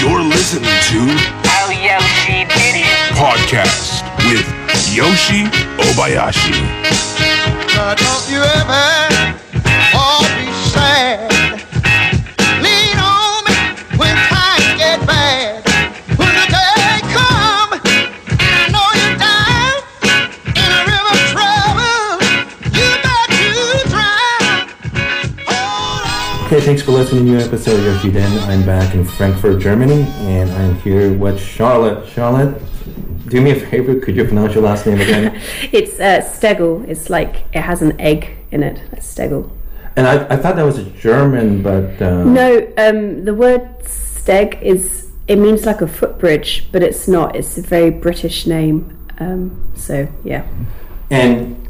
You're listening to Oh, Yoshi did it. Podcast with Yoshi Obayashi. Uh, don't you ever all be sad. Okay, thanks for listening to a new episode of Yoshi Den. I'm back in Frankfurt, Germany, and I'm here with Charlotte. Charlotte, do me a favor, could you pronounce your last name again? It's uh, Stegel. It's like it has an egg in it. That's Stegel. and I, I thought that was a German, but uh, No, um, the word steg is it means like a footbridge, but it's not. It's a very British name. Um, so yeah. And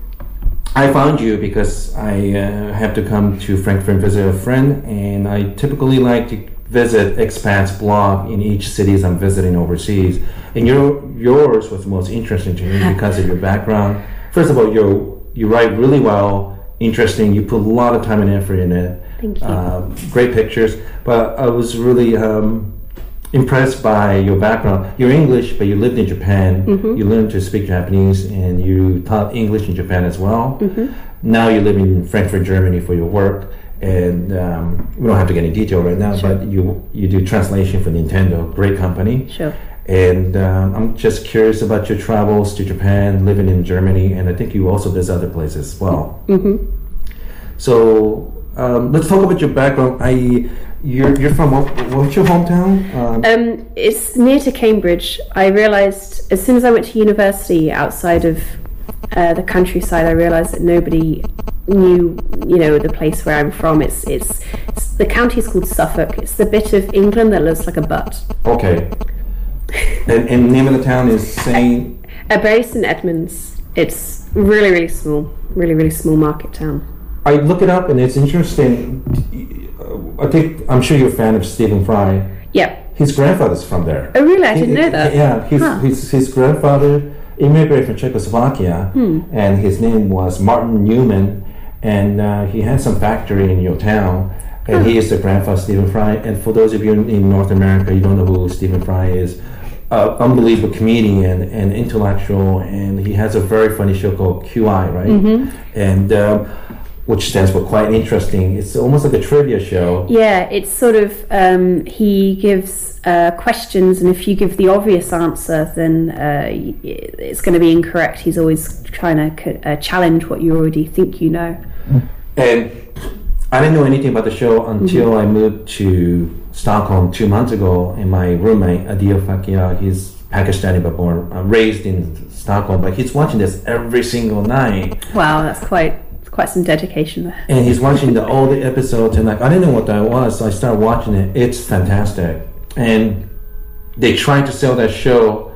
I found you because I uh, have to come to Frankfurt and visit a friend, and I typically like to visit expats blog in each cities I'm visiting overseas. And your yours was most interesting to me because of your background. First of all, you you write really well, interesting. You put a lot of time and effort in it. Thank you. Um, great pictures, but I was really um, impressed by your background. You're English, but you lived in Japan. Mm-hmm. You learned to speak Japanese, and you taught English in Japan as well. Mm-hmm. Now you live in Frankfurt, Germany, for your work. And um, we don't have to get into detail right now, but you you do translation for Nintendo, great company. Sure. And um, I'm just curious about your travels to Japan, living in Germany, and I think you also visit other places as well. Mm-hmm. So um, let's talk about your background. I you're you're from what, what's your hometown? Um, Um, it's near to Cambridge. I realised as soon as I went to university outside of uh, the countryside, I realised that nobody knew, you know, the place where I'm from. It's, it's it's the county is called Suffolk. It's the bit of England that looks like a butt. okay. And, and name of the town is Saint. Bury St Edmunds. It's really really small, really really small market town. I look it up and it's interesting. I think I'm sure you're a fan of Stephen Fry. Yep. His grandfather's from there. Oh really? I didn't know that. Yeah, his, Huh. his, his grandfather immigrated from Czechoslovakia, Hmm. and his name was Martin Neumann, and uh, he had some factory in your town, and he is the grandfather of Stephen Fry. And for those of you in, in North America, you don't know who Stephen Fry is. Uh, unbelievable comedian and intellectual, and he has a very funny show called QI, right? Mm-hmm. And um, which stands for quite interesting. It's almost like a trivia show. Yeah, it's sort of um, he gives uh, questions, and if you give the obvious answer, then uh, it's going to be incorrect. He's always trying to uh, challenge what you already think you know. And I didn't know anything about the show until I moved to Stockholm two months ago. And my roommate, Adil Fakia, he's Pakistani but born, uh, raised in Stockholm, but he's watching this every single night. Wow, that's quite quite some dedication there. And he's watching the, all the episodes, and like I didn't know what that was, so I started watching it. It's fantastic, and they tried to sell that show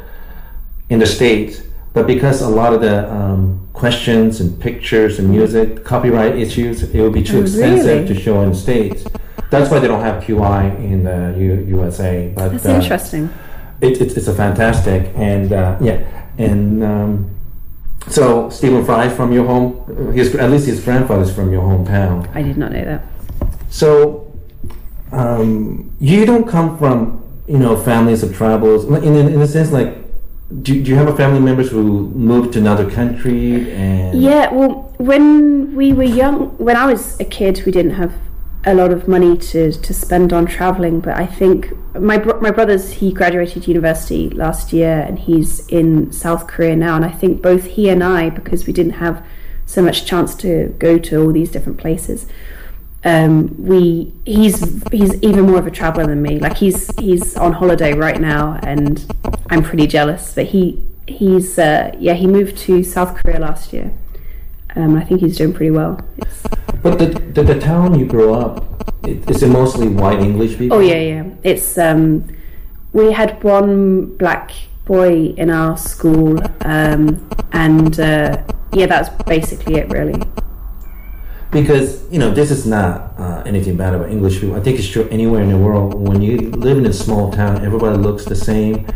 in the states, but because a lot of the um, questions and pictures and music, copyright issues, it would be too Oh, expensive really? to show in the states. That's why they don't have QI in the U- USA. But That's uh, interesting. it, it, it's a fantastic and uh, yeah and um, so Stephen Fry from your home his at least his grandfather's from your hometown I did not know that. so um, you don't come from you know families of travels in, in, in a sense like do, do you have a family members who moved to another country and Yeah, well, when we were young, when I was a kid, we didn't have a lot of money to, to spend on traveling. But I think my bro- my brother's he graduated university last year, and he's in South Korea now. And I think both he and I, because we didn't have so much chance to go to all these different places, um, we he's he's even more of a traveler than me. Like he's he's on holiday right now, and I'm pretty jealous. But he he's uh, yeah he moved to South Korea last year. Um, I think he's doing pretty well. It's, but the, the, the town you grew up it, is it mostly white English people oh yeah, yeah. It's um, we had one black boy in our school, um, and uh, yeah, that's basically it, really. because you know this is not uh, anything bad about English people. I think it's true anywhere in the world. When you live in a small town, everybody looks the same.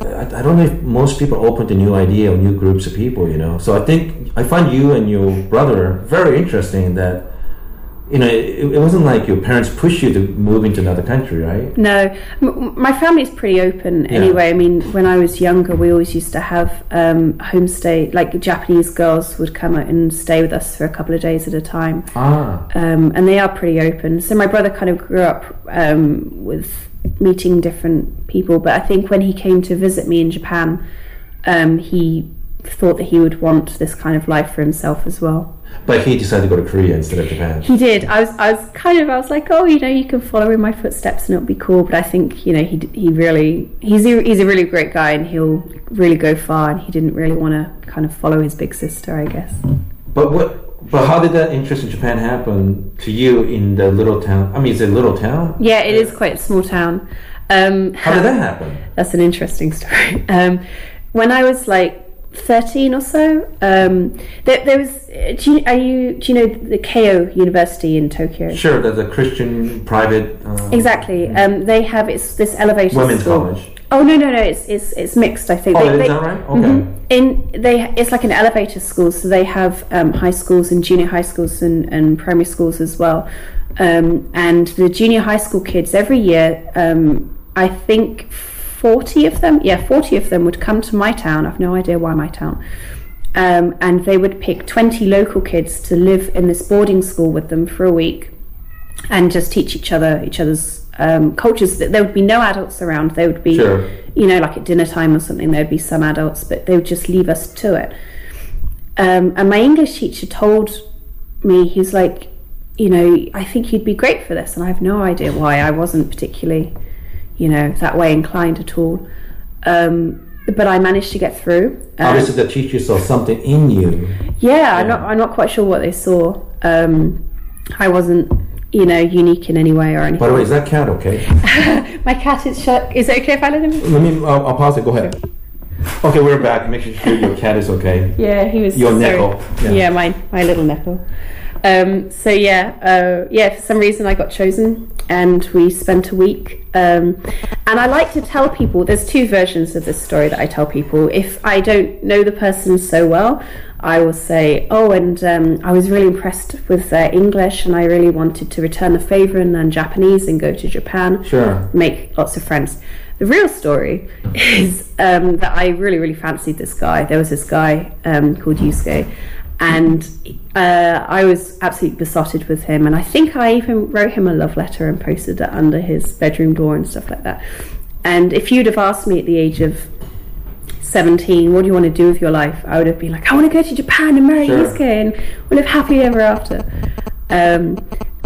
I, I don't know if most people are open to new idea or new groups of people. You know, so I think I find you and your brother very interesting. That you know, it, it wasn't like your parents pushed you to move into another country, right? No, M- my family's pretty open anyway. I mean, when I was younger, we always used to have um, homestay, like Japanese girls would come out and stay with us for a couple of days at a time. Ah, um, and they are pretty open. So my brother kind of grew up um, with meeting different people, but I think when he came to visit me in Japan, um, he thought that he would want this kind of life for himself as well. but he decided to go to Korea instead of Japan. He did. I was, I was kind of, I was like, oh, you know, you can follow in my footsteps and it'll be cool. But I think, you know, he he really, he's a, he's a really great guy and he'll really go far. And he didn't really want to kind of follow his big sister, I guess. But what? But how did that interest in Japan happen to you in the little town? I mean, it's a little town. Yeah, it is quite a small town. Um, How did that happen? That's an interesting story. Um, when I was like 13 or so, um, there, there was. Do you, are you, do you know the Keio University in Tokyo? Sure, there's a Christian private. Uh, Exactly. Um, they have it's this elevator Women's school. college. Oh no no no! It's it's it's mixed. I think. Oh, They- is they- that right? Okay. Mhm. In they, it's like an elevator school, so they have um, high schools and junior high schools and, and primary schools as well. Um, and the junior high school kids every year, um, I think forty of them, yeah, forty of them would come to my town. I've no idea why my town. Um, and they would pick 20 local kids to live in this boarding school with them for a week and just teach each other each other's um, cultures. There would be no adults around. There would be, Sure. you know, like at dinner time or something. There would be some adults, but they would just leave us to it. Um, and my English teacher told me, he's like, you know, I think you'd be great for this, and I have no idea why. I wasn't particularly, you know, that way inclined at all. Um, but I managed to get through. Um, Obviously, the teacher saw something in you. yeah, I'm not. I'm not quite sure what they saw. Um, I wasn't, you know, unique in any way or anything. By the way, is that cat okay? My cat is shut. Is it okay if I let him? Let me. I'll, I'll pause it. Go ahead. Okay, we're back. Make sure your cat is okay. Yeah, he was. Your nickel, yeah. Yeah. my my little nickel. Um, so yeah, uh, yeah. For some reason, I got chosen, and we spent a week. Um, and I like to tell people. There's two versions of this story that I tell people. If I don't know the person so well, I will say, "Oh, and um, I was really impressed with their English, and I really wanted to return the favor and learn Japanese and go to Japan." Sure. make lots of friends. The real story is um, that I really, really fancied this guy. There was this guy um, called Yusuke, and uh, I was absolutely besotted with him. And I think I even wrote him a love letter and posted it under his bedroom door and stuff like that. And if you'd have asked me at the age of 17, what do you want to do with your life? I would have been like, I want to go to Japan and marry Sure. Yusuke and we'll live happily ever after. Um,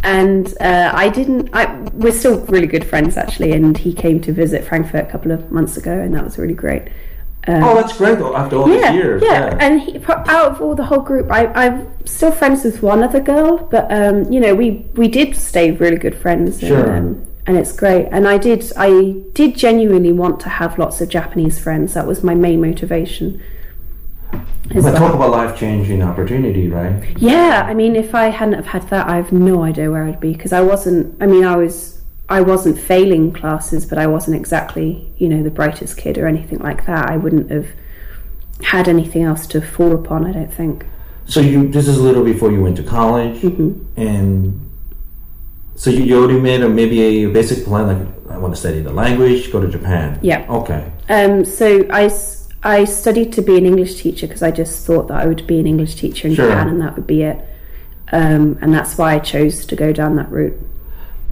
and uh, I didn't. I, we're still really good friends actually, and he came to visit Frankfurt a couple of months ago, and that was really great. Um, Oh, that's great. Though, after all yeah, these years. yeah, yeah. and he, out of all the whole group, I, I'm still friends with one other girl, but um, you know, we we did stay really good friends, Sure. and, um, and it's great. And I did, I did genuinely want to have lots of Japanese friends. That was my main motivation. But well. talk about life changing opportunity, right? Yeah, I mean, if I hadn't have had that, I have no idea where I'd be because I wasn't. I mean, I was. I wasn't failing classes, but I wasn't exactly, you know, the brightest kid or anything like that. I wouldn't have had anything else to fall upon. I don't think. So you this is a little before you went to college, Mm-hmm. and so you, you already made a, maybe a basic plan like I want to study the language, go to Japan. Yeah. Okay. Um, so I I studied to be an English teacher because I just thought that I would be an English teacher in Sure. Japan, and that would be it. Um, and that's why I chose to go down that route.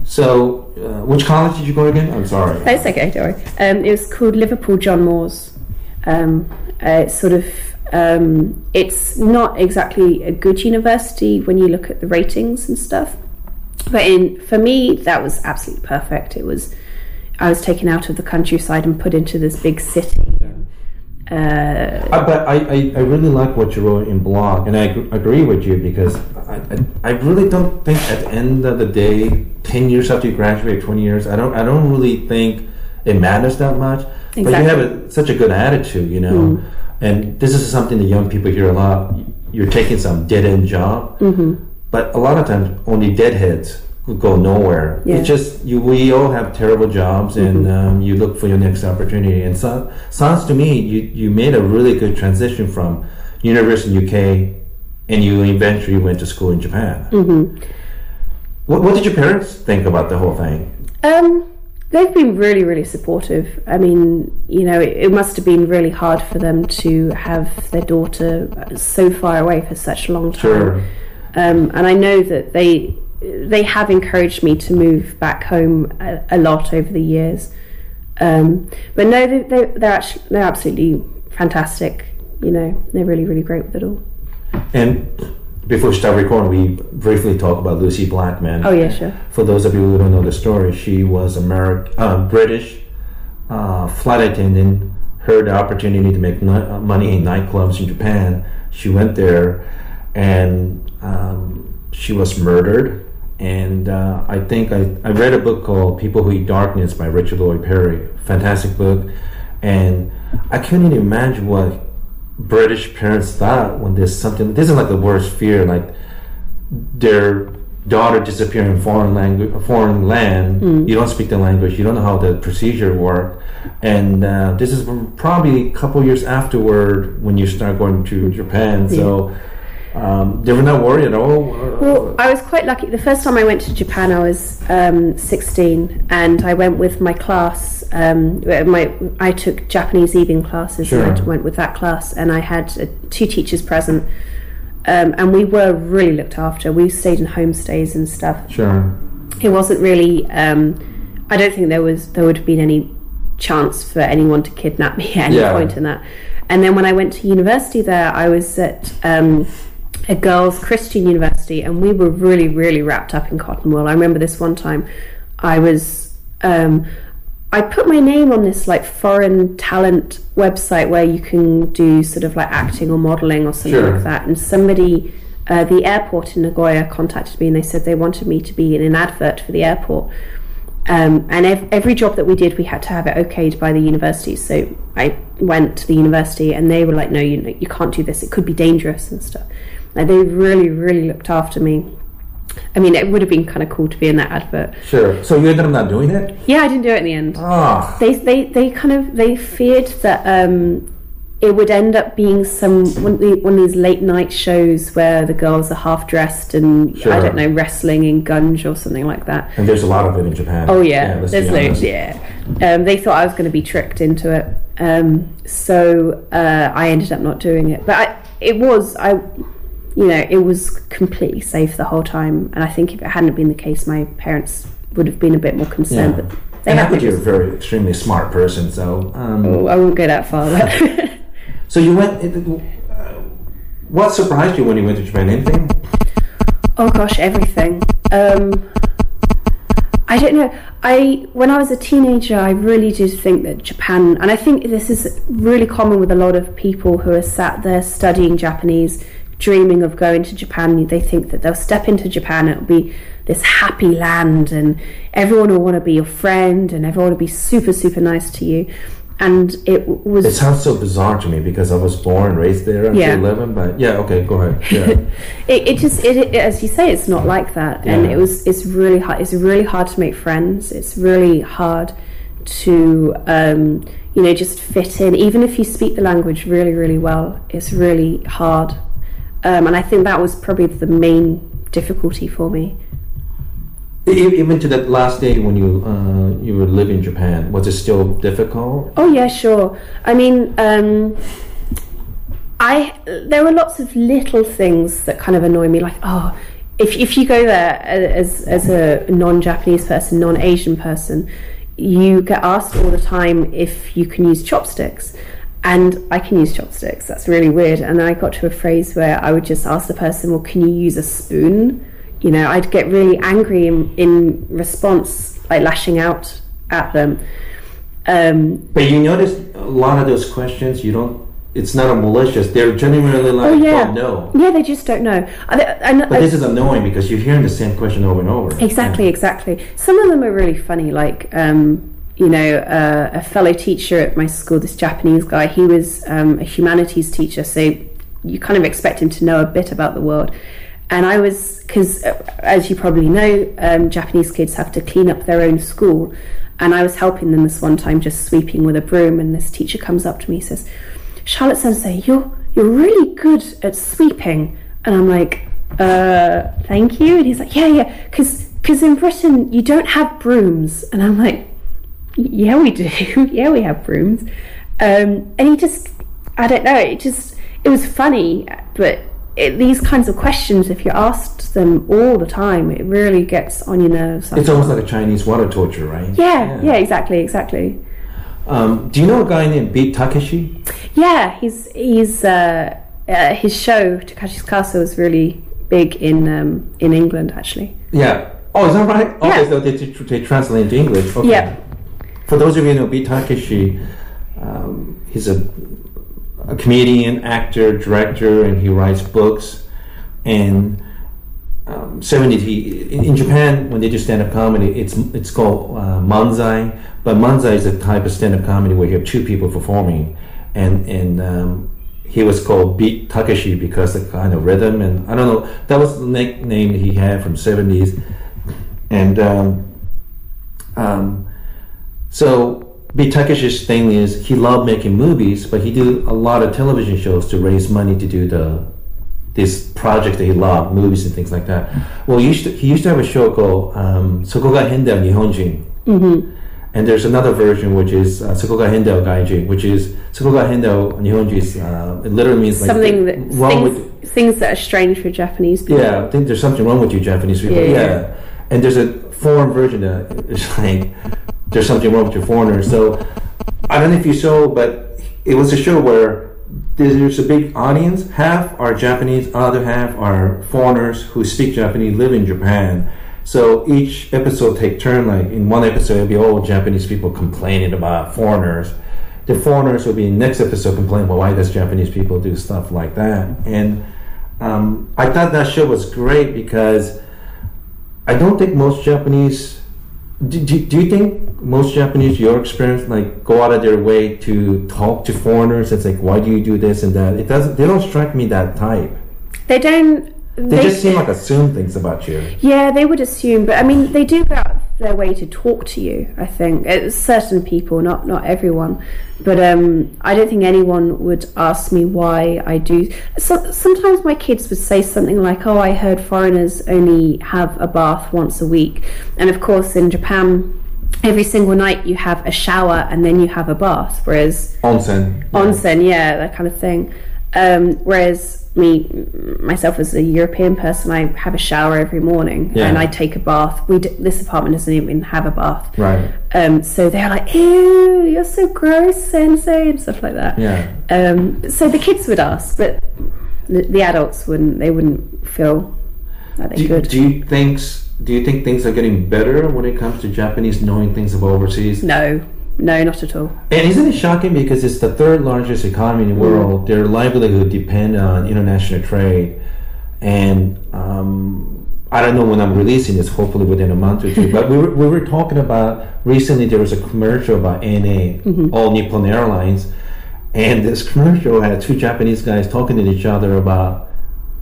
So uh, which college did you go to again? I'm sorry. It's okay, don't worry. Um, it was called Liverpool John Moores. Um, uh, it's sort of um, it's not exactly a good university when you look at the ratings and stuff. But in for me, that was absolutely perfect. It was I was taken out of the countryside and put into this big city. Uh, I, but I, I, I really like what you wrote in blog, and I ag- agree with you because I, I, I really don't think at the end of the day, ten years after you graduate, twenty years, I don't I don't really think it matters that much. But you have a, such a good attitude, you know, and this is something that young people hear a lot. You're taking some dead end job, Mm-hmm. but a lot of times only deadheads go nowhere. Yeah. It's just you. We all have terrible jobs, and um, you look for your next opportunity. And so, sounds to me you you made a really good transition from university in UK, and you eventually went to school in Japan. What, what did your parents think about the whole thing? Um, they've been really, really supportive. I mean, you know, it, it must have been really hard for them to have their daughter so far away for such a long time. Sure. Um, and I know that they they have encouraged me to move back home a, a lot over the years. Um, but no, they, they, they're actually they're absolutely fantastic. You know, they're really, really great with it all. And before we start recording, we briefly talk about Lucie Blackman. Oh yeah, sure. For those of you who don't know the story, she was American, uh, British uh, flight attendant. Heard the opportunity to make money in nightclubs in Japan. She went there, and um, she was murdered. And uh, I think I, I read a book called People Who Eat Darkness by Richard Lloyd Parry. Fantastic book. And I couldn't even imagine what British parents thought when there's something. This is like the worst fear, like their daughter disappearing in foreign language, foreign land. You don't speak the language. You don't know how the procedure worked. And uh, this is probably a couple years afterward when you start going to Japan. So um, they were not worried at all. Well, I was quite lucky. The first time I went to Japan, I was um, 16, and I went with my class. Um, my I took Japanese evening classes, and I went with that class, and I had uh, two teachers present, um, and we were really looked after. We stayed in homestays and stuff. Sure. It wasn't really. Um, I don't think there was there would have been any chance for anyone to kidnap me at any Yeah. point in that. And then when I went to university there, I was at um, a girls' Christian university, and we were really, really wrapped up in cotton wool. I remember this one time, I was. Um, I put my name on this like foreign talent website where you can do sort of like acting or modeling or something Sure. like that. And somebody, uh, the airport in Nagoya, contacted me and they said they wanted me to be in an advert for the airport. Um, and ev- every job that we did, we had to have it okayed by the university. So I went to the university, and they were like, "No, you you can't do this. It could be dangerous and stuff." And they really, really looked after me. I mean, it would have been kind of cool to be in that advert. Sure. So you ended up not doing it? Yeah, I didn't do it in the end Ah. they they they kind of they feared that um, it would end up being some one of, the, one of these late night shows where the girls are half dressed and I don't know wrestling in gunge or something like that. And there's a lot of it in Japan. Oh yeah, let's there's loads. Yeah, um, they thought I was going to be tricked into it, um, so uh, I ended up not doing it. But I, it was I, you know, it was completely safe the whole time. And I think if it hadn't been the case, my parents would have been a bit more concerned. Yeah. But they And I think you're a very extremely smart person. So, um, Oh, I won't go that far. So you went. Uh, what surprised you when you went to Japan? Anything? oh gosh, everything. Um, I don't know. I when I was a teenager, I really did think that Japan, and I think this is really common with a lot of people who are sat there studying Japanese, dreaming of going to Japan. They think that they'll step into Japan, and it'll be this happy land, and everyone will want to be your friend, and everyone will be super, super nice to you. And it was It sounds so bizarre to me because I was born and raised there until Yeah. 11. But yeah, okay, go ahead. Yeah. it, it just it, it as you say it's not like that and it was it's really hard it's really hard to make friends it's really hard to um, you know just fit in even if you speak the language really really well it's really hard um, and I think that was probably the main difficulty for me Even to that last day when you uh, you were living in Japan, was it still difficult? Oh yeah, sure. I mean, um, I there were lots of little things that kind of annoy me, like oh, if if you go there as as a non-Japanese person, non-Asian person, you get asked all the time if you can use chopsticks. And I can use chopsticks. That's really weird. And then I got to a phrase where I would just ask the person, "Well, can you use a spoon?" You know, I'd get really angry in, in response, like lashing out at them. Um, But you notice a lot of those questions, you don't. It's not a malicious. They're genuinely like, Oh yeah, don't know. yeah. They just don't know. I, I, I, But this is annoying because you're hearing the same question over and over. exactly, exactly. Some of them are really funny. Like, um, you know, uh, a fellow teacher at my school, this Japanese guy. He was um, a humanities teacher, so you kind of expect him to know a bit about the world. And I was because, as you probably know, um, Japanese kids have to clean up their own school. And I was helping them this one time, just sweeping with a broom. And this teacher comes up to me, says, "Charlotte Sensei, you're you're really good at sweeping." And I'm like, uh, "Thank you." And he's like, "Yeah, yeah, because because in Britain you don't have brooms, and I'm like, yeah, we do. yeah, we have brooms. Um, and he just, I don't know. It just, it was funny, but it, these kinds of questions, if you asked them all the time, it really gets on your nerves. It's almost like a Chinese water torture, right? yeah, yeah, exactly, exactly. Um, do you know a guy named Beat Takeshi? Yeah, he's he's uh, uh, his show Takeshi's Castle is really big in um, in England actually. Yeah. Oh, is that right? Okay, Yeah. so they, they translate into English. Okay. Yeah. For those of you who know Beat Takeshi, um, he's a, a comedian, actor, director, and he writes books. And um, 70s, he, in, in Japan, when they do stand-up comedy, it's it's called uh, manzai. But manzai is a type of stand-up comedy where you have two people performing, and and um, he was called Beat Takeshi because of the kind of rhythm and I don't know that was the nickname he had from 70s, and um, um, so Beat Takeshi's thing is he loved making movies, but he did a lot of television shows to raise money to do the this project that he loved, movies and things like that. Well, he used to, he used to have a show called um, Sokoga Henda Nihonjin. And there's another version which is uh, Sokoga Hendo Gaijin, which is Sokoga Hendo Nihonjin. is, Uh, it literally means like Something that wrong things, with things that are strange for Japanese people. yeah, I think there's something wrong with you, Japanese people. Yeah, yeah. and there's a foreign version that it's like there's something wrong with your foreigners. So I don't know if you saw, but it was a show where there's a big audience. Half are Japanese, other half are foreigners who speak Japanese, live in Japan. So each episode take turn. Like in one episode, it'll be all Japanese people complaining about foreigners. The foreigners will be next episode complaining, well, why does Japanese people do stuff like that? And um, I thought that show was great because I don't think most Japanese. Do, do, do you think most Japanese, your experience, like go out of their way to talk to foreigners? It's like, why do you do this and that? It doesn't. They don't strike me that type. They don't. They, just seem like assume things about you. Yeah, they would assume, but I mean, they do go out their way to talk to you. I think it's certain people, not not everyone, but um, I don't think anyone would ask me why I do. So, sometimes my kids would say something like, "Oh, I heard foreigners only have a bath once a week," and of course, in Japan. Every single night you have a shower and then you have a bath, whereas Onsen. onsen, yeah, that kind of thing. Um, whereas me, myself as a European person, I have a shower every morning Yeah. and I take a bath. We d- this apartment doesn't even have a bath. Right. Um, so they're like, "Ew, you're so gross, sensei," and stuff like that. Yeah. Um, so the kids would ask, but the, the adults wouldn't. They wouldn't feel that they Do, could. do you think do you think things are getting better when it comes to Japanese knowing things about overseas? no, no, not at all. And isn't it shocking because it's the third largest economy in the world? Their livelihood depend on international trade, and um, I don't know when I'm releasing this. Hopefully within a month or two. but we were, we were talking about recently. There was a commercial about NA, All Nippon Airlines, and this commercial had two Japanese guys talking to each other about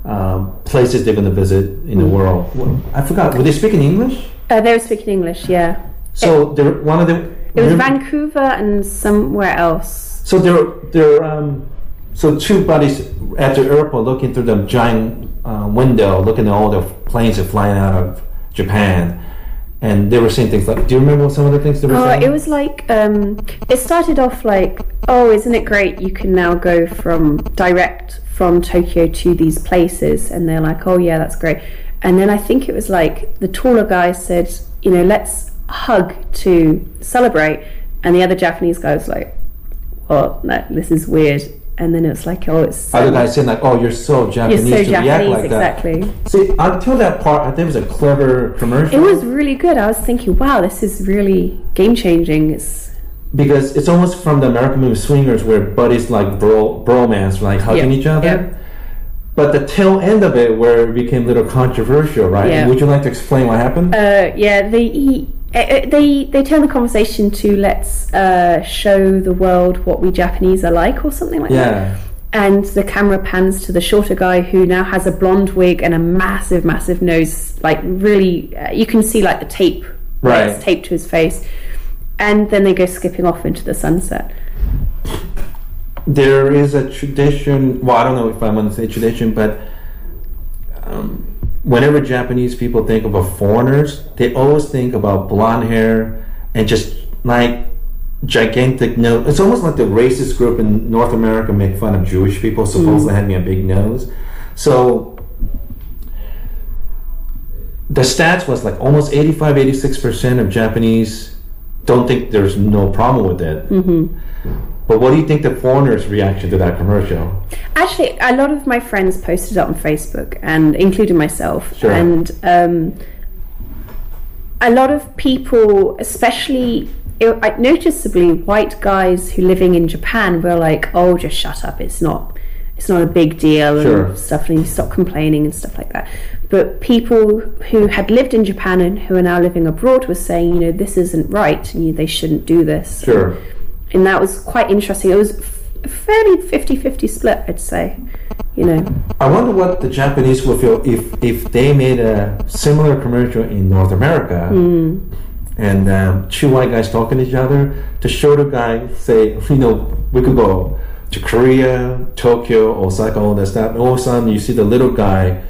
um, places they're going to visit in the world. I forgot. Were they speaking English? Uh, they were speaking English, yeah. So there, one of them. It was remember- Vancouver and somewhere else. So they're they're um, so two buddies at the airport looking through the giant uh, window, looking at all the planes that are flying out of Japan, and they were saying things like, "Do you remember some of the things they were Oh, saying?" it was like um, it started off like, oh, isn't it great? You can now go from direct from Tokyo to these places, and they're like, oh yeah, that's great. And then I think it was like the taller guy said, you know, let's hug to celebrate, and the other Japanese guy was like, well, no, this is weird. And then it was like, oh, it's so, Other guys saying like, "Oh, you're so you're Japanese so to react Japanese, like that." exactly. See, until that part, I think it was a clever commercial. It was really good. I was thinking, wow, this is really game changing. It's because it's almost from the American movie Swingers, where buddies like bro bromance, like hugging Yeah, each other. yeah. But the tail end of it, where it became a little controversial, right? Would you like to explain what happened? Uh, yeah, they he, uh, uh, they they turn the conversation to let's uh, show the world what we Japanese are like, or something like that. yeah. And the camera pans to the shorter guy who now has a blonde wig and a massive, massive nose. Like really, uh, you can see like the tape, Right. It's taped to his face. And then they go skipping off into the sunset. There is a tradition. Well, I don't know if I want to say tradition, but um, whenever Japanese people think about foreigners, they always think about blonde hair and just like gigantic nose. It's almost like the racist group in North America make fun of Jewish people supposedly mm. having a big nose. So the stats was like almost 85 86% of Japanese don't think there's no problem with it. Mm-hmm. But what do you think the foreigners' reaction to that commercial? Actually, a lot of my friends posted it on Facebook, and including myself. Sure. And um, a lot of people, especially noticeably white guys who living in Japan, were like, "Oh, just shut up. It's not. It's not a big deal Sure. and stuff. And you stop complaining and stuff like that." But people who had lived in Japan and who are now living abroad were saying, "You know, this isn't right. And you, they shouldn't do this." Sure. and that was quite interesting. It was fairly 50-50 split, I'd say. You know, I wonder what the Japanese would feel if if they made a similar commercial in North America, and um, two white guys talking to each other the guy say, you know, we could go to Korea, Tokyo, Osaka, all that stuff. And all of a sudden, you see the little guy,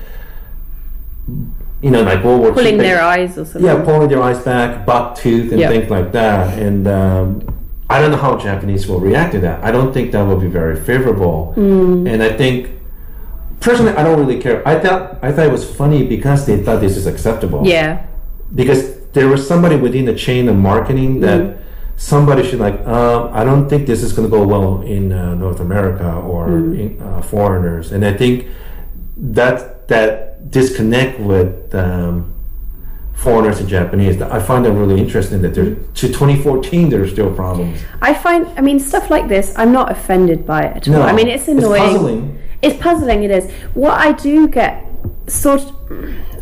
you know, like World War pulling their eyes or something. yeah, pulling their eyes back, buck tooth, and Yeah. things like that. And um, I don't know how Japanese will react to that. I don't think that will be very favorable. Hmm. And I think, personally, I don't really care. I thought I thought it was funny because they thought this is acceptable. Yeah, Because there was somebody within the chain of marketing that. Mm-hmm. Somebody should like. Um, I don't think this is going to go well in uh, North America or Mm-hmm. in, uh, foreigners, and I think that that disconnect with um, foreigners and Japanese. I find that really interesting that there to 2014 there are still problems. I find. I mean, stuff like this, I'm not offended by it at all. No, I mean, it's it's annoying. puzzling. It's puzzling. It is. What I do get sort. Of,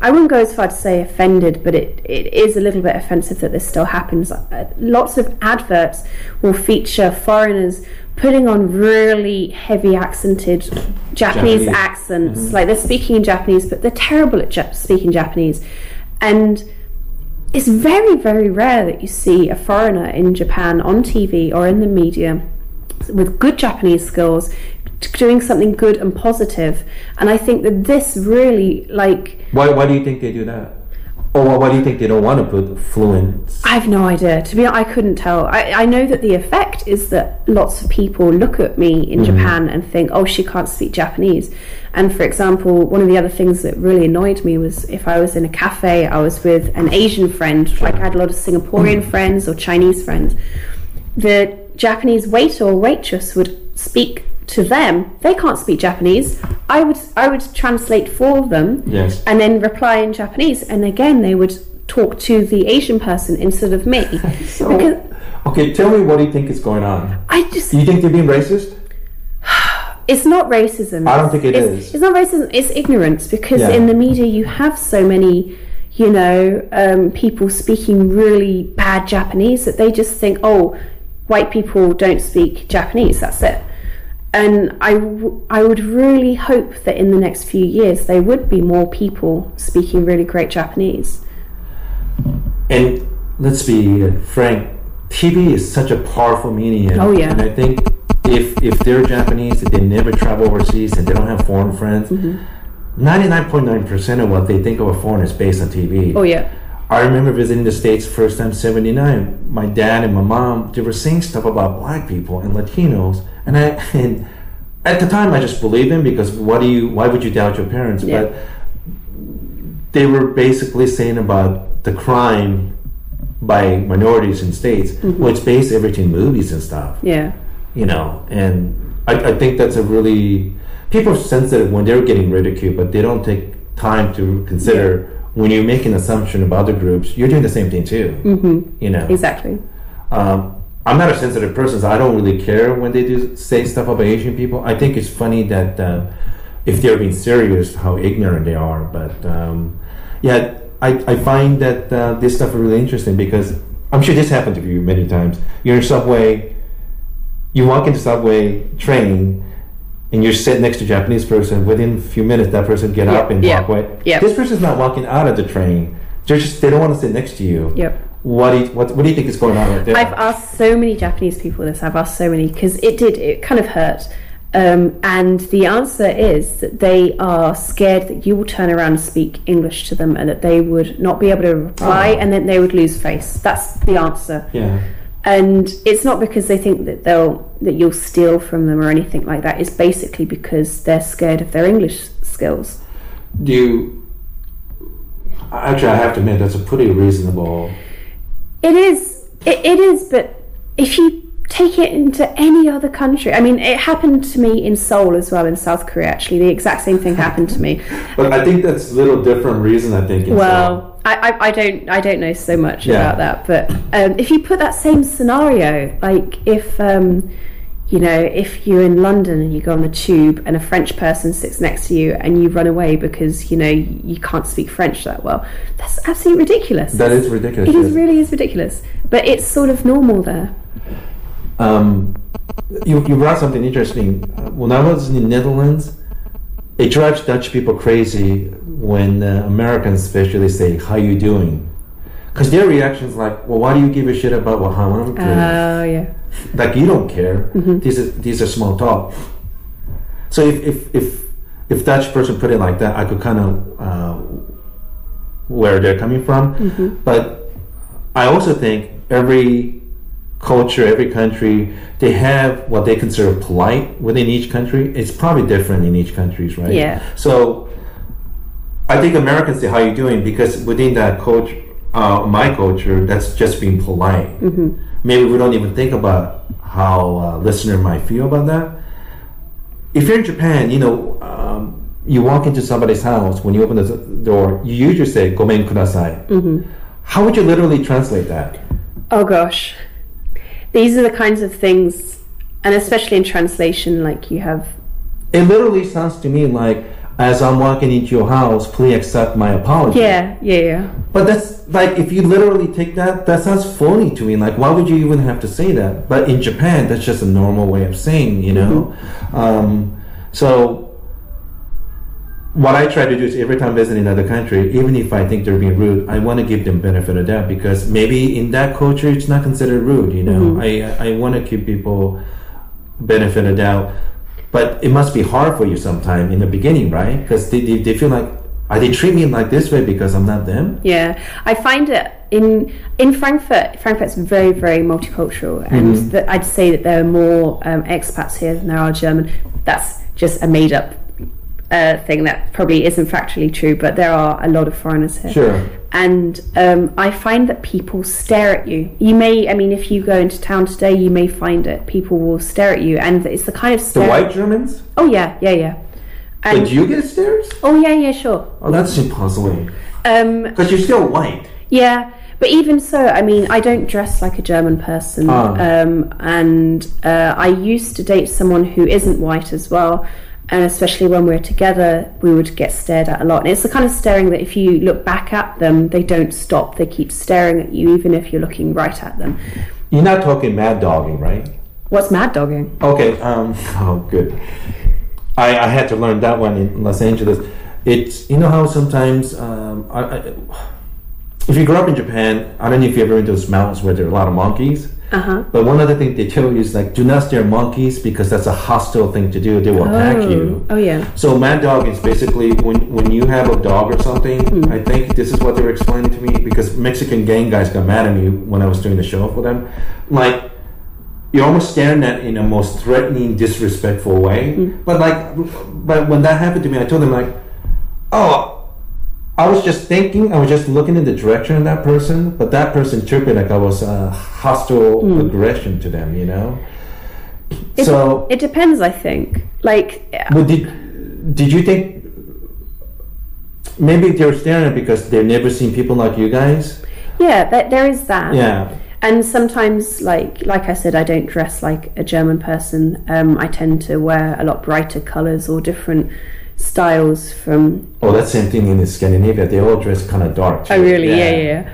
I wouldn't go as far to say offended, but it, it is a little bit offensive that this still happens. Uh, lots of adverts will feature foreigners putting on really heavy accented Japanese, Japanese. accents. Like they're speaking in Japanese, but they're terrible at Jap- speaking Japanese. And it's very, very rare that you see a foreigner in Japan on TV or in the media with good Japanese skills doing something good and positive. And I think that this really, like, Why, why do you think they do that? Or why- do you think they don't want to put fluent? I have no idea. To be honest, I couldn't tell. I, I know that the effect is that lots of people look at me in mm-hmm. Japan and think, oh, she can't speak Japanese. And for example, one of the other things that really annoyed me was if I was in a cafe, I was with an Asian friend, like I had a lot of Singaporean mm. friends or Chinese friends. The Japanese waiter or waitress would speak to them. They can't speak Japanese. I would I would translate for them Yes. and then reply in Japanese. And again, they would talk to the Asian person instead of me. So, because okay, tell me what do you think is going on? I just, Do you think they're being racist? It's not racism. I don't think it it's, is. It's not racism, it's ignorance because Yeah. in the media you have so many, you know, um, people speaking really bad Japanese that they just think, oh, white people don't speak Japanese, that's it. And I, w- I would really hope that in the next few years there would be more people speaking really great Japanese. And let's be frank, TV is such a powerful medium. Oh, yeah. And I think if if they're Japanese, if they never travel overseas and they don't have foreign friends, Mm-hmm. 99.9% of what they think of a foreigner is based on TV. Oh, yeah. I remember visiting the States first time 79. My dad and my mom, they were saying stuff about black people and Latinos. And I and at the time I just believed them because what do you why would you doubt your parents? Yeah. But they were basically saying about the crime by minorities in states. Mm-hmm. Well it's based everything movies and stuff Yeah. You know, and I, I think that's a really people are sensitive when they're getting ridiculed, but they don't take time to consider when you make an assumption about the groups, you're doing the same thing too. Mm-hmm. You know, Exactly. um, I'm not a sensitive person, so I don't really care when they do say stuff about Asian people. I think it's funny that uh, if they're being serious, how ignorant they are. But um, yeah, I, I find that uh, this stuff is really interesting because I'm sure this happened to you many times. You're in subway, you walk into subway train, and you're sitting next to a Japanese person. Within a few minutes, that person get up and yeah, walk away. yeah. This person's not walking out of the train. They're just they don't want to sit next to you. Yep. What do you, what, what do you think is going on right there? I've asked so many Japanese people this. I've asked so many because it did. It kind of hurt. Um, and the answer is that they are scared that you will turn around and speak English to them and that they would not be able to reply Oh. and then they would lose face. That's the answer. Yeah. And it's not because they think that they'll that you'll steal from them or anything like that. It's basically because they're scared of their English skills. Do you? Actually, I have to admit that's a pretty reasonable. It is. It, it is. But if you take it into any other country, I mean, it happened to me in Seoul as well in South Korea. Actually, the exact same thing happened to me. But I think that's a little different reason. I think. in Well, I, I, I don't I don't know so much Yeah. about that, but um, if you put that same scenario, like if um, you know if you're in London and you go on the tube and a French person sits next to you and you run away because you know you can't speak French that well, that's absolutely ridiculous. That is ridiculous. It is really is ridiculous, but it's sort of normal there. Um, you, you brought something interesting. Uh, When I was in the Netherlands, it drives Dutch people crazy when uh, Americans especially say, how you doing? Because their reaction is like, well, why do you give a shit about what how I'm doing? Oh yeah. like you don't care. These are these are small talk. So if if if if Dutch person put it like that, I could kind of uh, where they're coming from. But I also think every culture, every country, they have what they consider polite within each country. It's probably different in each country, right? Yeah. So I think Americans say, "How you doing?" Because within that culture, uh, my culture, that's just being polite. Maybe we don't even think about how a listener might feel about that. If you're in Japan, you know, um, you walk into somebody's house when you open the door, you usually say "gomen kudasai." How would you literally translate that? Oh gosh. These are the kinds of things, and especially in translation, like you have It literally sounds to me like, as I'm walking into your house, please accept my apology. yeah, yeah, yeah. But that's like if you literally take that, that sounds phony to me. Like, why would you even have to say that? But in Japan, that's just a normal way of saying, you know. Um, so what I try to do is every time visiting another country, even if I think they're being rude, I want to give them benefit of that because maybe in that culture it's not considered rude. You know, I I want to give people benefit of doubt. But it must be hard for you sometime in the beginning, right? Because they, they, they feel like, are they treat me like this way because I'm not them? Yeah, I find it in in Frankfurt. Frankfurt's very very multicultural, and that I'd say that there are more um, expats here than there are German. That's just a made up uh, thing that probably isn't factually true, but there are a lot of foreigners here. Sure. And um, I find that people stare at you. You may, I mean, if you go into town today, you may find it. People will stare at you, and it's the kind of stare. The white Germans? Oh yeah, yeah, yeah. But And, do you get stares? oh yeah, yeah, sure. Oh, that's impossible. Um, Because you're still white. Yeah, but even so, I mean, I don't dress like a German person, Ah. um, and uh, I used to date someone who isn't white as well. And especially when we're together, we would get stared at a lot. And it's the kind of staring that if you look back at them, they don't stop. They keep staring at you, even if you're looking right at them. You're not talking mad dogging, right? What's mad dogging? Okay, um, oh, good. I, I had to learn that one in Los Angeles. It's, you know how sometimes, um, I, I, if you grew up in Japan, I don't know if you ever been to those mountains where there are a lot of monkeys. Uh huh. But one other thing they tell you is like, do not stare monkeys because that's a hostile thing to do. They will attack you. Oh yeah. So mad dog is basically when when you have a dog or something. Hmm. I think this is what they were explaining to me because Mexican gang guys got mad at me when I was doing the show for them. Like you're almost staring at in a most threatening, disrespectful way. Hmm. But like, but when that happened to me, I told them like, oh. I was just thinking, I was just looking in the direction of that person, but that person took it like I was uh, hostile aggression to them, you know? It, so, it depends, I think. Like, but did did you think maybe they're staring at because they've never seen people like you guys? yeah, there, there is that. Yeah. and sometimes like like i said i don't dress like a german person um, i tend to wear a lot brighter colors or different styles from Oh, that same thing in Scandinavia. They all dress kind of dark. oh really yeah yeah, yeah.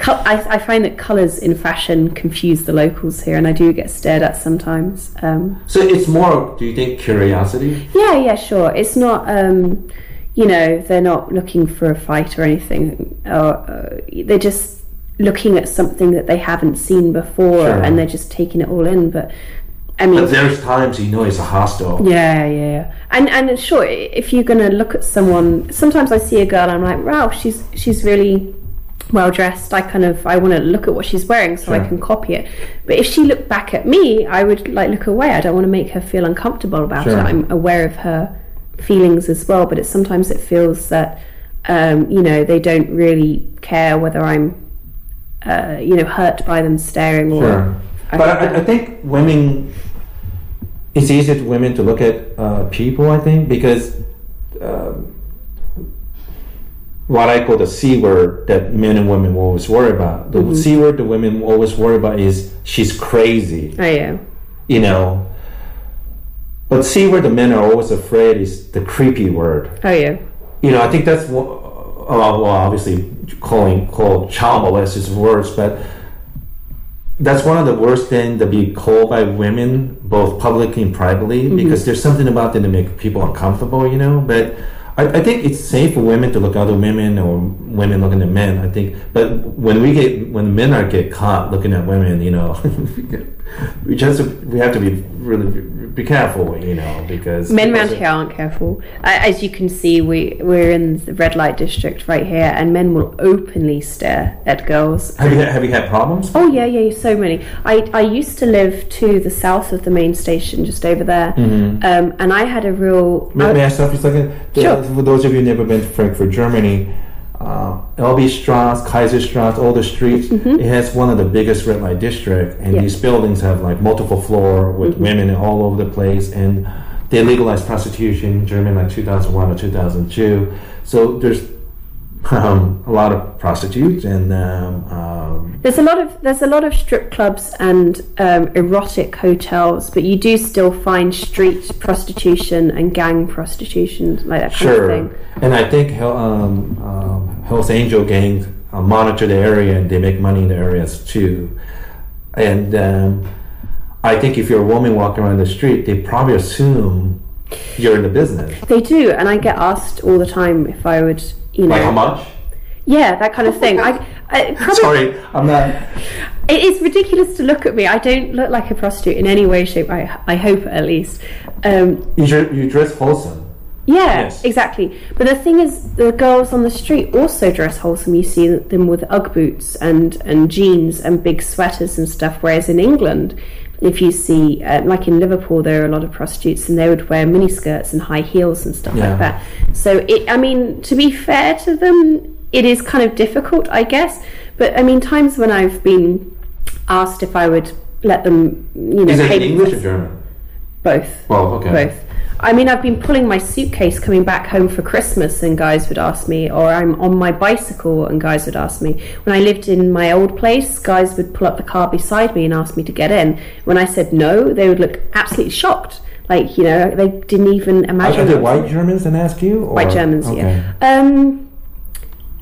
I, I find that colors in fashion confuse the locals here and i do get stared at sometimes um, So it's more. Do you think curiosity? yeah yeah sure it's not um, you know they're not looking for a fight or anything or uh, they're just looking at something that they haven't seen before Sure. and they're just taking it all in but I mean, But there's times you know it's a hostel. Yeah, yeah, yeah. And and sure, if you're gonna look at someone, sometimes I see a girl, I'm like, wow, she's she's really well dressed. I kind of I want to look at what she's wearing so I can copy it. But if she looked back at me, I would like look away. I don't want to make her feel uncomfortable about Sure. it. I'm aware of her feelings as well. But it sometimes it feels that um, you know they don't really care whether I'm uh, you know hurt by them staring or. Sure. But I, I think women, it's easier to women to look at uh, people. I think because um, what I call the c word that men and women will always worry about. The c word the women will always worry about is she's crazy. oh yeah. You know. But c word the men are always afraid is the creepy word. Oh yeah. you know, I think that's what, uh, well, obviously calling called child molest is worse, but that's one of the worst things to be called by women, both publicly and privately, mm-hmm. because there's something about them that make people uncomfortable, you know. But I, I think it's safe for women to look at other women or women looking at men. I think, but when we get when men are get caught looking at women, you know, we just we have to be really be careful, you know, because Men around here aren't careful. As you can see, we we're in the red light district right here, and men will openly stare at girls. Have you have you had problems? Oh yeah, yeah, so many. I I used to live to the south of the main station, just over there, um, and I had a real. May, may I stop for a second? Sure. For those of you who never been to Frankfurt, Germany, uh, Elbestrasse, Kaiserstrasse, all the streets, it has one of the biggest red light district, and Mm-hmm. These buildings have like multiple floor with Mm-hmm. women all over the place, and they legalized prostitution in Germany like 2001 or 2002. So there's um, a lot of prostitutes and um, um, There's a lot of there's a lot of strip clubs and um, erotic hotels, but you do still find street prostitution and gang prostitution, like that kind Sure, of thing. and I think um, um, Hell's Angel gangs uh, monitor the area and they make money in the areas too. And um, I think if you're a woman walking around the street, they probably assume you're in the business. They do, and I get asked all the time if I would, you know, Like how much? yeah, that kind of thing. I, I probably, Sorry, I'm not. It is ridiculous to look at me. I don't look like a prostitute in any way, shape. I, I hope at least. Um, You, you dress wholesome. yeah, Yes. exactly. But the thing is, the girls on the street also dress wholesome. You see them with UGG boots and and jeans and big sweaters and stuff. Whereas in England, if you see, uh, like in Liverpool, there are a lot of prostitutes, and they would wear mini skirts and high heels and stuff Yeah. like that. So, it, I mean, to be fair to them, it is kind of difficult, I guess. But I mean, times when I've been asked if I would let them, you know, Is it English or German? both. Well, okay. Both. I mean, I've been pulling my suitcase coming back home for Christmas, and guys would ask me, or I'm on my bicycle, and guys would ask me. When I lived in my old place, guys would pull up the car beside me and ask me to get in. When I said no, they would look absolutely shocked. Like, you know, they didn't even imagine. are they white Germans that ask you? Or? White Germans, okay. yeah. Um,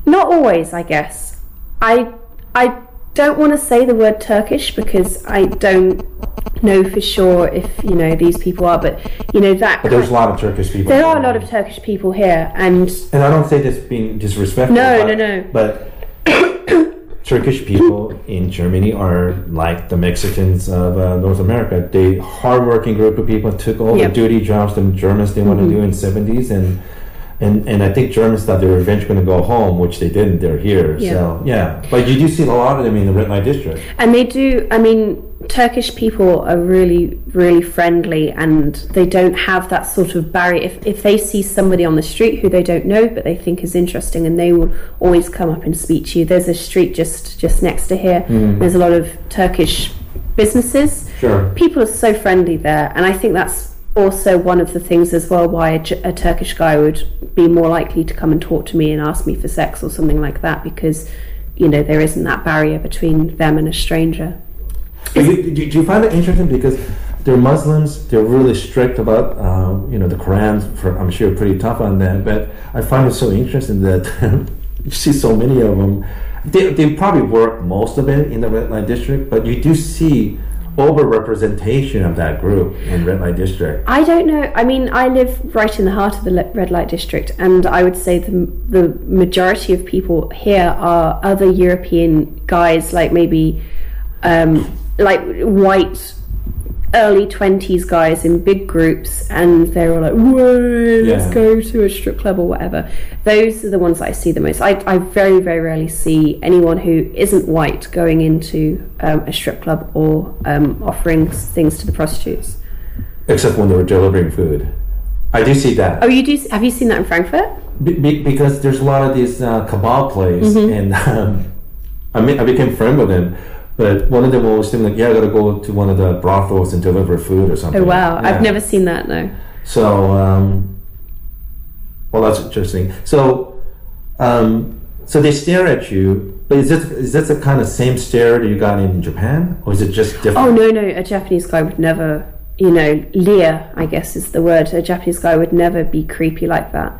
not always, I guess. I I don't want to say the word Turkish because I don't know for sure if you know these people are, but you know that. But there's a lot of Turkish people. there are a lot of Turkish people here, and And I don't say this being disrespectful. No, but, no, no. But Turkish people in Germany are like the Mexicans of uh, North America. They hardworking group of people took all Yep. Mm-hmm. the duty jobs the Germans didn't want to do in seventies, and and and I think Germans thought they were eventually going to go home, which they didn't. They're here. Yeah. So yeah, but you do see a lot of them in the red light district. and they do. I mean, Turkish people are really, really friendly, and they don't have that sort of barrier. If if they see somebody on the street who they don't know but they think is interesting, and they will always come up and speak to you. There's a street just just next to here. Hmm. There's a lot of Turkish businesses. Sure. People are so friendly there, and I think that's also one of the things as well why a Turkish guy would be more likely to come and talk to me and ask me for sex or something like that because you know there isn't that barrier between them and a stranger. Do you, do you find it interesting because they're Muslims? They're really strict about um, you know the Quran. For I'm sure pretty tough on that. But I find it so interesting that you see so many of them. They, they probably work most of it in the red light district, but you do see overrepresentation of that group in red light district. I don't know. I mean, I live right in the heart of the red light district, and I would say the the majority of people here are other European guys, like maybe um, like white early 20s guys in big groups and they're all like whoa let's go to a strip club or whatever those are the ones that i see the most i, I very very rarely see anyone who isn't white going into um, a strip club or um, offering things to the prostitutes except when they were delivering food. I do see that. oh you do have you seen that in frankfurt Be, be, because there's a lot of these uh, kebab places, Mm-hmm. and um, I, mean, I became friend with them. But one of them always seemed like, yeah, I got to go to one of the brothels and deliver food or something. oh wow Yeah. i've never seen that no So, um, well, that's interesting. So, um, so they stare at you, but is this is this the kind of same stare that you got in Japan, or is it just different? Oh no, no, a Japanese guy would never, you know, leer, I guess is the word. A Japanese guy would never be creepy like that.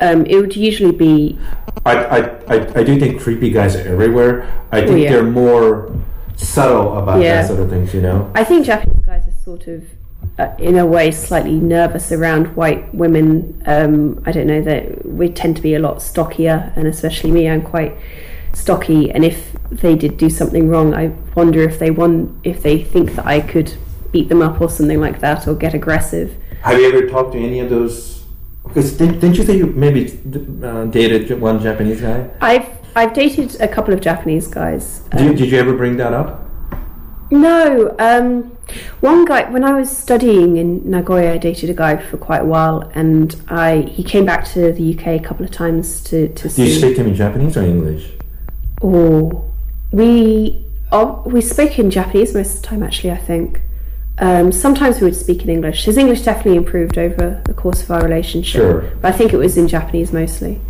Um, it would usually be, I, I, I, I do think creepy guys are everywhere. I think Oh, yeah. they're more subtle about Yeah. that sort of things, you know. I think Japanese guys are sort of, uh, in a way, slightly nervous around white women. Um, I don't know that we tend to be a lot stockier, and especially me, I'm quite stocky. And if they did do something wrong, I wonder if they want, if they think that I could beat them up or something like that, or get aggressive. Have you ever talked to any of those? Because didn't, didn't you say you maybe uh, dated one Japanese guy? I've I've dated a couple of Japanese guys. Um, Did, did you ever bring that up? No, um, one guy when I was studying in Nagoya, I dated a guy for quite a while, and I he came back to the UK a couple of times to to Do you speak to him in Japanese or English? Oh, we oh, we spoke in Japanese most of the time. Actually, I think um, sometimes we would speak in English. His English definitely improved over the course of our relationship. Sure. but I think it was in Japanese mostly.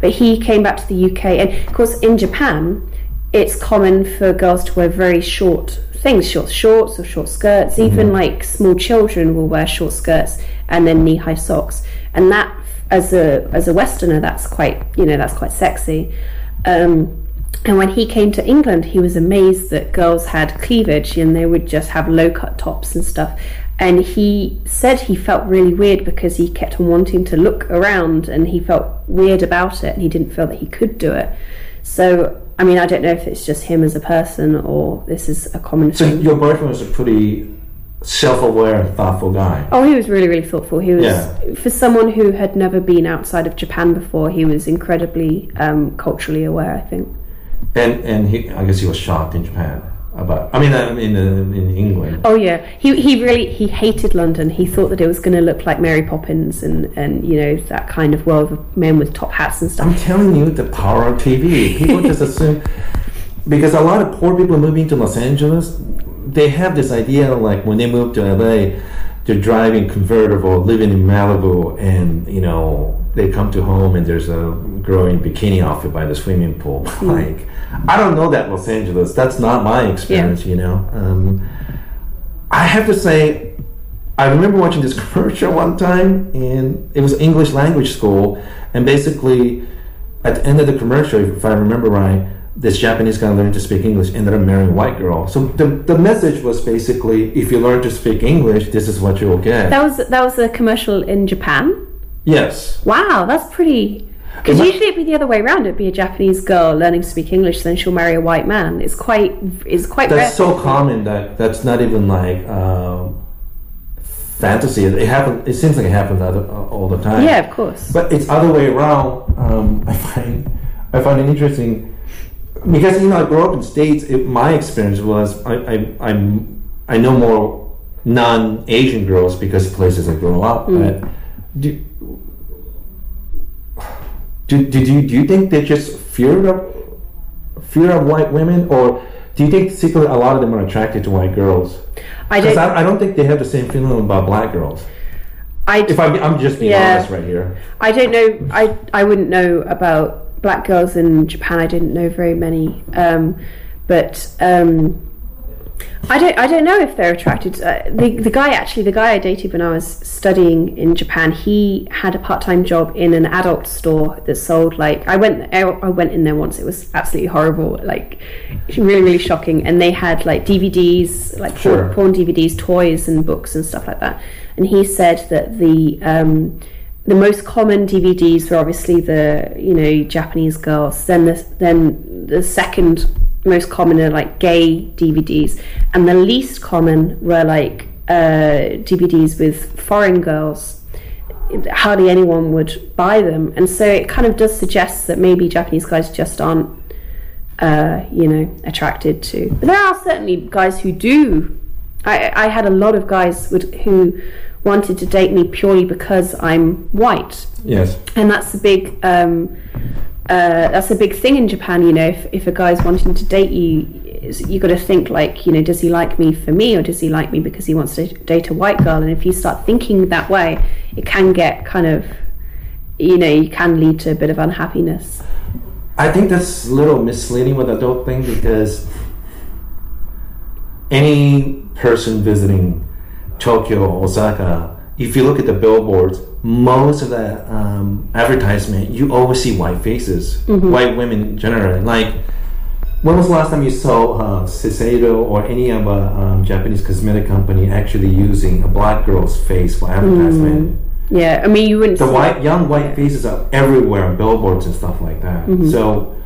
But he came back to the UK, and of course, in Japan, it's common for girls to wear very short things, short shorts or short skirts. Even like small children will wear short skirts and then knee-high socks, and that, as a as a Westerner, that's quite you know that's quite sexy. Um, and when he came to England, he was amazed that girls had cleavage and they would just have low cut tops and stuff. And he said he felt really weird because he kept on wanting to look around and he felt weird about it and he didn't feel that he could do it. So, I mean, I don't know if it's just him as a person or this is a common So thing. your boyfriend was a pretty self-aware and thoughtful guy. Oh, he was really, really thoughtful. He was, Yeah. for someone who had never been outside of Japan before, he was incredibly um, culturally aware, I think. And and he, I guess he was shocked in Japan about. I mean, uh, in uh, in England. Oh yeah, he he really he hated London. He thought that it was going to look like Mary Poppins and and you know that kind of world of men with top hats and stuff. I'm telling you, the power of TV. People just assume because a lot of poor people moving to Los Angeles, they have this idea like when they move to LA, they're driving convertible, living in Malibu, and you know they come to home and there's a growing in bikini outfit by the swimming pool. like, I don't know that Los Angeles. That's not my experience. You know, um, I have to say. I remember watching this commercial one time, and it was English language school, and basically, at the end of the commercial, if I remember right, this Japanese guy learned to speak English, ended up marrying a white girl. So the, the message was basically, if you learn to speak English, this is what you'll get. That was that was a commercial in Japan. Yes. Wow, that's pretty. Because that- usually it'd be the other way around. It'd be a Japanese girl learning to speak English, then she'll marry a white man. It's quite it's quite That's rare. so common that that's not even like uh, fantasy. It happens. It seems like it happens other, all the time. Yeah, of course. But it's other way around. Um, I find I find it interesting because you know I grew up in states. It, my experience was I I I'm, I know more non-Asian girls because places I grew up. But do, do, did you do you think they just fear of fear of white women, or do you think secretly a lot of them are attracted to white girls? I don't. I, I don't think they have the same feeling about black girls. I, If I'm, I'm just being Yeah. honest right here. I don't know. I I wouldn't know about black girls in Japan. I didn't know very many, um, but um, I don't. I don't know if they're attracted. Uh, the the guy actually, the guy I dated when I was studying in Japan, he had a part time job in an adult store that sold like I went. I went in there once. It was absolutely horrible. Like really really shocking. And they had like DVDs, like porn- porn DVDs, toys, and books and stuff like that. And he said that the um, the most common DVDs were obviously the you know Japanese girls. Then the then the second most common are like gay DVDs, and the least common were like uh, DVDs with foreign girls, hardly anyone would buy them, and so it kind of does suggest that maybe Japanese guys just aren't, uh, you know, attracted to. But there are certainly guys who do. I, I had a lot of guys would, who wanted to date me purely because I'm white, Yes. and that's a big um, uh, that's a big thing in Japan. You know, if, if a guy's wanting to date you, you got to think like, you know, does he like me for me or does he like me because he wants to date a white girl? And if you start thinking that way, it can get kind of, you know, you can lead to a bit of unhappiness. I think that's a little misleading with adult thing because any person visiting Tokyo Osaka, if you look at the billboards, most of the um, advertisement, you always see white faces, white women generally. Like, when was the last time you saw uh, Shiseido or any of a um, Japanese cosmetic company actually using a black girl's face for advertisement? Yeah, I mean, you wouldn't. the see- white young white faces are everywhere on billboards and stuff like that. So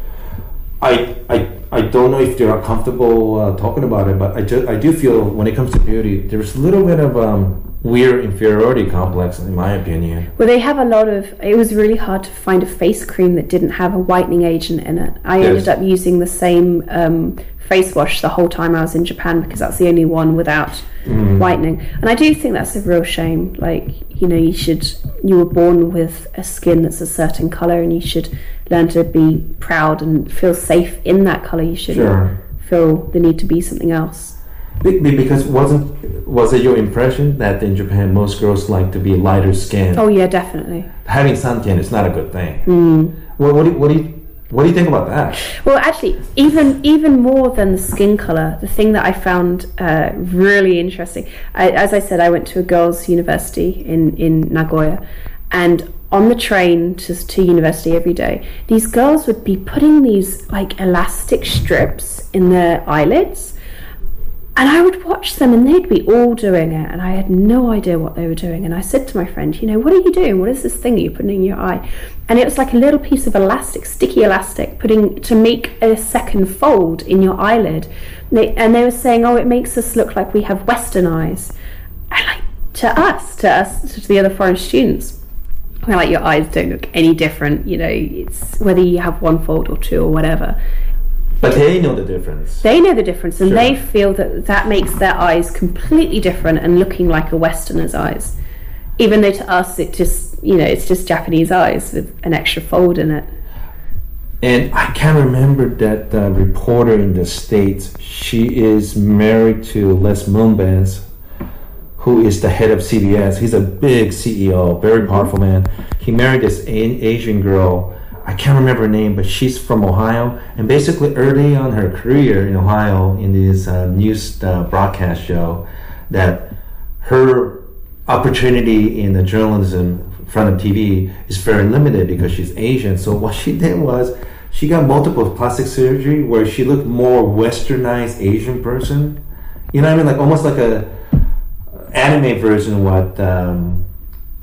I I I don't know if they're comfortable uh, talking about it, but I just I do feel when it comes to beauty, there's a little bit of um, weird inferiority complex, in my opinion. Well, they have a lot of. It was really hard to find a face cream that didn't have a whitening agent in it. I ended up using the same um, face wash the whole time I was in Japan because that's the only one without whitening. And I do think that's a real shame. Like, you know, you should. You were born with a skin that's a certain color, and you should learn to be proud and feel safe in that color. You shouldn't Sure. feel the need to be something else. Be- be- Because wasn't was it your impression that in Japan most girls like to be lighter skinned? Oh yeah, definitely. Having suntan is not a good thing. What, what, do, what do you what do you think about that? Well, actually, even even more than the skin color, the thing that I found uh, really interesting, I, as I said, I went to a girls' university in in Nagoya, and on the train to to university every day, these girls would be putting these like elastic strips in their eyelids. And I would watch them and they'd be all doing it, and I had no idea what they were doing. And I said to my friend, You know, what are you doing? What is this thing you're putting in your eye? And it was like a little piece of elastic, sticky elastic, putting to make a second fold in your eyelid. And they, and they were saying, Oh, it makes us look like we have Western eyes. And like to us, to us, to the other foreign students, we're like, Your eyes don't look any different, you know, it's whether you have one fold or two or whatever But they know the difference. they know the difference and Sure. they feel that that makes their eyes completely different and looking like a westerner's eyes even though to us it just you know it's just japanese eyes with an extra fold in it And I can't remember that uh, reporter in the States, she is married to Les Moonves, who is the head of CBS. He's a big CEO, very powerful man. He married this a- Asian girl. I can't remember her name, but she's from Ohio. And basically, early on her career in Ohio, in this uh, news uh, broadcast show, that her opportunity in the journalism front of TV is very limited because she's Asian. So what she did was she got multiple plastic surgery where she looked more westernized Asian person. You know what I mean? Like almost like a anime version of what um,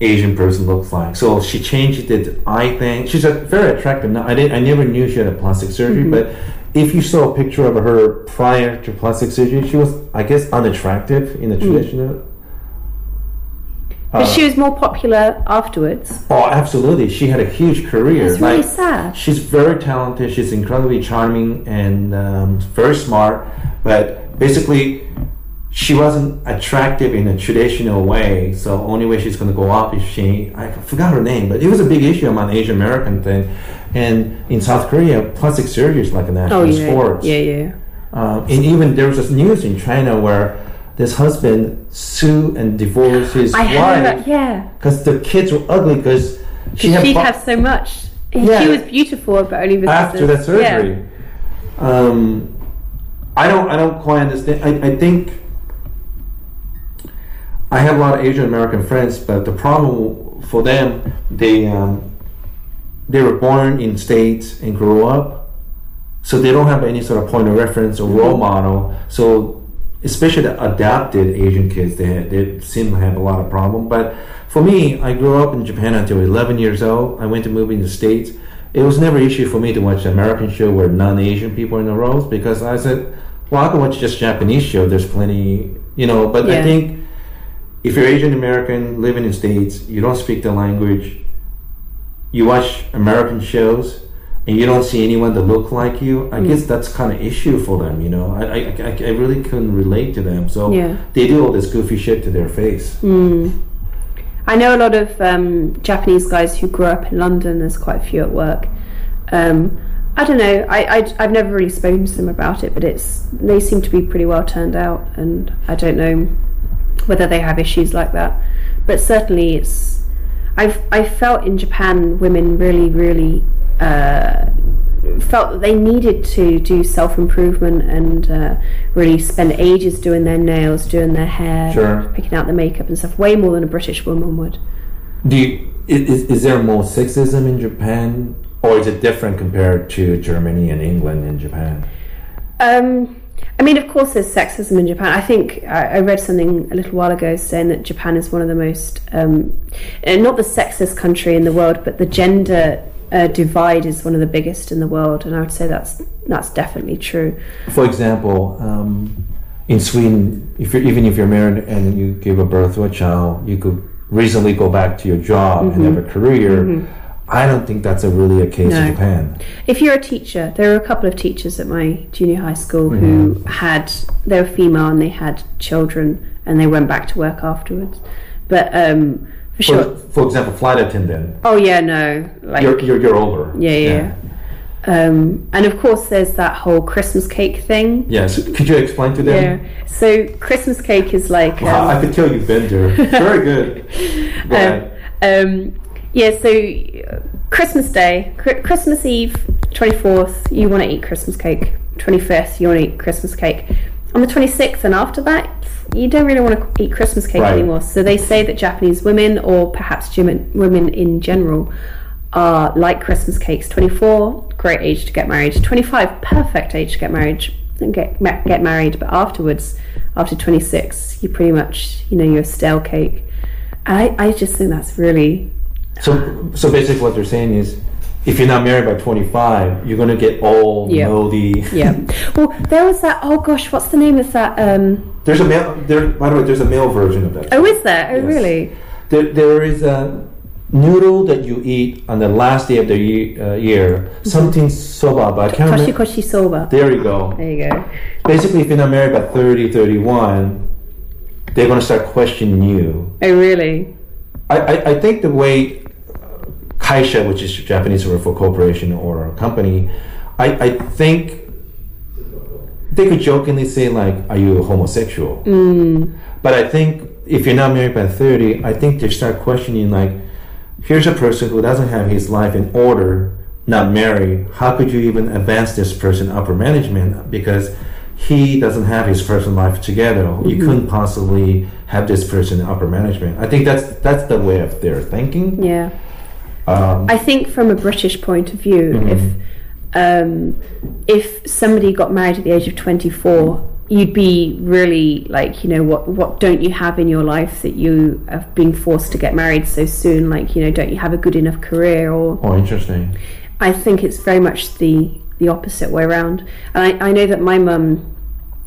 Asian person looks like. So she changed the eye thing. She's a very attractive. Now I didn't. I never knew she had a plastic surgery, but if you saw a picture of her prior to plastic surgery, she was, I guess, unattractive in the traditional. but Uh, she was more popular afterwards Oh, absolutely. She had a huge career. it's really Like, sad She's very talented. She's incredibly charming and um, very smart. But basically, she wasn't attractive in a traditional way. So only way she's going to go up is she. I forgot her name, but it was a big issue among Asian American thing. And in South Korea, plastic surgery is like a national oh yeah sport. yeah yeah Uh, and even there was this news in China where this husband sued and divorced his i wife heard yeah because the kids were ugly because she had she'd bu- have so much Yeah. she was beautiful but only after the surgery. Um, I don't. I don't quite understand. I, I think I have a lot of Asian American friends, but the problem for them, they um, they were born in states and grew up, so they don't have any sort of point of reference or role model. So especially the adopted Asian kids, they they seem to have a lot of problem. But for me, I grew up in Japan until 11 years old. I went to move in the states. It was never an issue for me to watch an American show where non-Asian people are in the roles because I said, well, I can watch just Japanese show. There's plenty, you know. But I think if you're Asian American living in states, you don't speak the language. You watch American shows, and you don't see anyone that look like you. Mm. I guess that's kind of issue for them. You know, I, I, I, really couldn't relate to them. So Yeah. they do all this goofy shit to their face. I know a lot of um, Japanese guys who grew up in London. There's quite a few at work. Um, I don't know. I, I I've never really spoken to them about it, but it's they seem to be pretty well turned out, and I don't know whether they have issues like that. But certainly, it's I've I felt in Japan women really really uh, felt that they needed to do self improvement and uh, really spend ages doing their nails, doing their hair, Sure. picking out the makeup and stuff, way more than a British woman would. Do you, is, is there more sexism in Japan, or is it different compared to Germany and England and Japan? Um, I mean, of course, there's sexism in Japan. I think I, I read something a little while ago saying that Japan is one of the most, um, uh, not the sexist country in the world, but the gender uh, divide is one of the biggest in the world, and I would say that's that's definitely true. For example, um, in Sweden, if you're, even if you're married and you give a birth to a child, you could reasonably go back to your job and have a career. I don't think that's a really a case No. in Japan. If you're a teacher, there were a couple of teachers at my junior high school who had they were female and they had children, and they went back to work afterwards. But um, for sure, for example, flight attendant, oh yeah, no, like you're, you're, you're older. Yeah, yeah. Um, and of course, there's that whole Christmas cake thing. Yes. Could you explain to them? Yeah. So Christmas cake is like Wow, I um, could tell you've been there. Very good. Go ahead. um, yeah. So uh, Christmas Day, Christmas Eve, twenty fourth, you want to eat Christmas cake. Twenty fifth, you want to eat Christmas cake. On the twenty sixth and after that, you don't really want to eat Christmas cake Right. anymore. So they say that Japanese women, or perhaps women in general, are like Christmas cakes. Twenty four, great age to get married. Twenty five, perfect age to get married. And get get married, but afterwards, after twenty six, you pretty much you know you're a stale cake. I, I just think that's really So, so basically, what they're saying is, if you're not married by 25, you're gonna get old, Yeah. moldy. yeah. well, there was that. Oh gosh, what's the name of that? Um, There's a male. There, by the way, there's a male version of that. oh, is there? Oh, Yes. really? There, there is a noodle that you eat on the last day of the ye- uh, year. Something soba, but I can't Koshi remember. koshi soba. There you go. There you go. Basically, if you're not married by 30, 31, they're gonna start questioning you. Oh, really? I, I, I think the way kaisha, which is Japanese word for corporation or a company, I, I think they could jokingly say like, "Are you homosexual?" Mm. But I think if you're not married by thirty, I think they start questioning like, "Here's a person who doesn't have his life in order, not married. How could you even advance this person upper management because?" He doesn't have his personal life together. You couldn't possibly have this person in upper management. I think that's that's the way of their thinking. Yeah. Um, I think from a British point of view, Mm-hmm. if um, if somebody got married at the age of twenty four, you'd be really like, you know, what what don't you have in your life that you have been forced to get married so soon? Like, you know, don't you have a good enough career? Or oh, interesting. I think it's very much the the opposite way around. And I, I know that my mum,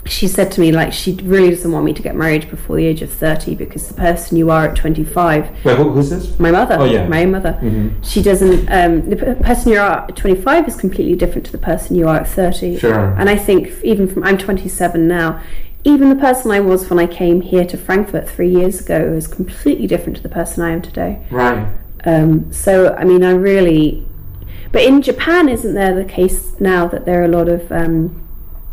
she said to me like she really doesn't want me to get married before the age of thirty because the person you are at twenty five Wait, who's this? my mother, Oh, yeah. my own mother. She doesn't. Um, the person you are at 25 is completely different to the person you are at 30. Sure. And I think even from I'm 27 now, even the person I was when I came here to Frankfurt three years ago is completely different to the person I am today. Right. Um, so I mean, I really. But in Japan, isn't there the case now that there are a lot of um,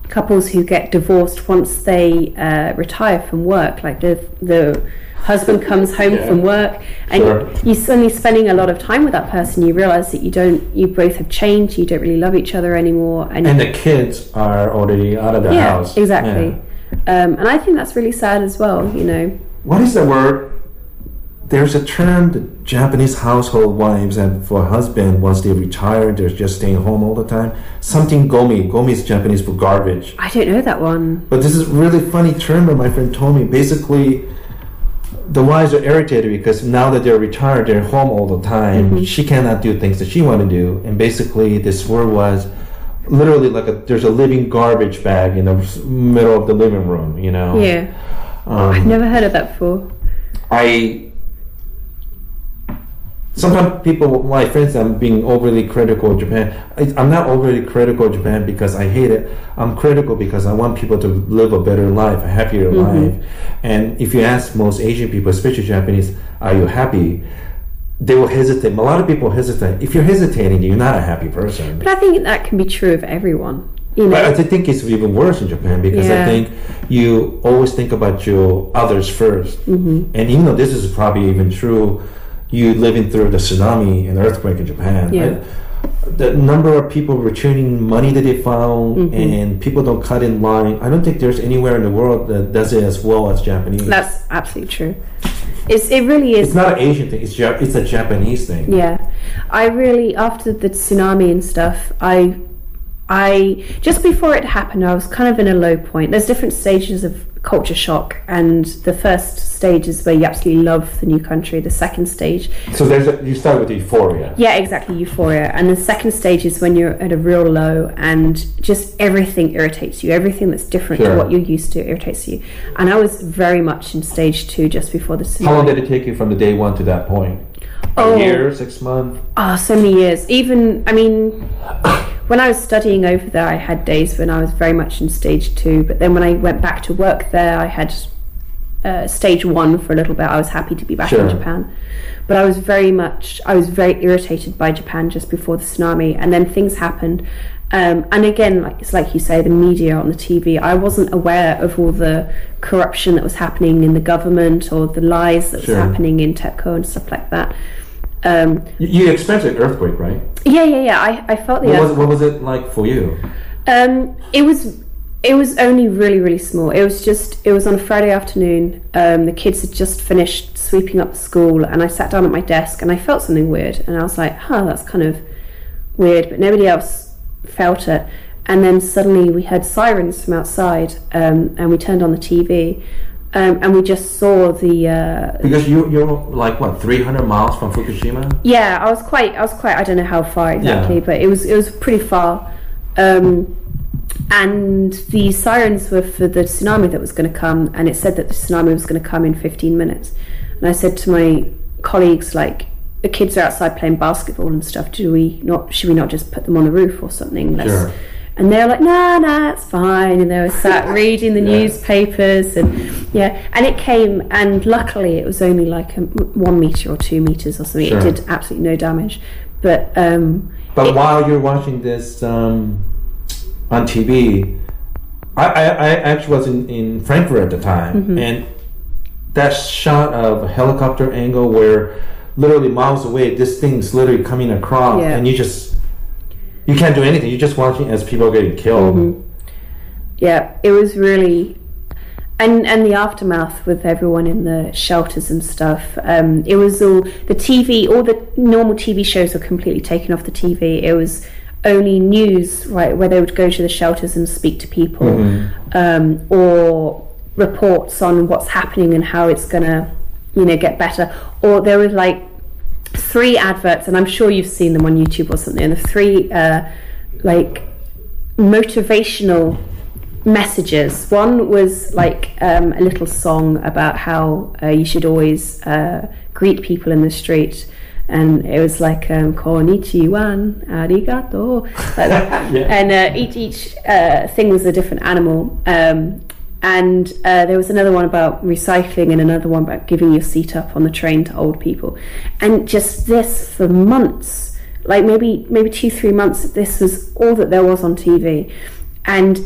couples who get divorced once they uh, retire from work? Like the the husband comes home Yeah. from work, and Sure. you're suddenly spending a lot of time with that person. You realize that you don't, you both have changed. You don't really love each other anymore, and, And the kids are already out of the yeah, house. exactly. Yeah. Um, and I think that's really sad as well. You know, What is the word? There's a term that Japanese household wives and for husband once they retire, they're just staying home all the time. Something gomi. Gomi is Japanese for garbage. I don't know that one. But this is a really funny term that my friend told me. Basically, the wives are irritated because now that they're retired, they're home all the time. She cannot do things that she want to do, and basically, this word was literally like a there's a living garbage bag in the middle of the living room. You know. Yeah, Um, I've never heard of that before. I sometimes people, my friends, I'm being overly critical of Japan. I, I'm not overly critical of Japan because I hate it. I'm critical because I want people to live a better life, a happier life. And if you ask most Asian people, especially Japanese, are you happy? They will hesitate. A lot of people hesitate. If you're hesitating, you're not a happy person. But I think that can be true of everyone. You know, But I think it's even worse in Japan because I think you always think about your others 1st Mm-hmm. And even though this is probably even true, you living through the tsunami and earthquake in Japan. Yeah. The number of people returning money that they found Mm-hmm. and people don't cut in line. I don't think there's anywhere in the world that does it as well as Japanese. that's absolutely true. It's it really is. it's not an Asian thing. It's ja- it's a Japanese thing. Yeah, I really after the tsunami and stuff, I, I just before it happened, I was kind of in a low point. There's different stages of culture shock, and the first stage is where you absolutely love the new country. The second stage, So there's a, you start with euphoria. yeah, exactly, euphoria, and the second stage is when you're at a real low, and just everything irritates you. Everything that's different Sure. to what you're used to irritates you. And I was very much in stage two just before the tsunami. How long did it take you from the day one to that point? Oh. A year, six months. Ah, so many years. Even, I mean, when I was studying over there, I had days when I was very much in stage two. But then when I went back to work there, I had uh, stage one for a little bit. I was happy to be back Sure. in Japan. But I was very much, I was very irritated by Japan just before the tsunami. And then things happened. Um, and again, like it's like you say, the media on the TV. I wasn't aware of all the corruption that was happening in the government or the lies that Sure. was happening in TEPCO and stuff like that. Um, You, experienced an earthquake, right? yeah, yeah, yeah. I, I felt the What was, what was it like for you? um, it was it was only really really small. It was just it was on a Friday afternoon. Um, the kids had just finished sweeping up school, and I sat down at my desk and I felt something weird, and I was like, "Huh, that's kind of weird," but nobody else felt it. And then suddenly we heard sirens from outside, um, and we turned on the TV, um, and we just saw the uh, Because you you're like what 300 miles from Fukushima. Yeah, I was quite. I was quite. I don't know how far exactly, Yeah. but it was. It was pretty far. Um, and the sirens were for the tsunami that was going to come, and it said that the tsunami was going to come in 15 minutes. And I said to my colleagues, like, the kids are outside playing basketball and stuff. Do we not? Should we not just put them on the roof or something? Let's- Sure. And they were like, nah, nah, it's fine. And they were sat reading the Yeah. newspapers and yeah. And it came, and luckily it was only like a, one meter or two meters or something. Sure. It did absolutely no damage. But um, But it- while you're watching this um, on TV, I, I, I actually was in, in Frankfurt at the time, Mm-hmm. and that shot of a helicopter angle where literally miles away, this thing's literally coming across, Yeah. and you just you can't do anything. You're just watching as people are getting killed. Mm-hmm. yeah, it was really. And, and the aftermath with everyone in the shelters and stuff. Um, it was all the TV, all the normal TV shows were completely taken off the TV. It was only news, right, where they would go to the shelters and speak to people, um, or reports on what's happening and how it's gonna, you know, get better. Or there was like three adverts, and I'm sure you've seen them on YouTube or something. And the three uh, like motivational messages. One was like um, a little song about how uh, you should always uh, greet people in the street. And it was like um, "Konnichiwa, arigato," like. Yeah. and uh, each each uh, thing was a different animal. Um, and uh, there was another one about recycling, and another one about giving your seat up on the train to old people. And just this for months, like maybe maybe two three months. This was all that there was on TV, and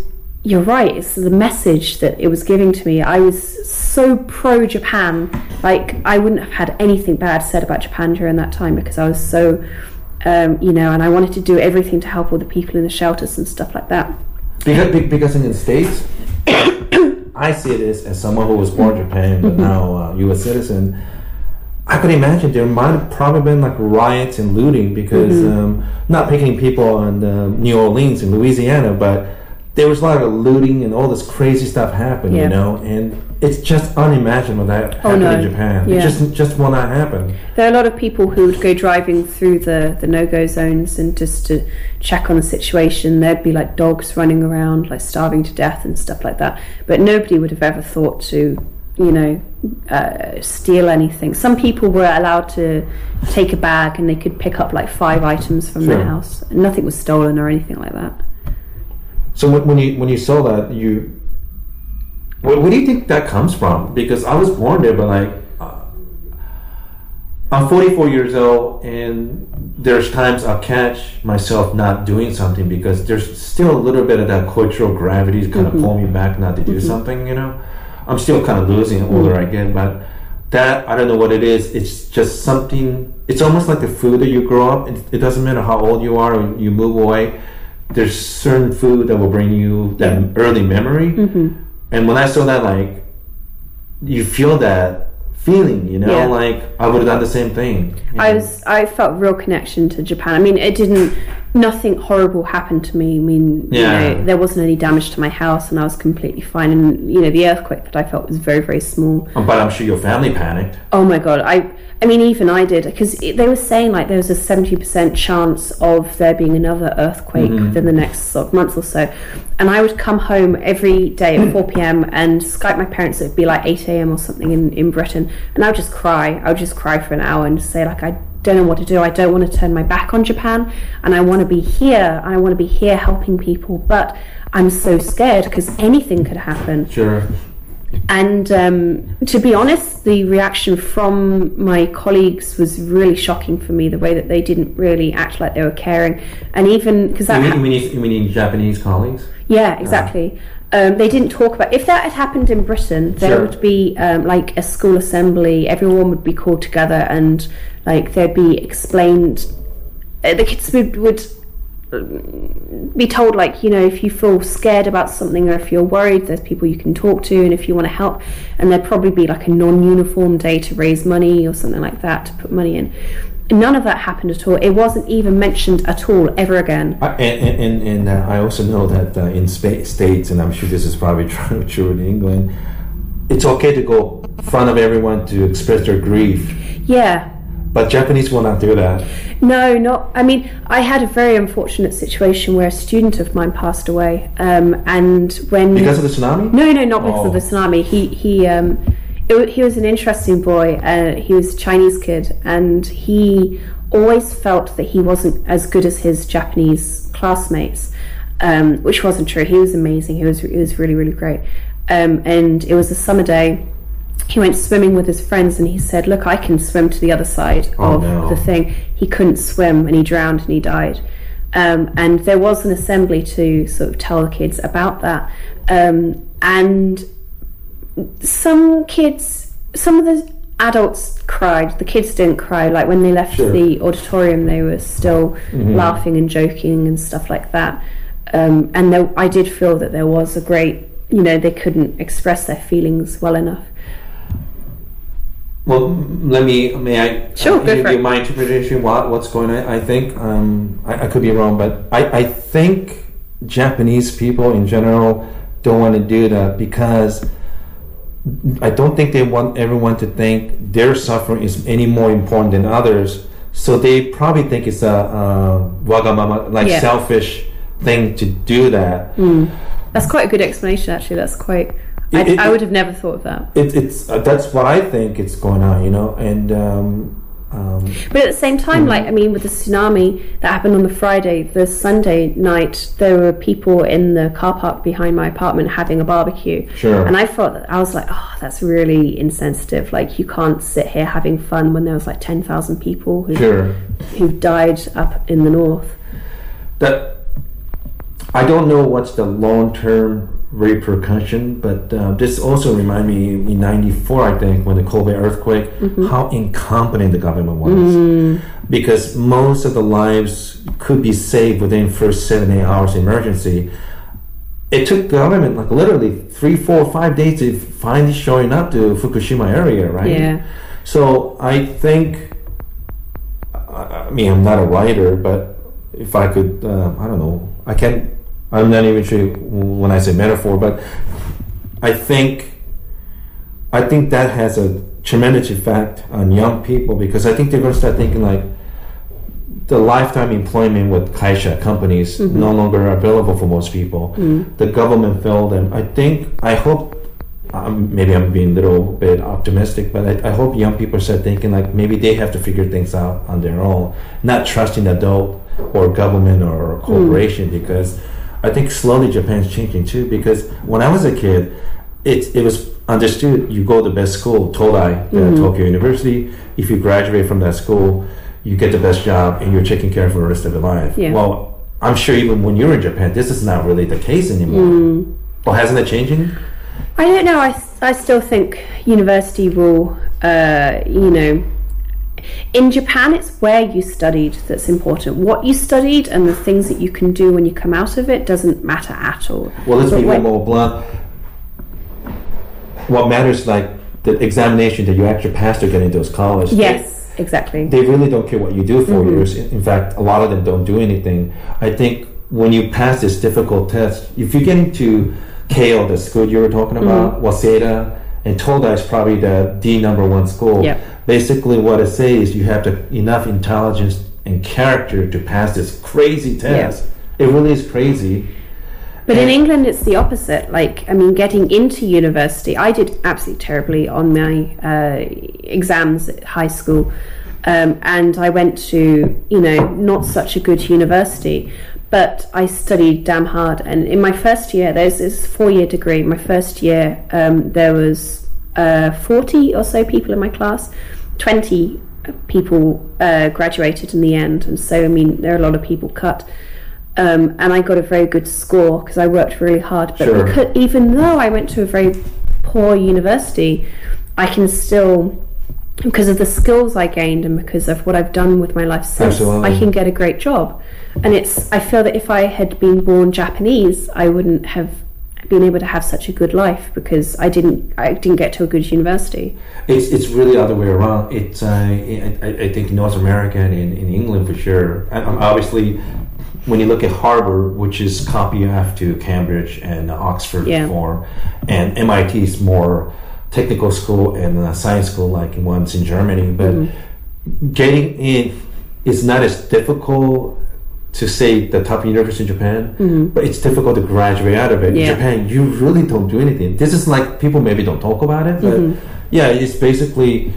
you're right. It's the message that it was giving to me. I was so pro Japan. Like I wouldn't have had anything bad said about Japan during that time because I was so, um, you know, and I wanted to do everything to help all the people in the shelters and stuff like that. Because, be- because in the States, I see this as, someone who was born in Japan but now uh, U.S. citizen. I could imagine there might have probably been like riots and looting because um, not picking people on um, New Orleans and Louisiana, but there was a lot of looting and all this crazy stuff happened, Yeah. you know, and it's just unimaginable that Oh, happened no. in Japan. Yeah. It just just will not happen. There are a lot of people who would go driving through the, the no go zones and just to check on the situation. There'd be like dogs running around, like starving to death and stuff like that. But nobody would have ever thought to you know, uh, steal anything. Some people were allowed to take a bag and they could pick up like five items from Sure. their house. Nothing was stolen or anything like that. So when, when you when you saw that, you where, where do you think that comes from? Because I was born there, but like uh, I'm 44 years old, and there's times I'll catch myself not doing something because there's still a little bit of that cultural gravity kind of mm-hmm. pull me back not to do mm-hmm. something. You know, I'm still kind of losing the older mm-hmm. I get, but that I don't know what it is. It's just something. It's almost like the food that you grow up. It, it doesn't matter how old you are you move away. There's certain food that will bring you that early memory. And when I saw that, like, you feel that feeling, you know, Yeah. like I would have done the same thing. I know? was I felt real connection to Japan. I mean, it didn't. Nothing horrible happened to me. I mean, Yeah. you know, there wasn't any damage to my house, and I was completely fine. And you know, the earthquake that I felt was very very small. Oh, but I'm sure your family panicked. Oh my god, I I mean even I did because they were saying like there was a 70% chance of there being another earthquake mm-hmm. within the next sort of month or so. And I would come home every day at 4 p.m. and Skype my parents it would be like 8 a.m. or something in, in Britain and I would just cry. I would just cry for an hour and say like I don't know what to do. I don't want to turn my back on Japan and I want to be here. I want to be here helping people, but I'm so scared because anything could happen. Sure. And um, to be honest, the reaction from my colleagues was really shocking for me. The way that they didn't really act like they were caring, and even because that, You mean, you, mean, you mean Japanese colleagues? yeah, exactly. Um, they didn't talk about if that had happened in Britain. There Sure. would be um, like a school assembly. Everyone would be called together, and like there'd be explained. Uh, the kids would would be told like you know if you feel scared about something or if you're worried there's people you can talk to and if you want to help. And there'd probably be like a non-uniform day to raise money or something like that to put money in. None of that happened at all. It wasn't even mentioned at all ever again. I, and and, and uh, I also know that uh, in states, and I'm sure this is probably true, true in England, it's okay to go in front of everyone to express their grief, yeah but Japanese will not do that. No, not. I mean, I had a very unfortunate situation where a student of mine passed away, um, and when Because of the tsunami? no, no, not because Oh. of the tsunami. He he um, it, he was an interesting boy. Uh, he was a Chinese kid, and he always felt that he wasn't as good as his Japanese classmates, um, which wasn't true. He was amazing. He was he was really really great. Um, and it was a summer day. He went swimming with his friends, and he said, "Look, I can swim to the other side Oh, of no. the thing." He couldn't swim, and he drowned, and he died. Um, and there was an assembly to sort of tell the kids about that. Um, and some kids, some of the adults cried. The kids didn't cry. Like when they left Sure. the auditorium, they were still laughing and joking and stuff like that. Um, and there, I did feel that there was a great, you know, they couldn't express their feelings well enough. Well, let me. May I? Sure, uh, give you my interpretation. What what's going on? I think um, I, I could be wrong, but I, I think Japanese people in general don't want to do that because I don't think they want everyone to think their suffering is any more important than others. So they probably think it's a, a wagamama, like Yeah. selfish thing to do that. That's quite a good explanation, actually. That's quite. I, It- it- I would have never thought of that. It, it's uh, that's what I think it's going on, you know, and. Um, um, But at the same time, like I mean, with the tsunami that happened on the Friday, the Sunday night, there were people in the car park behind my apartment having a barbecue. Sure. And I thought that I was like, oh, that's really insensitive. Like you can't sit here having fun when there was like ten thousand people who sure. who died up in the north. that I don't know what's the long term repercussion, but uh, this also reminded me in '94, I think, when the Kobe earthquake, how incompetent the government was, because most of the lives could be saved within first seven eight hours emergency. It took government like literally three, four, five days to finally showing up to Fukushima area, right? Yeah. So I think, I I mean, I'm not a writer, but if I could, uh, I don't know, I can't, I'm not even sure when I say metaphor, but I think, I think that has a tremendous effect on young people because I think they're going to start thinking like, the lifetime employment with Kaisha companies no longer available for most people. The government failed them. I think, I hope, um, maybe I'm being a little bit optimistic, but I, I hope young people start thinking like maybe they have to figure things out on their own, not trusting adult or government or corporation because I think slowly Japan's changing too. Because when I was a kid, it it was understood you go to the best school, Todai, the Tokyo University. If you graduate from that school, you get the best job and you're taken care of for the rest of your life. Yeah. Well, I'm sure even when you're in Japan, this is not really the case anymore. Mm. Well, hasn't it changing? I don't know. I, I still think university will, uh, you know, in Japan, it's where you studied that's important. What you studied and the things that you can do when you come out of it doesn't matter at all. Well, let's But be when- more blunt. What matters, like the examination that you actually pass to get into those colleges. Yes, exactly. They, they really don't care what you do for Mm-hmm. years. In in fact, a lot of them don't do anything. I think when you pass this difficult test, if you get into Keio, the school you were talking about, Mm-hmm. Waseda, and Todai is probably the D number one school. Yep. Basically, what it says is you have to, enough intelligence and character to pass this crazy test. It really is crazy. But in England, it's the opposite. Like, I mean, getting into university, I did absolutely terribly on my uh, exams at high school. Um, and I went to, you know, not such a good university, but I studied damn hard. And in my first year, there's this four year degree. My first year, um, there was uh, 40 or so people in my class, 20 people uh, graduated in the end. And so, I mean, there are a lot of people cut um, and I got a very good score because I worked really hard. But Sure. because, even though I went to a very poor university, I can still, because of the skills I gained and because of what I've done with my life since, Absolutely. I can get a great job. And it's, I feel that if I had been born Japanese, I wouldn't have been able to have such a good life because I didn't, I didn't get to a good university. It's, it's really the other way around. It's uh, I, I I think in North America and in, in England for sure. And um, obviously, when you look at Harvard, which is copy after Cambridge and Oxford Yeah. form, and MIT is more technical school and uh, science school like ones in Germany. But mm-hmm. getting in is not as difficult to say the top university in Japan, mm-hmm. but it's difficult to graduate out of it. Yeah. In Japan, you really don't do anything. This is like people maybe don't talk about it, but mm-hmm. yeah, it's basically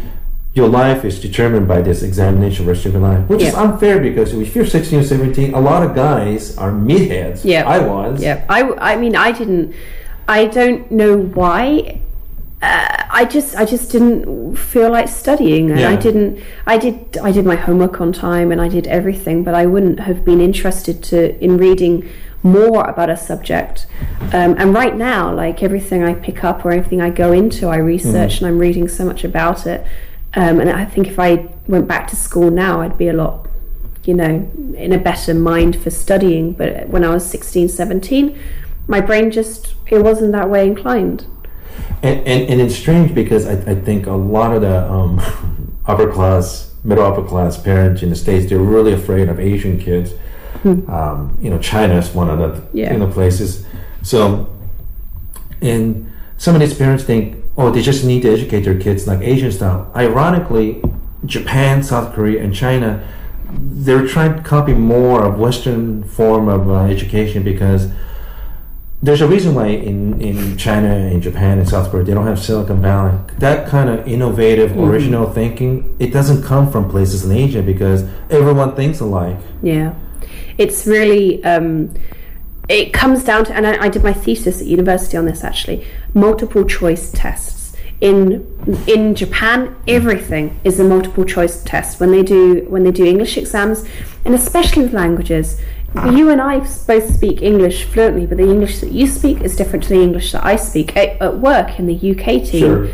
your life is determined by this examination of your life, which is unfair because if you're 16 or 17, a lot of guys are meatheads. Yeah. I was. Yeah, I, I mean, I didn't. I don't know why. Uh, I just, I just didn't feel like studying, and I didn't. I did, I did my homework on time, and I did everything, but I wouldn't have been interested to in reading more about a subject. Um, and right now, like everything I pick up or everything I go into, I research and I'm reading so much about it. Um, and I think if I went back to school now, I'd be a lot you know, in a better mind for studying. But when I was 16, 17, my brain just, it wasn't that way inclined. And, and, and it's strange because I, I think a lot of the um, upper class, middle upper class parents in the States, they're really afraid of Asian kids. Um, you know, China is one of the Yeah. you know, places. So, and some of these parents think, oh, they just need to educate their kids like Asian style. Ironically, Japan, South Korea, and China, they're trying to copy more of Western form of uh, education because there's a reason why in, in China and Japan and South Korea they don't have Silicon Valley. That kind of innovative, original thinking, it doesn't come from places in Asia because everyone thinks alike. Yeah. It's really, um, it comes down to, and I, I did my thesis at university on this actually, multiple choice tests. In in Japan, everything is a multiple choice test. When they do when they do English exams, and especially with languages, you and I both speak English fluently, but the English that you speak is different to the English that I speak at, at work in the UK team. Sure.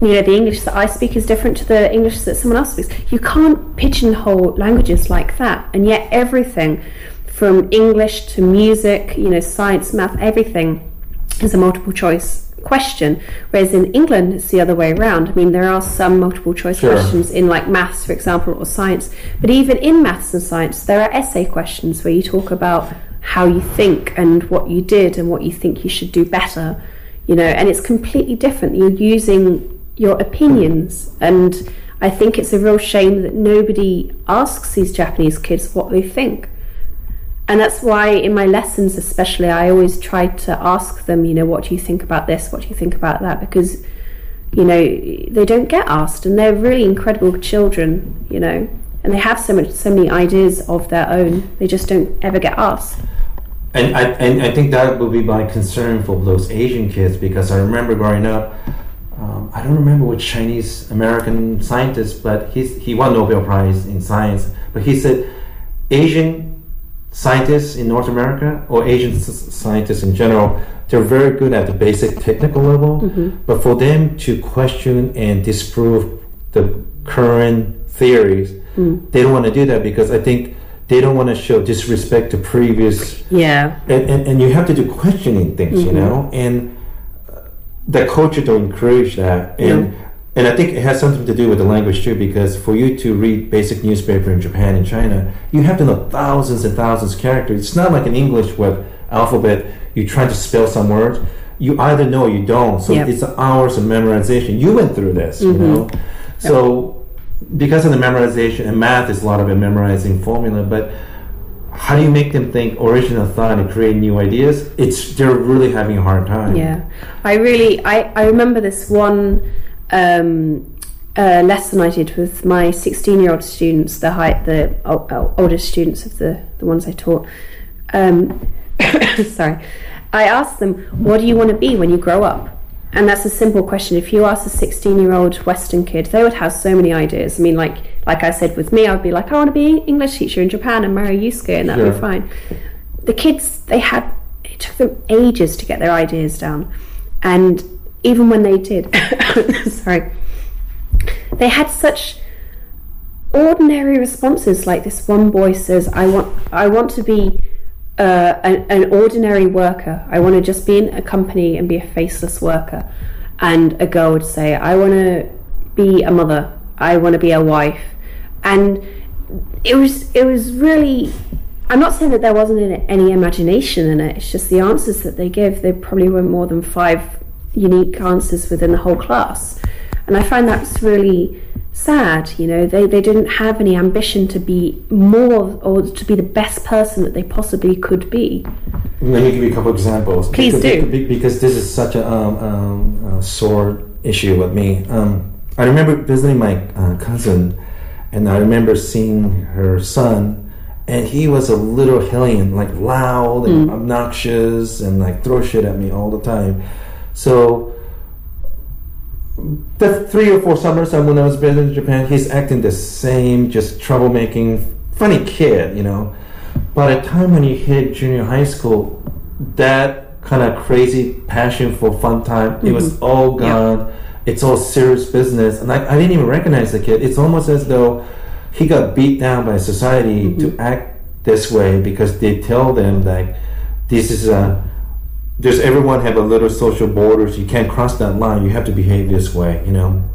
You know, the English that I speak is different to the English that someone else speaks. You can't pigeonhole languages like that, and yet everything from English to music, you know, science, math, everything is a multiple choice question. Whereas in England, it's the other way around. I mean, there are some multiple choice Sure. questions in like maths, for example, or science. But even in maths and science, there are essay questions where you talk about how you think and what you did and what you think you should do better. You know, and it's completely different. You're using your opinions and I think it's a real shame that nobody asks these Japanese kids what they think. And that's why in my lessons especially i always try to ask them you know what do you think about this what do you think about that because you know they don't get asked and they're really incredible children you know and they have so much so many ideas of their own they just don't ever get asked And I, and I think that would be my concern for those Asian kids because I remember growing up. Um, I don't remember which Chinese American scientist, but he's, he won Nobel Prize in science. But he said Asian scientists in North America or Asian scientists in general, they're very good at the basic technical level. Mm-hmm. But for them to question and disprove the current theories, mm. they don't want to do that because I think they don't want to show disrespect to previous yeah. And, and, and you have to do questioning things, you mm-hmm. know, and the culture to encourage that, and and I think it has something to do with the language too, because for you to read basic newspaper in Japan and China, you have to know thousands and thousands of characters. It's not like an English with alphabet. You try to spell some words, you either know or you don't. So Yep. it's hours of memorization. You went through this, you mm-hmm. know, so. Because of the memorization and math is a lot of it memorizing formula, but how do you make them think original thought and create new ideas? It's they're really having a hard time. Yeah, I really I, I remember this one um, uh, lesson I did with my 16 year old students, the high, the o- o- oldest students of the the ones I taught. Um, sorry, I asked them, "What do you want to be when you grow up?" And that's a simple question. If you ask a 16 year old Western kid, they would have so many ideas. I mean, like like I said with me, I'd be like, I want to be an English teacher in Japan and marry Yusuke, and that'd be fine. The kids, they had it took them ages to get their ideas down, and even when they did, sorry, they had such ordinary responses. Like this one boy says, "I want, I want to be." uh, an, an ordinary worker. I want to just be in a company and be a faceless worker. And a girl would say, I want to be a mother. I want to be a wife. And it was it was really. I'm not saying that there wasn't any- imagination in it. It's just the answers that they give. There probably weren't more than five unique answers within the whole class, and I find that's really sad. You know, they they didn't have any ambition to be more or to be the best person that they possibly could be. Let me give you a couple examples. Please because, do. Because this is such a, um, um, a sore issue with me. Um, I remember visiting my uh, cousin, and I remember seeing her son, and he was a little hellion, like loud and obnoxious, and like throw shit at me all the time. So the three or four summers when I was visiting Japan, he's acting the same, just troublemaking, funny kid, you know. By the time when you hit junior high school, that kind of crazy passion for fun time, it was mm-hmm. all gone. It's all serious business, and I, I didn't even recognize the kid. It's almost as though he got beat down by society to mm-hmm. act this way because they tell them like this is a does everyone have a little social borders? You can't cross that line. You have to behave this way, you know.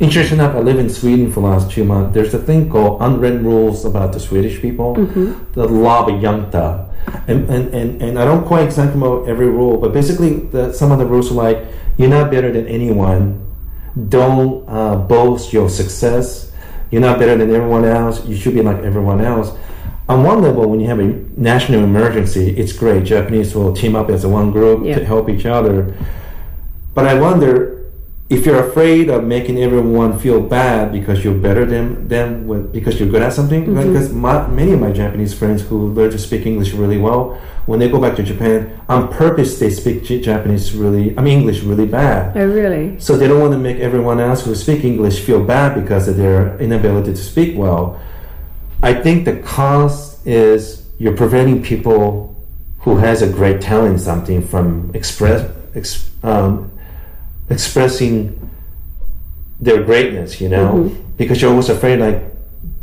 Interesting enough, I live in Sweden for the last two months. There's a thing called unwritten rules about the Swedish people, the law of Jante. And, and, and, and I don't quite exactly know every rule, but basically, the, some of the rules are like you're not better than anyone, don't uh, boast your success, you're not better than everyone else, you should be like everyone else on one level, when you have a national emergency, it's great. Japanese will team up as a one group Yeah. to help each other. But I wonder if you're afraid of making everyone feel bad because you're better than them with, because you're good at something. Mm-hmm. Because my, many of my Japanese friends who learn to speak English really well, when they go back to Japan, on purpose they speak Japanese really, I mean English really bad. Oh, really? So they don't want to make everyone else who speak English feel bad because of their inability to speak well. I think the cost is you're preventing people who has a great talent in something from express ex, um, expressing their greatness. You know, because you're always afraid like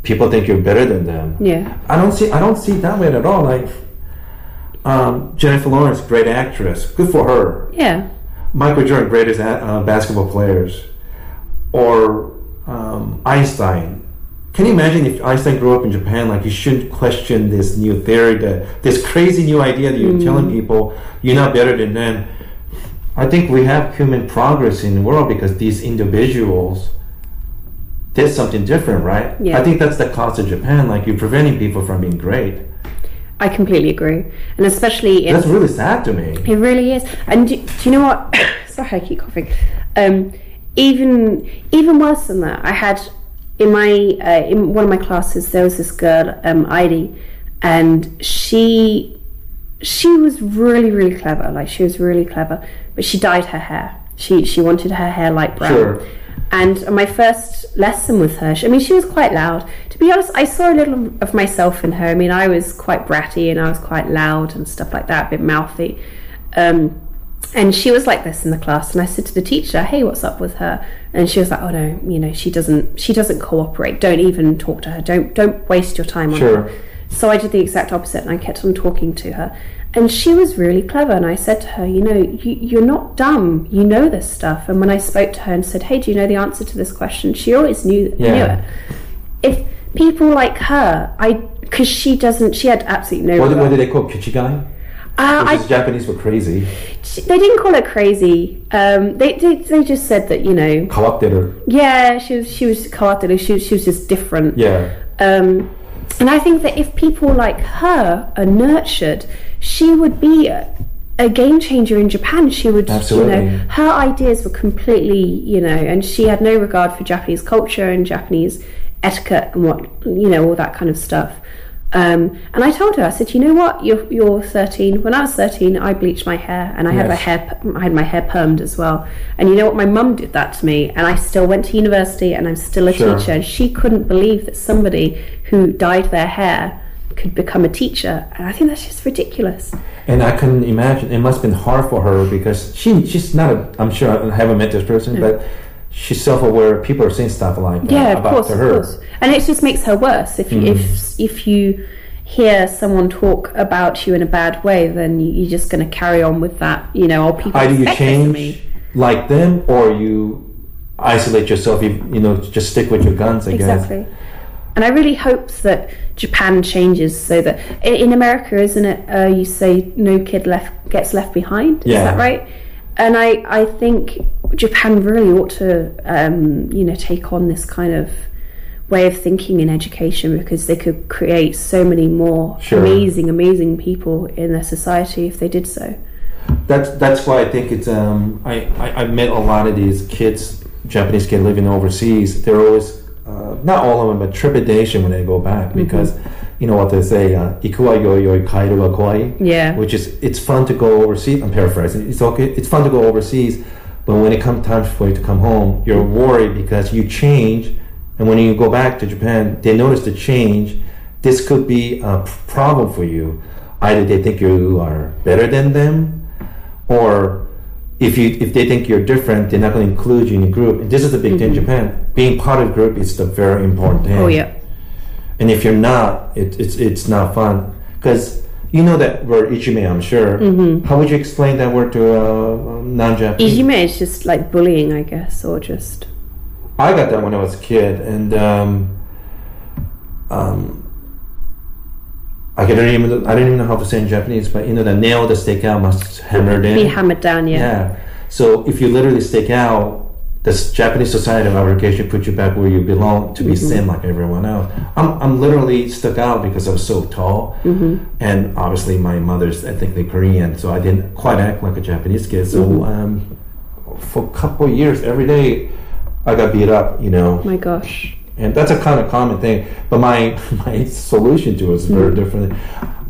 people think you're better than them. Yeah. I don't see. I don't see that way at all. Like um, Jennifer Lawrence, great actress, good for her. Yeah. Michael Jordan, greatest uh, basketball players, or um, Einstein. Can you imagine if Einstein grew up in Japan? Like you shouldn't question this new theory, that this crazy new idea that you're telling people you're not better than them. I think we have human progress in the world because these individuals did something different, right? Yeah. I think that's the cost of Japan. Like you're preventing people from being great. I completely agree, and especially That's really sad to me. It really is. And do, do you know what? Sorry, I keep coughing. Um, even even worse than that, I had in my uh, in one of my classes there was this girl, um, Heidi, and she she was really really clever. Like she was really clever, but she dyed her hair. She she wanted her hair light brown. Sure. And my first lesson with her, she- I mean, she was quite loud. To be honest, I saw a little of myself in her. I mean, I was quite bratty and I was quite loud and stuff like that, a bit mouthy. Um, and she was like this in the class, and I said to the teacher, "Hey, what's up with her?" And she was like, "Oh no, you know, she doesn't, she doesn't cooperate. Don't even talk to her. Don't, don't waste your time on Sure. her." So I did the exact opposite, and I kept on talking to her. And she was really clever. And I said to her, "You know, you, you're not dumb. You know this stuff." And when I spoke to her and said, "Hey, do you know the answer to this question?" She always knew, knew it. If people like her, I because she doesn't, she had absolutely no. What, what do they call Kichigai? Uh, I Japanese were crazy. they didn't call her crazy. Um, they, they they just said that you know, Kawateru. yeah, she was she was kawateru. She she was just different. Yeah. Um, and I think that if people like her are nurtured, she would be a, a game changer in Japan. She would, Absolutely. you know, her ideas were completely, you know, and she had no regard for Japanese culture and Japanese etiquette and what, you know, all that kind of stuff. Um, and I told her, I said, you know what, you're, you're 13. When I was 13, I bleached my hair and I had my hair, I had my hair permed as well. And you know what, my mum did that to me, and I still went to university, and I'm still a Sure. teacher. And she couldn't believe that somebody who dyed their hair could become a teacher. And I think that's just ridiculous. And I can imagine it must have been hard for her because she she's not a, I'm sure I haven't met this person, but she's self aware. People are saying stuff like that Yeah, of about course, to of her. course. And it just makes her worse. If you, Mm. if if you hear someone talk about you in a bad way, then you- you're just going to carry on with that. You know, or people Either you change like them or you isolate yourself. You, you know, just stick with your guns. I guess. Exactly. And I really hope that Japan changes so that in America, isn't it? Uh, you say no kid left gets left behind. Yeah. Is that right? And I, I think Japan really ought to, um, you know, take on this kind of way of thinking in education because they could create so many more Sure. amazing, amazing people in their society if they did so. That's that's why I think it's um I, I, I met a lot of these kids Japanese kids living overseas. They're always uh, not all of them, but trepidation when they go back Mm-hmm. because you know what they say, uh, "Ikuwa yo yo kairu wa kawai." Yeah. Which is it's fun to go overseas. I'm paraphrasing. It's okay. It's fun to go overseas, but when it comes time for you to come home, you're worried because you change, and when you go back to Japan, they notice the change. This could be a problem for you. Either they think you are better than them, or if you if they think you're different, they're not going to include you in the group. And this is the big thing in mm-hmm. Japan. Being part of a group is the very important thing. Oh yeah. And if you're not, it, it's it's not fun because you know that word ijime. I'm sure. Mm-hmm. How would you explain that word to a non-Japanese? Ijime is just like bullying, I guess, or just I got that when I was a kid, and um, um, I don't even I don't even know how to say in Japanese, but you know the nail that stick out must hammer in. be hammered down. Yeah. Yeah. So if you literally stick out, this Japanese society of education put you back where you belong to be Mm-hmm. seen like everyone else. I'm, I'm literally stuck out because I was so tall, Mm-hmm. and obviously my mother's ethnically Korean, so I didn't quite act like a Japanese kid. So Mm-hmm. um, for a couple of years, every day I got beat up. You know, My gosh. and that's a kind of common thing. But my my solution to it was very different.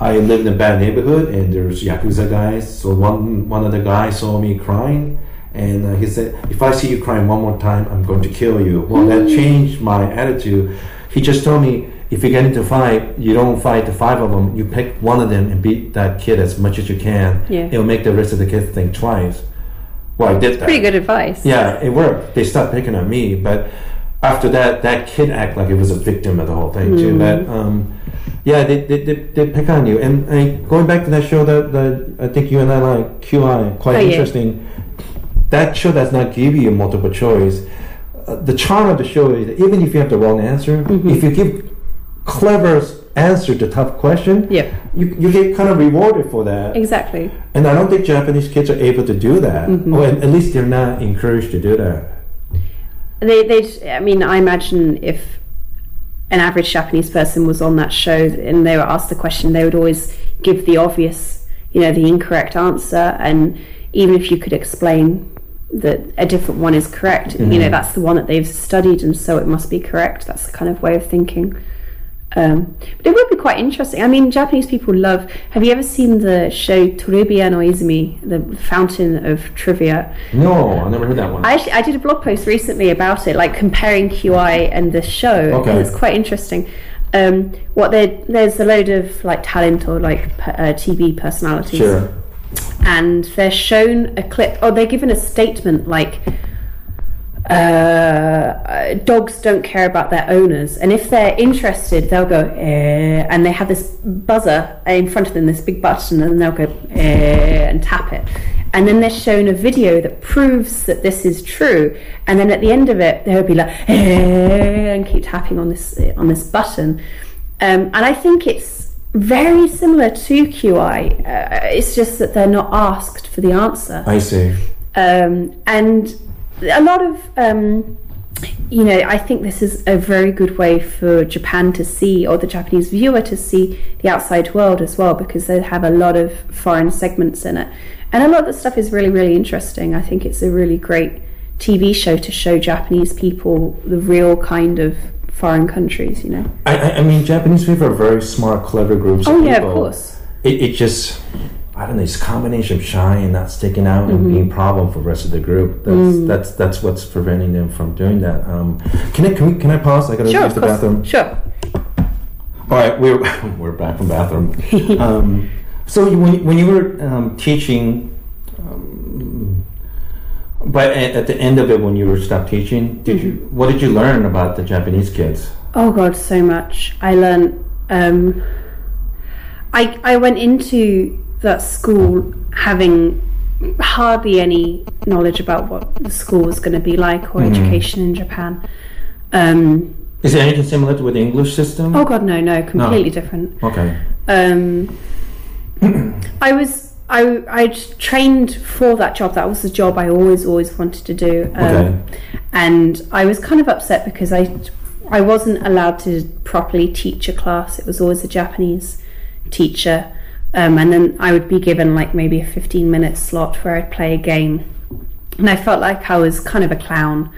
I lived in a bad neighborhood, and there's yakuza guys. So one one of the guys saw me crying, and uh, he said, "If I see you crying one more time, I'm going to kill you." Well, that changed my attitude. He just told me, "If you get into a fight, you don't fight the five of them. You pick one of them and beat that kid as much as you can. Yeah. It'll make the rest of the kids think twice." Well, I did that. Pretty good advice. Yeah, it worked. They stopped picking on me, but after that, that kid act like it was a victim of the whole thing too. But um, yeah, they, they, they, they pick on you. And I, going back to that show that, that I think you and I like, QI, quite Oh, yeah. That show does not give you multiple choice. Uh, the charm of the show is that even if you have the wrong answer, Mm-hmm. if you give clever answer to tough question, Yeah. you, you get kind of rewarded for that. Exactly. And I don't think Japanese kids are able to do that, Mm-hmm. or at at least they're not encouraged to do that. They, they. I mean, I imagine if an average Japanese person was on that show and they were asked the question, they would always give the obvious, you know, the incorrect answer. And even if you could explain that a different one is correct, you know, that's the one that they've studied and so it must be correct. That's the kind of way of thinking. Um, but it would be quite interesting. I mean, Japanese people love. Have you ever seen the show Toribia no Izumi, the fountain of trivia? No, I never heard that one. I actually I did a blog post recently about it, like comparing QI and this show. Okay. it's quite interesting. Um, what there's a load of like talent or like uh, TV personalities, sure. And they're shown a clip, or they're given a statement like. Uh, uh, dogs don't care about their owners, and if they're interested, they'll go eh, and they have this buzzer in front of them, this big button, and they'll go eh, and tap it. And then they're shown a video that proves that this is true, and then at the end of it, they'll be like eh, and keep tapping on this on this button. Um, and I think it's very similar to QI. Uh, it's just that they're not asked for the answer I see. um, and a lot of um, you know i think this is a very good way for japan to see or the japanese viewer to see the outside world as well because they have a lot of foreign segments in it and a lot of the stuff is really really interesting i think it's a really great tv show to show japanese people the real kind of foreign countries you know I, I, I mean, Japanese people are very smart, clever groups. oh of yeah of course It, it just, I don't know, it's a combination of shy and not sticking out Mm-hmm. and being a problem for the rest of the group. That's Mm. that's that's what's preventing them from doing that. Um, can I can, we, can I pause? I gotta sure use the bathroom. sure All right, we're we're back from bathroom. um, so when you- when you were um, teaching, but at, the end of it, when you were stopped teaching, did you Mm-hmm. what did you learn about the Japanese kids? Oh god, so much. I learned. Um, I I went into that school having hardly any knowledge about what the school was going to be like or education in Japan. Um, Is it anything similar to with the English system? oh god, no, no, completely different. Okay. Um, I was I I trained for that job. That was the job I always always wanted to do. Um, Okay. And I was kind of upset because I I wasn't allowed to properly teach a class. It was always a Japanese teacher, um, and then I would be given like maybe a fifteen minute slot where I'd play a game, and I felt like I was kind of a clown.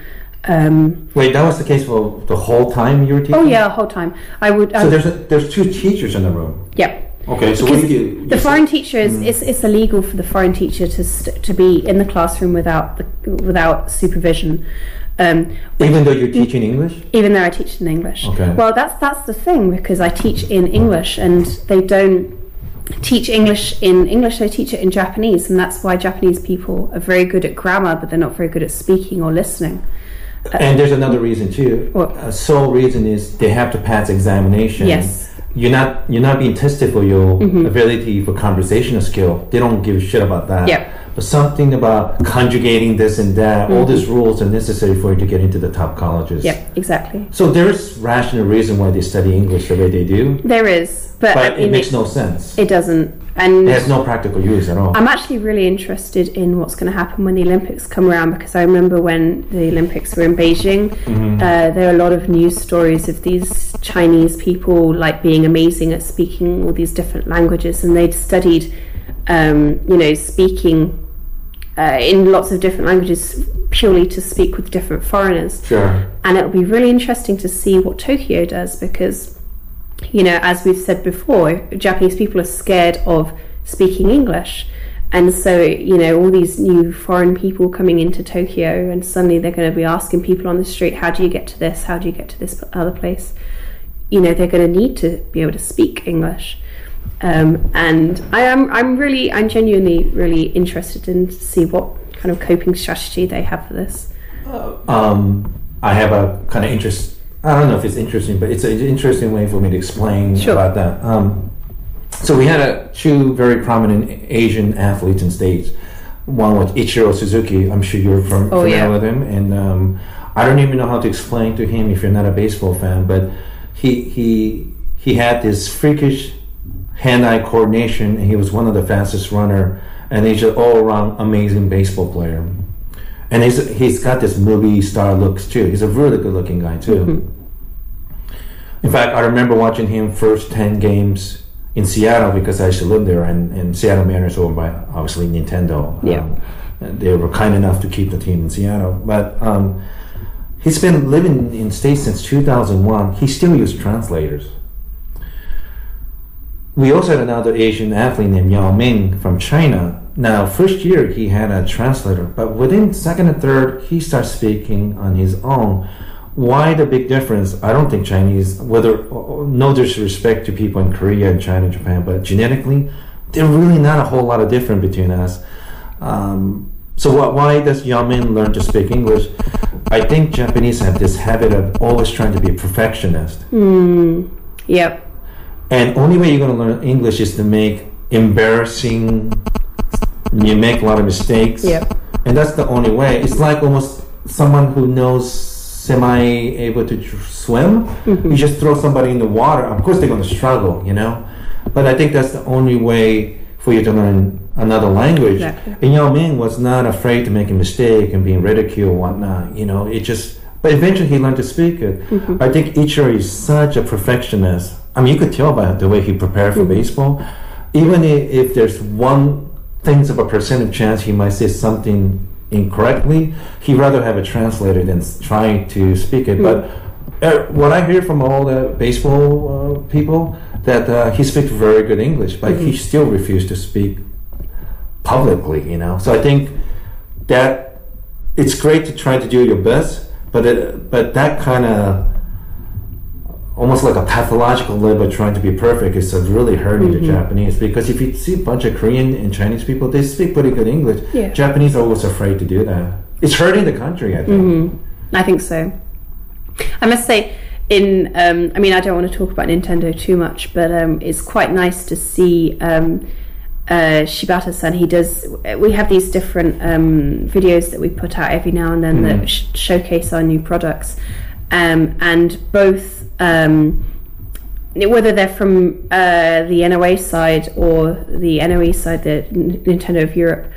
Um, Wait, that was the case for the whole time you were teaching? oh yeah, the whole time I would. I So would there's a, there's two teachers in the room. yeah. Okay, so what do you do? the You foreign teacher is it's, it's illegal for the foreign teacher to st- to be in the classroom without the, without supervision. Um, even though you're teaching English. even though I teach in English. Okay. Well, that's that's the thing because I teach in English and they don't teach English in English. They teach it in Japanese, and that's why Japanese people are very good at grammar, but they're not very good at speaking or listening. And there's another reason too. What? A sole reason is they have to pass examination. Yes. Mm-hmm. You're not you're not being tested for your ability for conversational skill. They don't give a shit about that. Yep. But something about conjugating this and that, all these rules are necessary for you to get into the top colleges. Mm-hmm. Yep, exactly. So there's rational reason why they study English the way they do, There is, but, but I it mean, makes no sense. It doesn't, and It has no practical use at all. I'm actually really interested in what's going to happen when the Olympics come around because I remember when the Olympics were in Beijing, uh, there are a lot of news stories of these Chinese people like being amazing at speaking all these different languages, and they'd studied, um, you know, speaking uh, in lots of different languages purely to speak with different foreigners sure. and it'll be really interesting to see what Tokyo does because, you know, as we've said before, Japanese people are scared of speaking English. And so, you know, all these new foreign people coming into Tokyo, and suddenly they're going to be asking people on the street, how do you get to this? How do you get to this other place? You know, they're going to need to be able to speak English. Um, and I am, I'm really, I'm genuinely really interested in to see what kind of coping strategy they have for this. um, I have a kind of interest. I don't know if it's interesting, but it's an interesting way for me to explain Sure. about that. Um, so we had a, two very prominent Asian athletes in states. One was Ichiro Suzuki. I'm sure you're from, Oh, familiar yeah. with him, and um, I don't even know how to explain to him if you're not a baseball fan. But he he he had this freakish hand-eye coordination, he was one of the fastest runner, and he's an all-around amazing baseball player. And he's he's got this movie star looks too. He's a really good looking guy too. In fact, I remember watching him first ten games in Seattle because I used to live there, and, and Seattle Mariners owned by obviously Nintendo. Yeah. Um, they were kind enough to keep the team in Seattle, but um, he's been living in states since 2001. He still uses translators. We also had another Asian athlete named Yao Ming from China. Now, first year he had a translator, but within second and third, he starts speaking on his own. Why the big difference? I don't think Chinese, whether no disrespect to people in Korea and China and Japan, but genetically, they're really not a whole lot of different between us. Um, so what, why does Yao Ming learn to speak English? I think Japanese have this habit of always trying to be a perfectionist. Yep. And only way you're going to learn English is to make embarrassing. You make a lot of mistakes. Yep. And that's the only way. It's like almost someone who knows semi able to tr- swim. Mm-hmm. You just throw somebody in the water. Of course, they're going to struggle, you know. But I think that's the only way for you to learn another language. Exactly. And Yao Ming was not afraid to make a mistake and being ridiculed and whatnot. You know, it just. But eventually, he learned to speak it. Mm-hmm. I think Ichiro is such a perfectionist. I mean, you could tell by the way he prepared for baseball. Even if, there's one things of a percentage chance he might say something incorrectly, he'd rather have a translator than trying to speak it. But uh, what I hear from all the baseball uh, people that uh, he speaks very good English, but he still refused to speak publicly. You know, so I think that it's great to try to do your best, but it, but that kind of almost like a pathological level trying to be perfect is really hurting the Japanese because if you see a bunch of Korean and Chinese people, they speak pretty good English. Yeah. Japanese are always afraid to do that. It's hurting the country, I think. I think so. I must say, in um, I mean, I don't want to talk about Nintendo too much, but um, it's quite nice to see um, uh, Shibata-san. He does. We have these different um, videos that we put out every now and then that sh- showcase our new products, um, and both. Um, whether they're from uh, the NOA side or the NOE side, the Nintendo of Europe,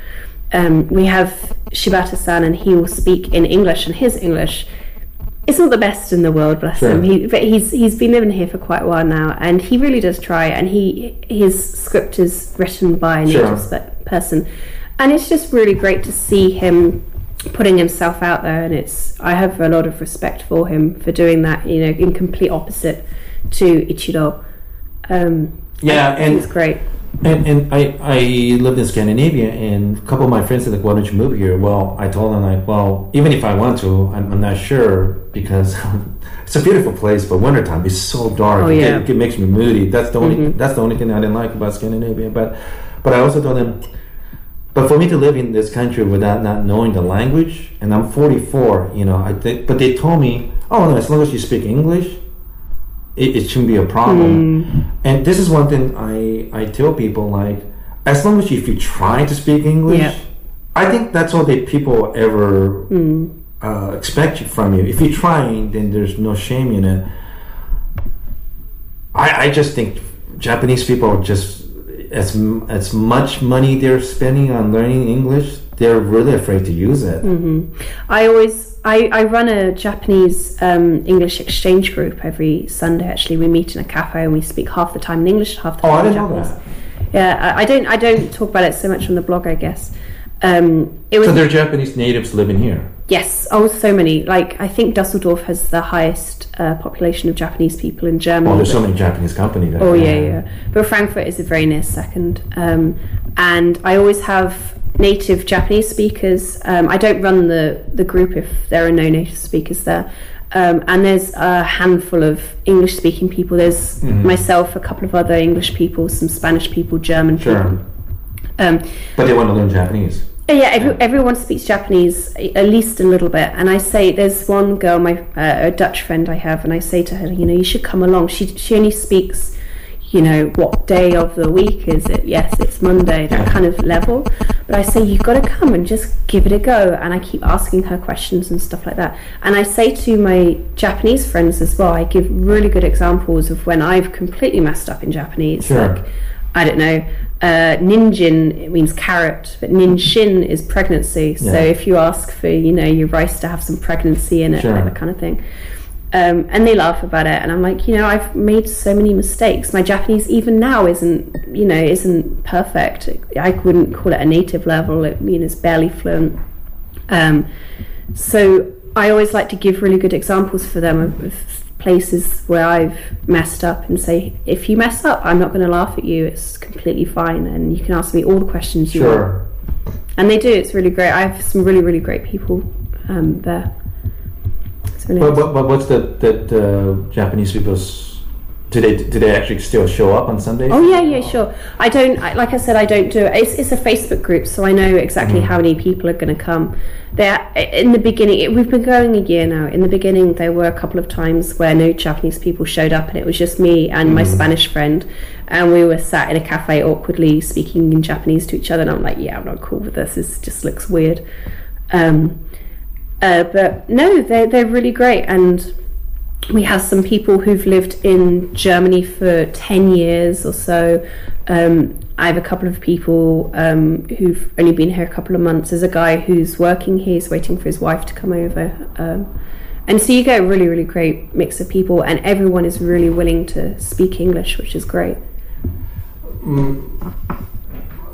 um, we have Shibata-san, and he will speak in English, and his English is not the best in the world, bless Sure. him. He, but he's he's been living here for quite a while now, and he really does try. And he his script is written by a Sure. native person, and it's just really great to see him putting himself out there. And it's I have a lot of respect for him for doing that. You know, in complete opposite to Ichiro. Um, Yeah, and it's great. And, and I, I lived in Scandinavia, and a couple of my friends said, like, why don't you move here? Well, I told them, like, well, even if I want to, I'm, I'm not sure because it's a beautiful place, but wintertime is so dark. Oh, It yeah. get- It, makes me moody. That's the only that's the only thing I didn't like about Scandinavia. But but I also told them, but for me to live in this country without not knowing the language, and I'm 44, you know, I think. But they told me, oh no, as long as you speak English, it, it shouldn't be a problem. And this is one thing I, I tell people like, as long as you, if you try to speak English, Yeah. I think that's all that people ever uh, expect from you. If you're trying, then there's no shame in it. I, I just think Japanese people are just as as much money they're spending on learning English, they're really afraid to use it. I always I, I run a Japanese um, English exchange group every Sunday. Actually, we meet in a cafe and we speak half the time in English, half the Oh, I time in didn't know Japanese. that. Yeah, I, I don't I don't talk about it so much on the blog. I guess um, it was So there are Japanese natives living here. yes. Oh, so many. Like I think Dusseldorf has the highest uh, population of Japanese people in Germany. Oh, there's so many Japanese companies. that- Oh yeah, yeah. But Frankfurt is a very near second. Um, and I always have native Japanese speakers. Um, I don't run the the group if there are no native speakers there. Um, and there's a handful of English speaking people. There's Mm-hmm. myself, a couple of other English people, some Spanish people, German Sure. people. Um, But they want to learn Japanese. yeah, every, everyone speaks Japanese at least a little bit, and I say there's one girl, my uh, a Dutch friend I have, and I say to her, you know, you should come along. She she only speaks, you know, what day of the week is it? Yes, it's Monday, that kind of level. But I say you've got to come and just give it a go, and I keep asking her questions and stuff like that. And I say to my Japanese friends as well, I give really good examples of when I've completely messed up in Japanese, Sure. like. I don't know. Uh, ninjin it means carrot, but ninshin is pregnancy. So Yeah. if you ask for, you know, your rice to have some pregnancy in it, Sure. like that kind of thing. Um, and they laugh about it, and I'm like, you know, I've made so many mistakes. My Japanese, even now, isn't, you know, isn't perfect. I wouldn't call it a native level. It, you know, it's barely fluent. Um, so I always like to give really good examples for them of, of places where I've messed up and say, if you mess up, I'm not going to laugh at you. It's completely fine, and you can ask me all the questions you want. And they do. It's really great. I have some really, really great people um, there. It's really but, but what's the that uh, Japanese people's? Do they do they actually still show up on Sundays? Oh yeah, yeah, sure. I don't. I, like I said, I don't do it. It's, it's a Facebook group, so I know exactly how many people are going to come. There, in the beginning, it, we've been going a year now. In the beginning, there were a couple of times where no Japanese people showed up, and it was just me and my Spanish friend, and we were sat in a cafe awkwardly speaking in Japanese to each other. And I'm like, yeah, I'm not cool with this. This just looks weird. Um, uh, but no, they're they're really great, and we have some people who've lived in Germany for 10 years or so. Um, I have a couple of people um, who've only been here a couple of months. There's a guy who's working here, he's waiting for his wife to come over. Um, and so you get a really, really great mix of people, and everyone is really willing to speak English, which is great.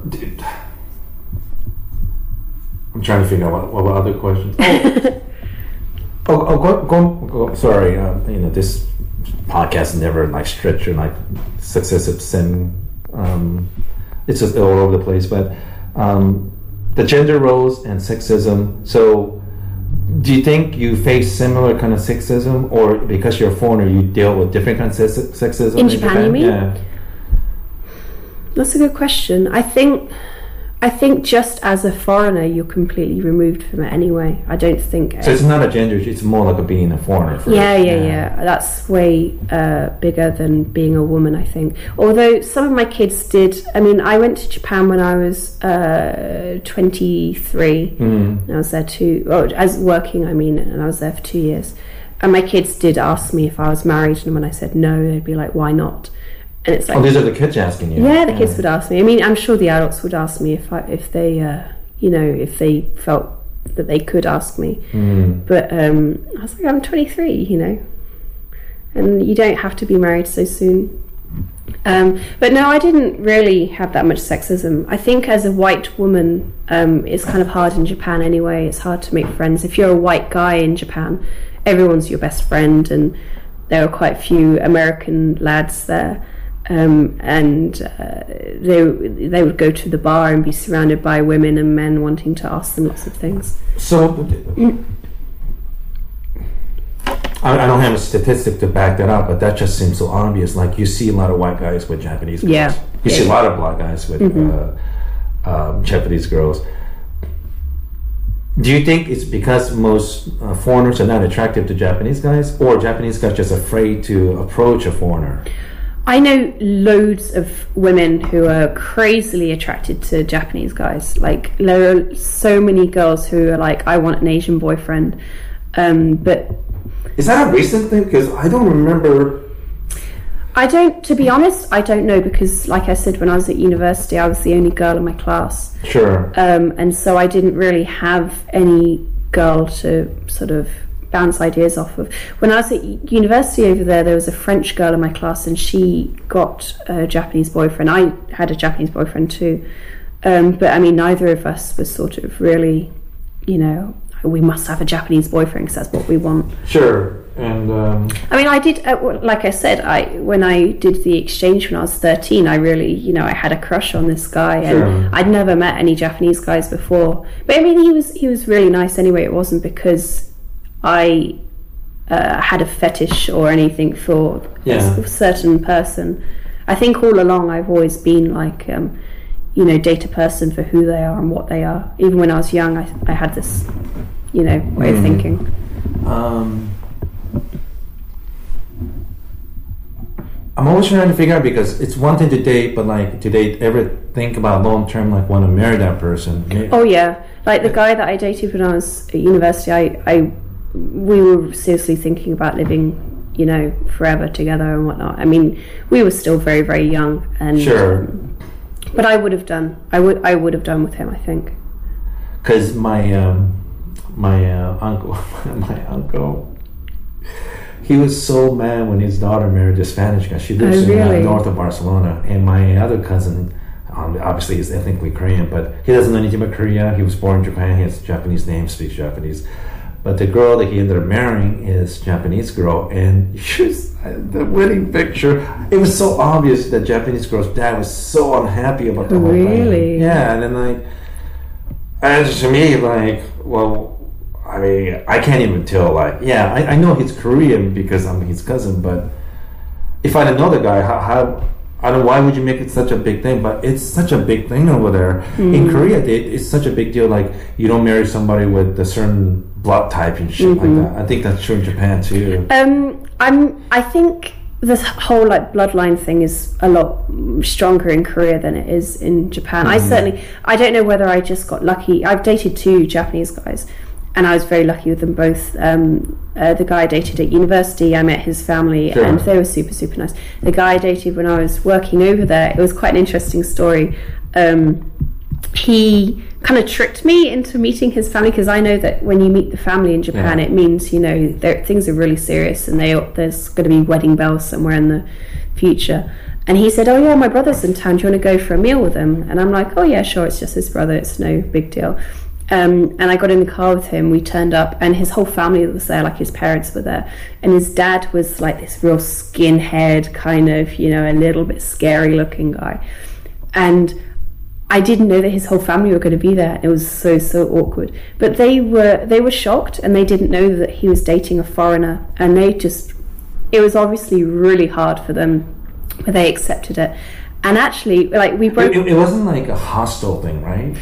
Dude. I'm trying to figure out what, what other questions. Oh, oh, oh go, go, go, sorry. Um, you know, this podcast never like stretch or like successive sin. Um, it's just all over the place. But um, the gender roles and sexism. So, do you think you face similar kind of sexism, or because you're a foreigner, you deal with different kinds of sexism In Japan, you mean? Yeah. That's a good question. I think. I think just as a foreigner, you're completely removed from it anyway. I don't think. So it's not a gender; it's more like a being a foreigner. For Yeah, yeah, yeah. That's way uh, bigger than being a woman, I think. Although some of my kids did. I mean, I went to Japan when I was uh, 23. Mm. I was there two, oh, as working, I mean, and I was there for two years. And my kids did ask me if I was married, and when I said no, they'd be like, "Why not?" And it's like, Oh, these are the kids asking you. yeah, the kids would ask me. I mean, I'm sure the adults would ask me if I, if they, uh, you know, if they felt that they could ask me. Mm. But um, I was like, I'm 23, you know, and you don't have to be married so soon. Um, but no, I didn't really have that much sexism. I think as a white woman, um, it's kind of hard in Japan anyway. It's hard to make friends. If you're a white guy in Japan, everyone's your best friend, and there are quite a few American lads there. Um, and uh, they they would go to the bar and be surrounded by women and men wanting to ask them lots of things. So, I, don't have a statistic to back that up, but that just seems so obvious. Like you see a lot of white guys with Japanese girls. Yeah. You Yeah, see a lot of black guys with uh, um, Japanese girls. Do you think it's because most uh, foreigners are not attractive to Japanese guys, or Japanese guys just afraid to approach a foreigner? I know loads of women who are crazily attracted to Japanese guys. Like there are so many girls who are like, I want an Asian boyfriend. Um, but Is that a recent thing? Because I don't remember. I don't, to be honest, I don't know because, like I said, when I was at university, I was the only girl in my class. Sure. Um, and so I didn't really have any girl to sort of bounce ideas off of. When I was at university over there, there was a French girl in my class, and she got a Japanese boyfriend. I had a Japanese boyfriend too, um, but I mean, neither of us was sort of really, you know, we must have a Japanese boyfriend because that's what we want. Sure. And um, I mean, I did, uh, like I said, I when I did the exchange when I was thirteen, I really, you know, I had a crush on this guy, and I'd never met any Japanese guys before. But I mean, he was he was really nice anyway. It wasn't because I uh, had a fetish or anything for Yeah. a certain person. I think all along I've always been like, um, you know, date a person for who they are and what they are. Even when I was young, I, I had this, you know, way of Mhm. thinking. Um, I'm always trying to figure out because it's one thing to date, but like, do they ever think about long term, like, want to marry that person? May- Oh yeah, like the guy that I dated when I was at university, I, I we were seriously thinking about living, you know, forever together and whatnot. I mean, we were still very very young, and Sure. um, but I would have done. I would I would have done with him. I think. Because my um, my uh, uncle, my uncle, he was so mad when his daughter married a Spanish guy. She lives Oh, in uh, really? north of Barcelona, and my other cousin, um, obviously, is ethnically Korean, but he doesn't know anything about Korea. He was born in Japan. He has a Japanese name, speaks Japanese. But the girl that he ended up marrying is a Japanese girl, and she was, the wedding picture. It was so obvious that Japanese girl's dad was so unhappy about the whole thing. Really? Yeah, and then like, and to me, like, well, I mean, I can't even tell. Like, yeah, I, I know he's Korean because I'm his cousin, but if I didn't know the guy, how, how I don't know why would you make it such a big thing, but it's such a big thing over there in mm-hmm. Korea. They, it's such a big deal. Like, you don't marry somebody with a certain blood type and shit like that. I think that's true in Japan too. Um, I'm. I think this whole like bloodline thing is a lot stronger in Korea than it is in Japan. I certainly. I don't know whether I just got lucky. I've dated two Japanese guys, and I was very lucky with them both. Um, uh, the guy I dated at university, I met his family, Sure. and they were super super nice. The guy I dated when I was working over there, it was quite an interesting story. Um, he kind of tricked me into meeting his family because I know that when you meet the family in Japan, Yeah. it means you know things are really serious and they there's going to be wedding bells somewhere in the future. And he said, "Oh yeah, my brother's in town. Do you want to go for a meal with him?" And I'm like, "Oh yeah, sure. It's just his brother. It's no big deal." Um, and I got in the car with him. We turned up, and his whole family was there. Like his parents were there, and his dad was like this real skinhead, kind of, you know, a little bit scary looking guy. And I didn't know that his whole family were going to be there. It was so so awkward. But they were they were shocked and they didn't know that he was dating a foreigner and they just it was obviously really hard for them but they accepted it. And actually like we broke It, it, it wasn't like a hostile thing, right?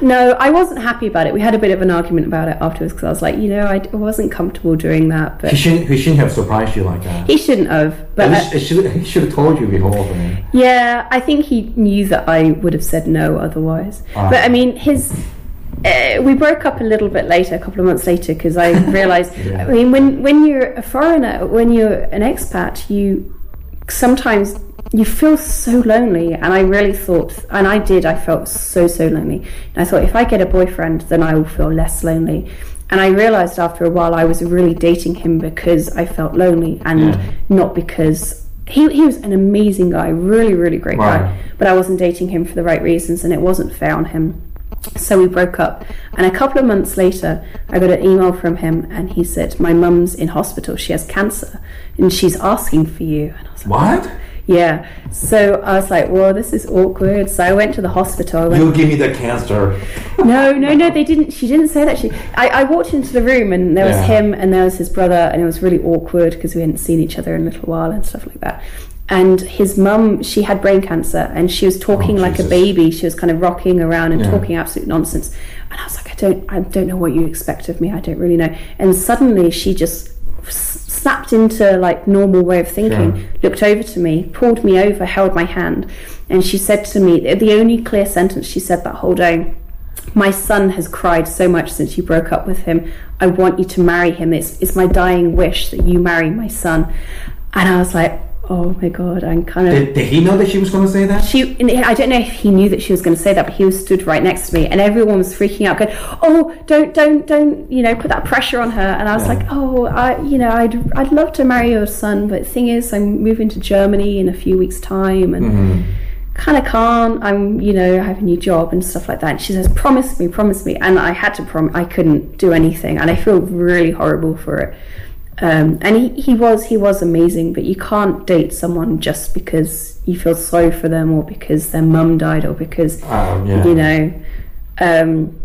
No, I wasn't happy about it. We had a bit of an argument about it afterwards because I was like, you know, I wasn't comfortable doing that, but He shouldn't. He shouldn't have surprised you like that. he shouldn't have. But least should, he should have told you before. thing. Yeah, I think he knew that I would have said no otherwise. Ah. But I mean, his. Uh, we broke up a little bit later, a couple of months later, because I realised. Yeah. I mean, when when you're a foreigner, when you're an expat, you sometimes you feel so lonely. And I really thought, and I did, I felt so so lonely. And I thought, if I get a boyfriend, then I will feel less lonely. And I realised after a while I was really dating him because I felt lonely, and Yeah. not because he, he was an amazing guy, really, really great Right. guy. But I wasn't dating him for the right reasons, and it wasn't fair on him. So we broke up. And a couple of months later, I got an email from him, and he said, My mum's in hospital. She has cancer, and she's asking for you. And I was like, What? Yeah. So I was like, Well, this is awkward. So I went to the hospital. I went, You give me the cancer. no, no, no. They didn't. She didn't say that. She. I, I walked into the room and there was Yeah. him and there was his brother and it was really awkward because we hadn't seen each other in a little while and stuff like that. And his mum, she had brain cancer and she was talking Oh, like a baby. She was kind of rocking around and Yeah. talking absolute nonsense. And I was like, I don't, I don't know what you expect of me. I don't really know. And suddenly she just snapped into like normal way of thinking Sure. looked over to me, pulled me over, held my hand, and she said to me the only clear sentence she said that whole day. My son has cried so much since you broke up with him. I want you to marry him. It's, it's my dying wish that you marry my son. And I was like, oh my god, I'm kind of. Did, did he know that she was going to say that? She, I don't know if he knew that she was going to say that, but he was stood right next to me, and everyone was freaking out, going, "Oh, don't, don't, don't, you know, put that pressure on her." And I was Yeah. like, "Oh, I, you know, I'd, I'd love to marry your son, but the thing is, I'm moving to Germany in a few weeks' time, and Mm-hmm. kind of can't. I'm, you know, I have a new job and stuff like that." And she says, "Promise me, promise me," and I had to promise. I couldn't do anything, and I feel really horrible for it. Um, and he, he was he was amazing, but you can't date someone just because you feel sorry for them or because their mum died or because Um, yeah. you know um,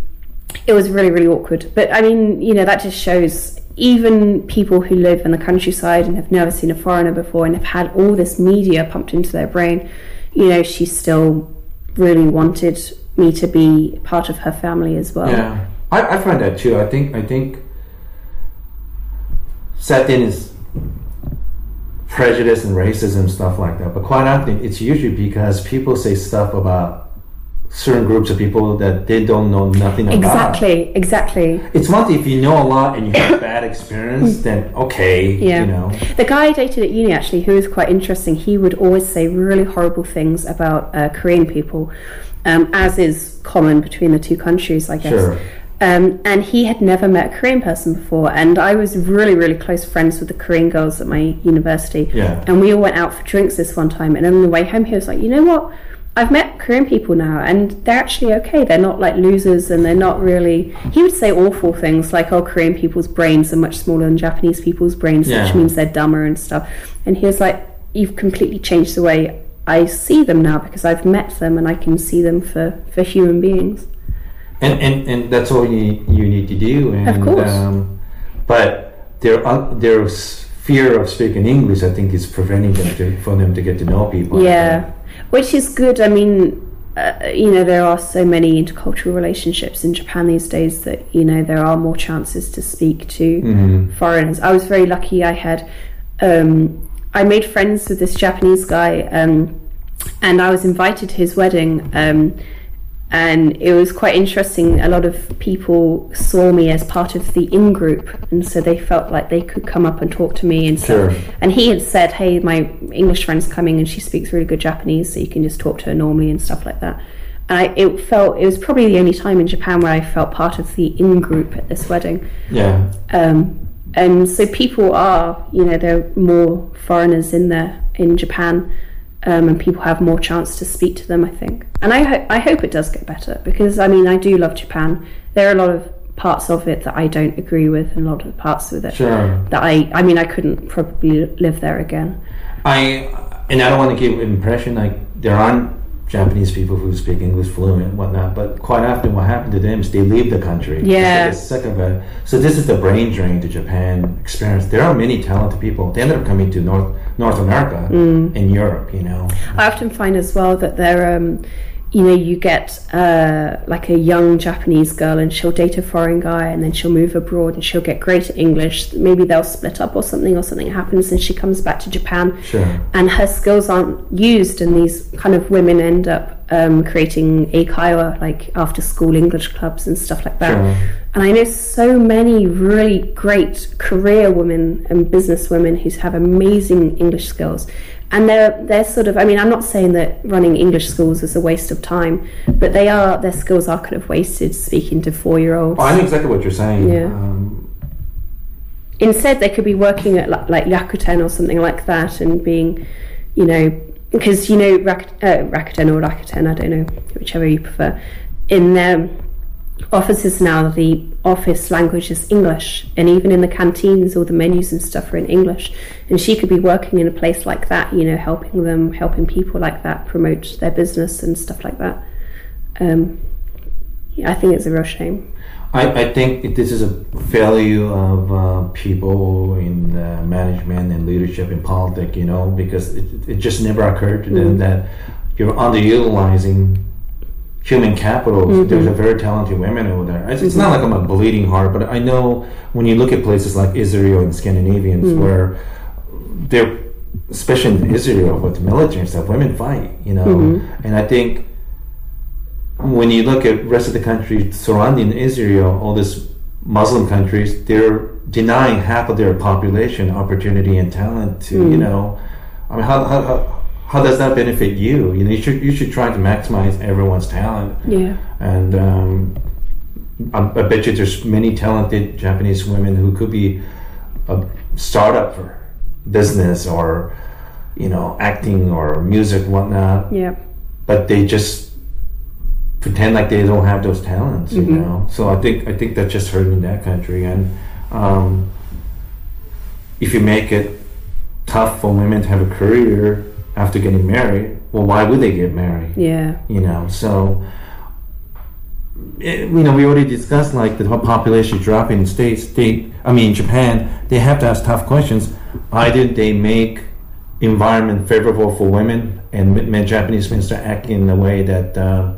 it was really really awkward. But I mean, you know, that just shows even people who live in the countryside and have never seen a foreigner before and have had all this media pumped into their brain, you know, she still really wanted me to be part of her family as well. Yeah, I, I find that too. I think I think sad in is prejudice and racism stuff like that. But quite often, it's usually because people say stuff about certain groups of people that they don't know nothing about. Exactly, exactly. It's one thing if you know a lot and you have bad experience, then okay, Yeah. you know. The guy I dated at uni, actually, who was quite interesting, he would always say really horrible things about uh, Korean people, um, as is common between the two countries, I guess. Sure. Um, and he had never met a Korean person before, and I was really, really close friends with the Korean girls at my university. Yeah. And we all went out for drinks this one time, and on the way home, he was like, "You know what? I've met Korean people now, and they're actually okay. They're not like losers, and they're not really." He would say awful things like, "Oh, Korean people's brains are much smaller than Japanese people's brains, Yeah. which means they're dumber and stuff." And he was like, "You've completely changed the way." I see them now because I've met them and I can see them for, for human beings. And, and and that's all you you need to do. And, course. Um, but their uh, their fear of speaking English, I think, is preventing them to, for them to get to know people. Yeah, which is good. I mean, uh, you know, there are so many intercultural relationships in Japan these days that you know there are more chances to speak to Mm-hmm. foreigners. I was very lucky. I had, um, I made friends with this Japanese guy, um, and I was invited to his wedding. And it was quite interesting. A lot of people saw me as part of the in group, and so they felt like they could come up and talk to me and stuff. Sure. And he had said, "Hey, my English friend's coming, and she speaks really good Japanese, so you can just talk to her normally and stuff like that." And I, it felt it was probably the only time in Japan where I felt part of the in group at this wedding. Yeah. Um, and so people are, you know, there are more foreigners in there in Japan, um, and people have more chance to speak to them. I think, and I ho- I hope it does get better because I mean I do love Japan. There are a lot of parts of it that I don't agree with, and a lot of parts with it Sure. that I I mean I couldn't probably live there again. I and I don't want to give an impression like there aren't Japanese people who speak English fluent and whatnot, but quite often what happened to them is they leave the country. Yeah. They get sick of it. So this is the brain drain to Japan experience. There are many talented people. They ended up coming to North North America Mm. and Europe, you know. I often find as well that there, um, you know, you get uh, like a young Japanese girl and she'll date a foreign guy and then she'll move abroad and she'll get great at English. Maybe they'll split up or something or something happens and she comes back to Japan Sure. and her skills aren't used and these kind of women end up um, creating eikaiwa, like after school English clubs and stuff like that. Sure. And I know so many really great career women and business women who have amazing English skills. And they're they're sort of I mean I'm not saying that running English schools is a waste of time, but they are their skills are kind of wasted speaking to four year olds. Oh, I know exactly what you're saying. Yeah. Um, Instead, they could be working at li- like Rakuten or something like that, and being, you know, because you know Rak- uh, Rakuten or Rakuten, I don't know, whichever you prefer. In their offices now, the office language is English, and even in the canteens, all the menus and stuff are in English. And she could be working in a place like that, you know, helping them, helping people like that promote their business and stuff like that. Um, yeah, I think it's a real shame. I, I think this is a failure of uh, people in uh, management and leadership in politics, you know, because it, it just never occurred to them that you're underutilizing human capital. Mm-hmm. There's a very talented women over there. It's, it's not like I'm a bleeding heart, but I know when you look at places like Israel and Scandinavians mm-hmm. where they're, especially in Israel with the military and stuff, women fight, you know, mm-hmm. and I think when you look at rest of the country surrounding Israel, all these Muslim countries, they're denying half of their population opportunity and talent to, you know, I mean, how, how, how, how does that benefit you? You know, you should, you should try to maximize everyone's talent. Yeah. And um, I, I bet you there's many talented Japanese women who could be a startup for business or, you know, acting or music, whatnot Yeah. but they just pretend like they don't have those talents, you know. So I think I think that's just hurting that country. And um, if you make it tough for women to have a career after getting married, well, why would they get married? Yeah. You know, so. It, you know, we already discussed like the population dropping in states. They, I mean, Japan, they have to ask tough questions. Why did they make environment favorable for women and men, Japanese men start acting in a way that uh,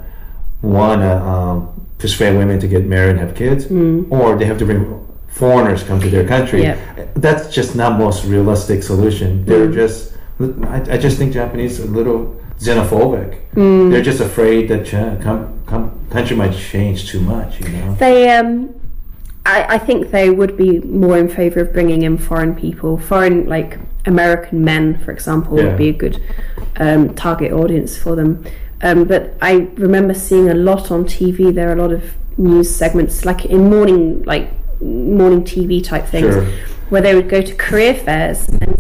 want to um, persuade women to get married and have kids, or they have to bring foreigners come to their country. Yep. That's just not most realistic solution. They're just, I, I just think Japanese are a little xenophobic. They're just afraid that ch- com- com- country might change too much. You know. They, um, I, I think they would be more in favour of bringing in foreign people, foreign like American men, for example, Yeah. would be a good um, target audience for them. Um, but I remember seeing a lot on TV. There are a lot of news segments, like in morning, like morning TV type things, Sure. where they would go to career fairs and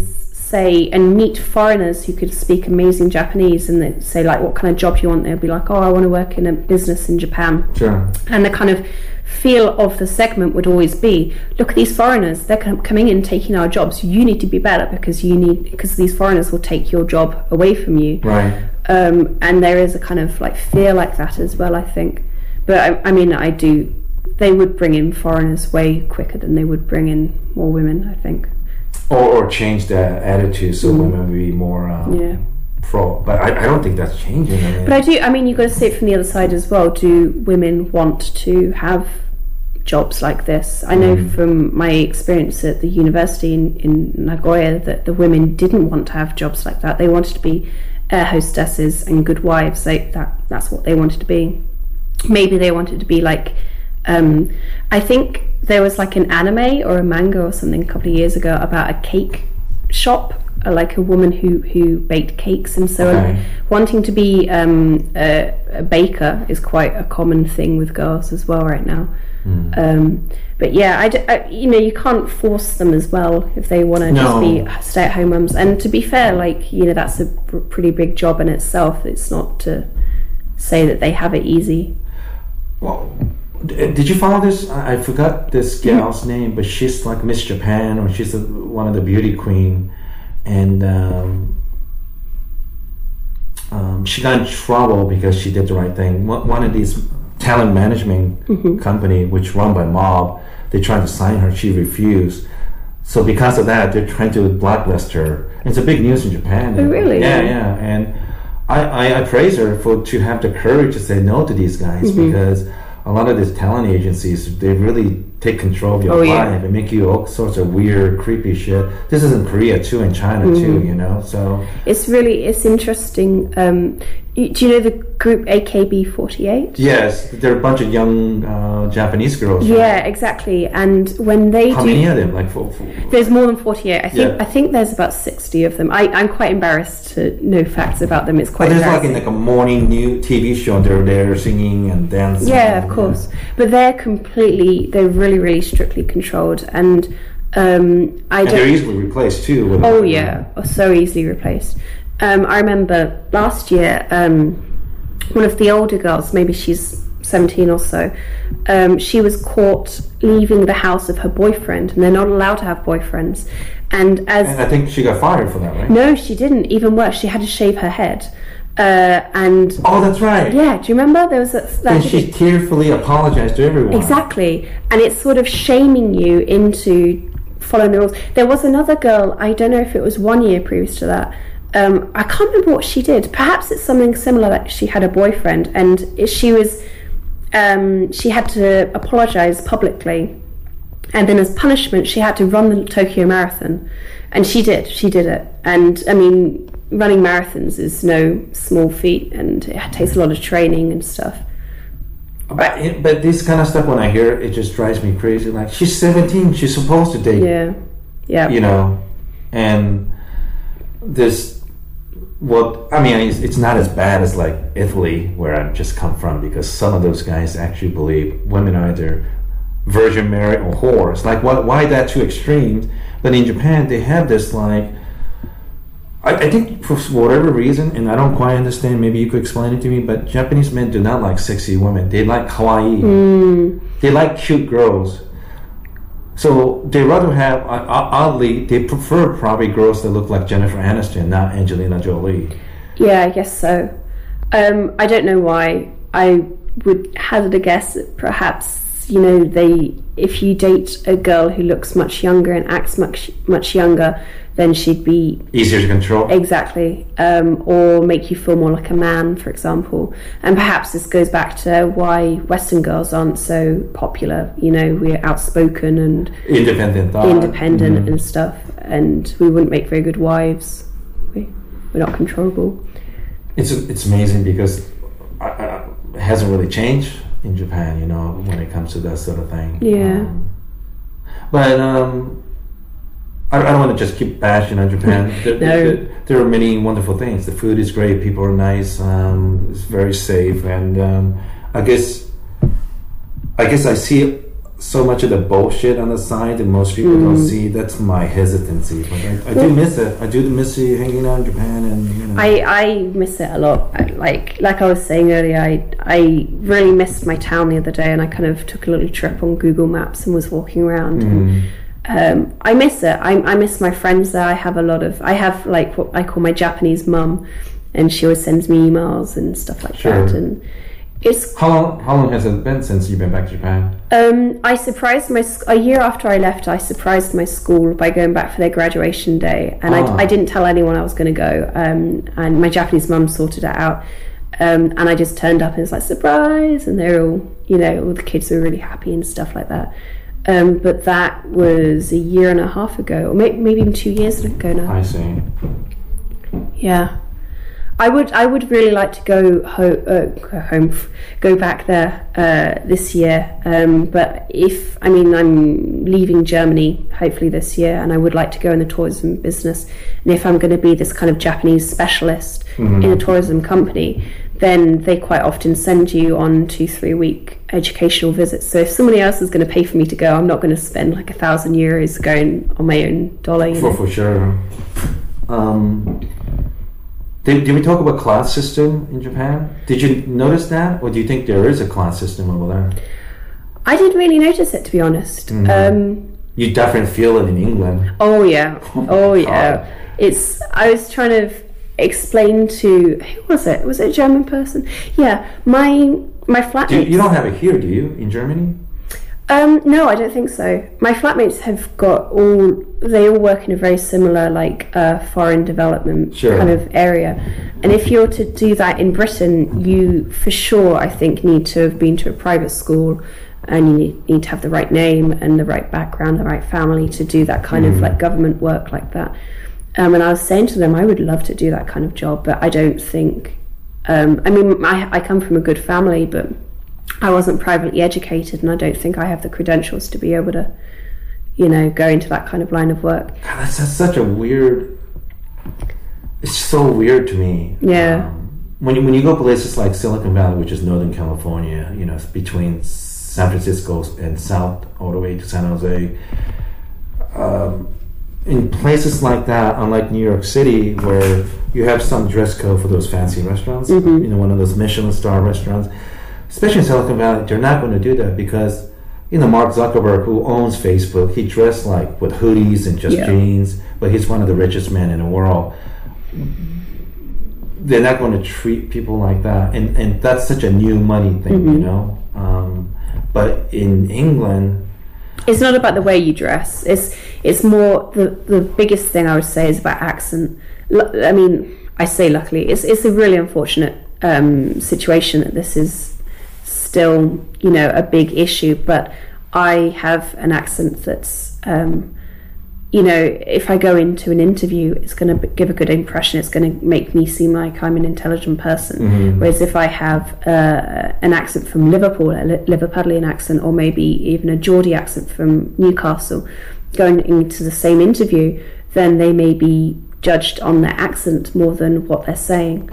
say and meet foreigners who could speak amazing Japanese, and they'd say like, "What kind of job do you want?" they'll be like, "Oh, I want to work in a business in Japan." Sure. and the kind of feel of the segment would always be look at these foreigners they're coming in taking our jobs you need to be better because you need because these foreigners will take your job away from you Right. um, and there is a kind of like fear like that as well i think but I, I mean i do they would bring in foreigners way quicker than they would bring in more women i think Or, or change the attitude so women will be more um, Mm. yeah pro. But I, I don't think that's changing. I mean, But I do. I mean, you've got to see it from the other side as well. Do women want to have jobs like this? I know from my experience at the university in, in Nagoya that the women didn't want to have jobs like that. They wanted to be air hostesses and good wives. They, that that's what they wanted to be. Maybe they wanted to be like. Um, I think there was like an anime or a manga or something a couple of years ago about a cake shop, uh, like a woman who who baked cakes, and so Okay. wanting to be um, a, a baker is quite a common thing with girls as well right now. Hmm. Um, but yeah, I, I- you know, you can't force them as well if they want to No. just be stay-at-home mums. And to be fair, like you know, that's a pr- pretty big job in itself. It's not to say that they have it easy. Well, did you follow this? I forgot this gal's name, but she's like Miss Japan, or she's a, one of the beauty queen, and um, um, she got in trouble because she did the right thing. One, of these talent management company, which run by mob, they tried to sign her. She refused. So because of that, they're trying to blacklist her. It's a big news in Japan. Oh, really? Yeah, yeah. And I, I, I praise her for to have the courage to say no to these guys Mm-hmm. because a lot of these talent agencies they really take control of your Oh, life yeah. and make you all sorts of weird, creepy shit. This is in Korea too, in China too. Mm-hmm. You know, so It's really it's interesting. Um, do you know the group AKB48? yes, there are a bunch of young uh, Japanese girls. right? Yeah, exactly. And when they How do, many of them? Like, for, there's more than 48. I think Yeah. I think there's about 60 of them. I, I'm quite embarrassed to know facts about them. It's but quite there's like in like a morning new TV show. They're there singing and dancing. yeah, of course. But they're completely, they're really, really strictly controlled. And um, I And they're easily replaced too. Oh yeah, are so easily replaced. Um, I remember last year, um, one of the older girls, maybe she's 17 or so, um, she was caught leaving the house of her boyfriend, and they're not allowed to have boyfriends. And as And I think she got fired for that, right? no, she didn't. Even worse, she had to shave her head. Uh, and Oh, that's right. yeah, do you remember there was a, that And she tearfully apologized to everyone. Exactly. And it's sort of shaming you into following the rules. There was another girl, I don't know if it was one year previous to that. Um, I can't remember what she did. Perhaps it's something similar that she had a boyfriend and she was um, she had to apologize publicly and then as punishment she had to run the Tokyo Marathon. And she did. She did it. And I mean running marathons is no small feat and it takes a lot of training and stuff. But, it- but this kind of stuff, when I hear it, it just drives me crazy. Like, she's 17, she's supposed to date, yeah. Yeah. You know? And this, what, I mean, it's, it's not as bad as like Italy, where I've just come from, because some of those guys actually believe women are either virgin Mary or whores. Like, why, why that too extreme? But in Japan, they have this, like, I, I think for whatever reason, and I don't quite understand. Maybe you could explain it to me. But Japanese men do not like sexy women. They like kawaii. Hmm. They like cute girls. So they rather have uh, uh, oddly they prefer probably girls that look like Jennifer Aniston, not Angelina Jolie. Yeah, I guess so. Um, I don't know why. I would hazard a guess that perhaps you know they if you date a girl who looks much younger and acts much much younger, then she'd be Easier to control. exactly um, or make you feel more like a man, for example. And perhaps this goes back to why Western girls aren't so popular. You know, we're outspoken and Independent thought. independent and stuff, and we wouldn't make very good wives. We, we're not controllable. It's it's amazing because it hasn't really changed in Japan, you know, when it comes to that sort of thing. Yeah. Um, but um, I, I, don't want to just keep bashing on Japan. There, No. there, there are many wonderful things. The food is great. People are nice. Um, it's very safe, and um, I guess, I guess I see so much of the bullshit on the side that most people Mm. don't see. That's my hesitancy. But I, I do miss it. I do miss you hanging out in Japan, and you know. I, I miss it a lot. I- Like like I was saying earlier, I I really missed my town the other day, and I kind of took a little trip on Google Maps and was walking around. Mm. And, um, I miss it. I, I miss my friends there. I have a lot of. I have like what I call my Japanese mum, and she always sends me emails and stuff like Sure. that. And it's how long? How long has it been since you've been back to Japan? um, I surprised my a year after I left. I surprised my school by going back for their graduation day, and Ah. I, I didn't tell anyone I was going to go. Um, and my Japanese mum sorted it out, um, and I just turned up and it's like surprise, and they're all you know all the kids were really happy and stuff like that. Um, but that was a year and a half ago, or maybe, maybe even two years ago now. I see. Yeah, I would. I would really like to go ho- uh, home, go back there uh, this year. Um, but if I mean, I'm leaving Germany hopefully this year, and I would like to go in the tourism business. And if I'm going to be this kind of Japanese specialist in a tourism company, then they quite often send you on two, three week educational visits. So if somebody else is going to pay for me to go, I'm not going to spend like a thousand euros going on my own dollar. For, for sure. Um, did, did we talk about class system in Japan? Did you notice that, or do you think there is a class system over there? I didn't really notice it to be honest. Um, You definitely feel it in England. Oh yeah, oh my yeah. God. It's. I was trying to explain to who was it? Was it a German person? Yeah, my my Do, flatmates. you don't have it here, do you, in Germany? Um, no, I don't think so. My flatmates have got all. They all work in a very similar, like, uh, foreign development Sure. kind of area. And if you're to do that in Britain, you for sure, I think, need to have been to a private school, and you need, need to have the right name and the right background, the right family to do that kind of like government work like that. Um, and I was saying to them, I would love to do that kind of job, but I don't think. Um, I mean, I, I come from a good family, but I wasn't privately educated, and I don't think I have the credentials to be able to, you know, go into that kind of line of work. God, that's, that's such a weird. It's so weird to me. Yeah. Um, when you, when you go places like Silicon Valley, which is Northern California, you know, between San Francisco and South, all the way to San Jose. Um, in places like that, unlike New York City, where you have some dress code for those fancy restaurants, you know, one of those Michelin star restaurants, especially in Silicon Valley, they're not going to do that because, you know, Mark Zuckerberg, who owns Facebook, he dressed like with hoodies and just Yeah. jeans, but he's one of the richest men in the world. They're not going to treat people like that, and and that's such a new money thing, you know. Um, but in England, It's not about the way you dress. It's it's more the the biggest thing I would say is about accent. I mean, I say luckily, it's it's a really unfortunate um, situation that this is still you know a big issue. But I have an accent that's um, you know if I go into an interview, it's going to give a good impression. It's going to make me seem like I'm an intelligent person. Whereas if I have uh, an accent from Liverpool, a Li- Liverpudlian accent, or maybe even a Geordie accent from Newcastle, going into the same interview, then they may be judged on their accent more than what they're saying,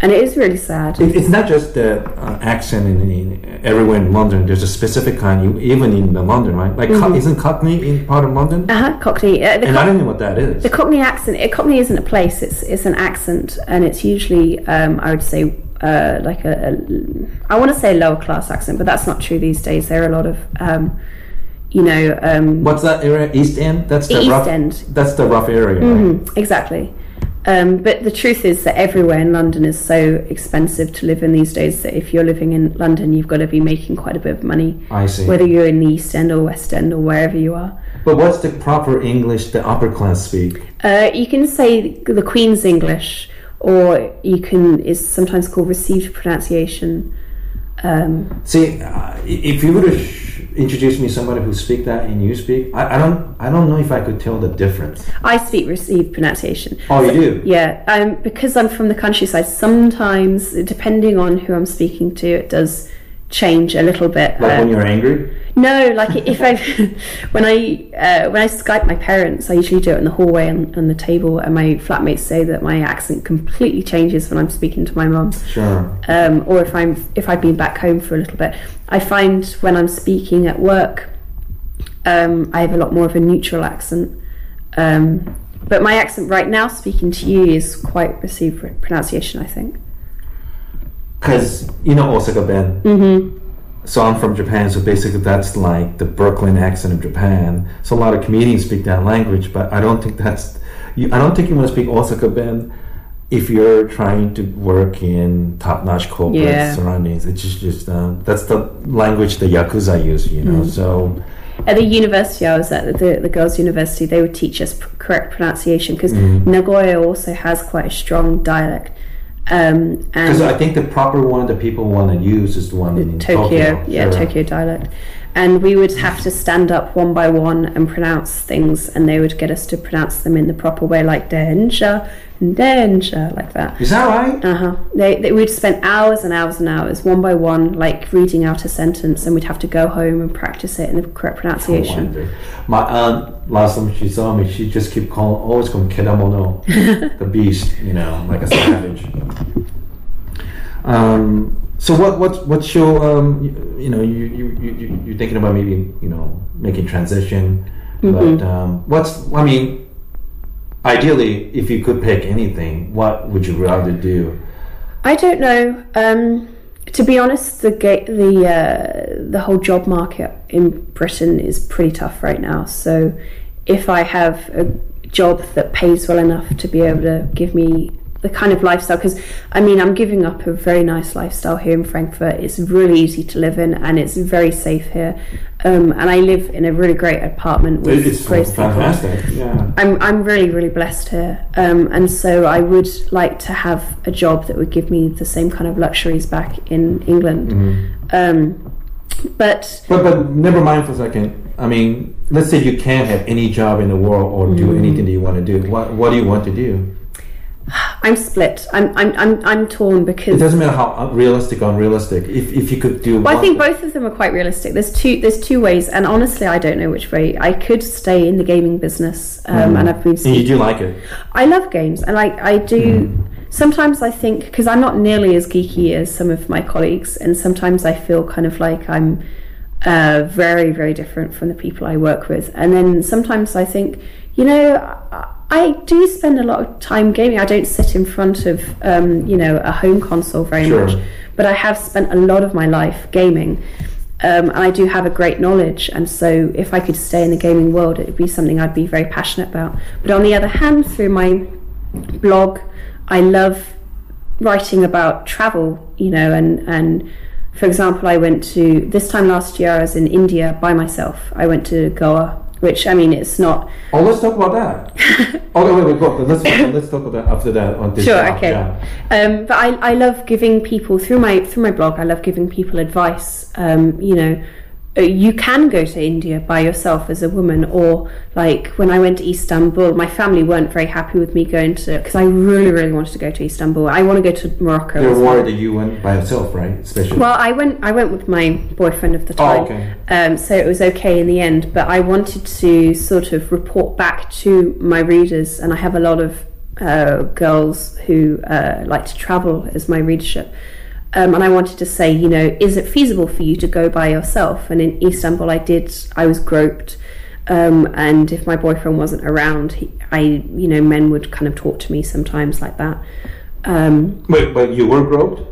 and it is really sad. It, it's not just the uh, accent in, in everywhere in London. There's a specific kind, you, even in the London, right? Like, Co- isn't Cockney in part of London? Uh-huh, Cockney. Uh, and I don't know what that is. The Cockney accent. It, Cockney isn't a place. It's it's an accent, and it's usually um, I would say uh, like a, a I want to say a lower class accent, but that's not true these days. There are a lot of um, you know um, What's that area? East End. That's the East rough. End. That's the rough area. Right? Mhm, exactly. Um, but the truth is that everywhere in London is so expensive to live in these days that if you're living in London, you've got to be making quite a bit of money, I see. whether you're in the East End or West End or wherever you are. But what's the proper English the upper class speak? Uh, you can say the Queen's English, or you can is sometimes called received pronunciation. Um, See, uh, if you were to sh- introduce me somebody who speak that and you speak, I, I don't, I don't know if I could tell the difference. I speak received pronunciation. Oh, you do? Yeah, um, because I'm from the countryside. Sometimes, depending on who I'm speaking to, it does change a little bit. Like Uh, when you're angry. No, like if I when I uh, when I Skype my parents, I usually do it in the hallway on, on the table, and my flatmates say that my accent completely changes when I'm speaking to my mum. Sure. um, or if I'm if I've been back home for a little bit. I find when I'm speaking at work, um, I have a lot more of a neutral accent. Um, but my accent right now, speaking to you, is quite received pronunciation. I think. Because you know Osaka Ben. Mm-hmm. So I'm from Japan, so basically that's like the Brooklyn accent of Japan. So a lot of comedians speak that language, but I don't think that's. You, I don't think you want to speak Osaka Ben if you're trying to work in top-notch corporate Yeah. surroundings. It's just, just um, that's the language the yakuza use, you know. So At the university I was at, the, the girls' university, they would teach us pr- correct pronunciation because Nagoya also has quite a strong dialect. Um, because and I think the proper one that people want to use is the one in Tokyo, Tokyo. yeah. Tokyo dialect. And we would have to stand up one by one and pronounce things, and they would get us to pronounce them in the proper way, like densha, like that. Is that right? Uh huh. They, they we'd spend hours and hours and hours, one by one, like reading out a sentence, and we'd have to go home and practice it in the correct pronunciation. wonder. My aunt, last time she saw me, she just kept calling, always calling Kedamono, the beast, you know, like a savage. Um, so what, what, what's your, um, you, you know, you, you, you, you- you're thinking about maybe, you know, making transition, Mm-hmm. but um, what's, I mean, ideally, if you could pick anything, what would you rather do? I don't know. Um, to be honest, the ga- the uh, the whole job market in Britain is pretty tough right now. So, if I have a job that pays well enough to be able to give me the kind of lifestyle, because I mean, I'm giving up a very nice lifestyle here in Frankfurt. It's really easy to live in, and it's very safe here. Um, and I live in a really great apartment with It's great people. fantastic, yeah. I'm I'm really really blessed here, um, and so I would like to have a job that would give me the same kind of luxuries back in England. Um, but But but never mind for a second. I mean, let's say you can't have any job in the world or do Mm. anything that you want to do. What what do you want to do? I'm split. I'm I'm I'm, I'm torn because It doesn't matter how realistic or unrealistic. If if you could do, well, I think both of them are quite realistic. There's two there's two ways, and honestly, I don't know which way. I could stay in the gaming business, um, and I've been and you do like it. I love games, and like I do. Sometimes I think because I'm not nearly as geeky as some of my colleagues, and sometimes I feel kind of like I'm uh, very, very different from the people I work with. And then sometimes I think, you know, I, I do spend a lot of time gaming. I don't sit in front of, um, you know, a home console very Sure. much, but I have spent a lot of my life gaming. Um, and I do have a great knowledge, and so if I could stay in the gaming world, it would be something I'd be very passionate about. But on the other hand, through my blog, I love writing about travel, you know, and, and for example, I went to, this time last year, I was in India by myself. I went to Goa, which, I mean, it's not, Oh, let's talk about that. oh, wait, wait, go. Let's let's talk about after that on this. Sure, job, okay. yeah. Um, but I, I love giving people through my through my blog. I love giving people advice. Um, you know, you can go to India by yourself as a woman, or like when I went to Istanbul, my family weren't very happy with me going to because I really really wanted to go to Istanbul. I want to go to Morocco. Well. worried that you went by yourself, right? Especially. Well, I went. I went with my boyfriend of the time, Oh, okay. um, so it was okay in the end. But I wanted to sort of report back to my readers, and I have a lot of uh, girls who uh, like to travel as my readership. Um, and I wanted to say, you know, is it feasible for you to go by yourself? And in Istanbul, I did. I was groped, um, and if my boyfriend wasn't around, he, I, you know, men would kind of talk to me sometimes like that. Um, Wait, but you were groped?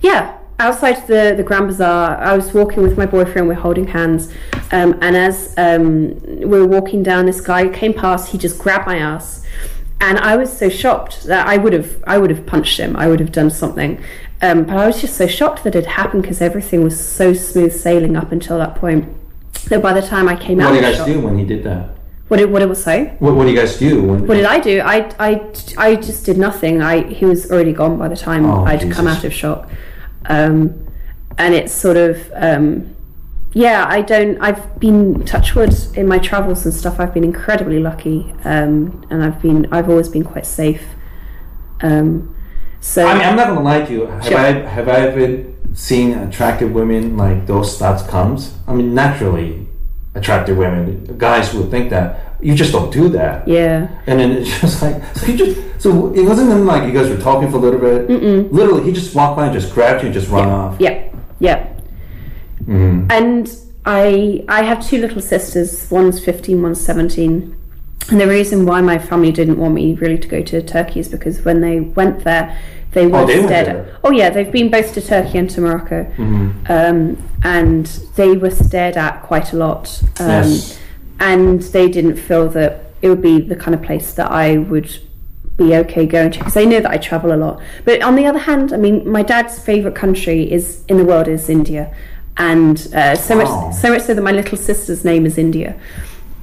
yeah, outside the the Grand Bazaar, I was walking with my boyfriend. We're holding hands, um, and as um, we were walking down, this guy came past. He just grabbed my ass, and I was so shocked that I would have I would have punched him. I would have done something, um, but I was just so shocked that it happened because everything was so smooth sailing up until that point. So by the time I came What out, what did you guys shock, do when he did that? what did what it was say? What, what do you guys do when? What did I do? I, I, I just did nothing. I he was already gone by the time Oh, I'd come out of shock, um, and it's sort of um, yeah. I don't. I've been touchwood in my travels and stuff. I've been incredibly lucky, um, and I've been I've always been quite safe. Um, so I mean, I'm not gonna lie to you. Have Sure. I have I been seeing attractive women like those thoughts comes. I mean, naturally, attractive women, guys would think that you just don't do that. Yeah. And then it's just like so he just so it wasn't even like you guys were talking for a little bit. Literally, he just walked by and just grabbed you and just run off. Yeah, yeah. Mm-hmm. And I I have two little sisters. One's fifteen, one's seventeen. And the reason why my family didn't want me really to go to Turkey is because when they went there, they were Oh, they stared at. Oh yeah, they've been both to Turkey and to Morocco, Mm-hmm. um, and they were stared at quite a lot. Um, Yes. And they didn't feel that it would be the kind of place that I would be okay going to because they know that I travel a lot. But on the other hand, I mean, my dad's favorite country is in the world is India, and uh, so Wow. much so much so that my little sister's name is India,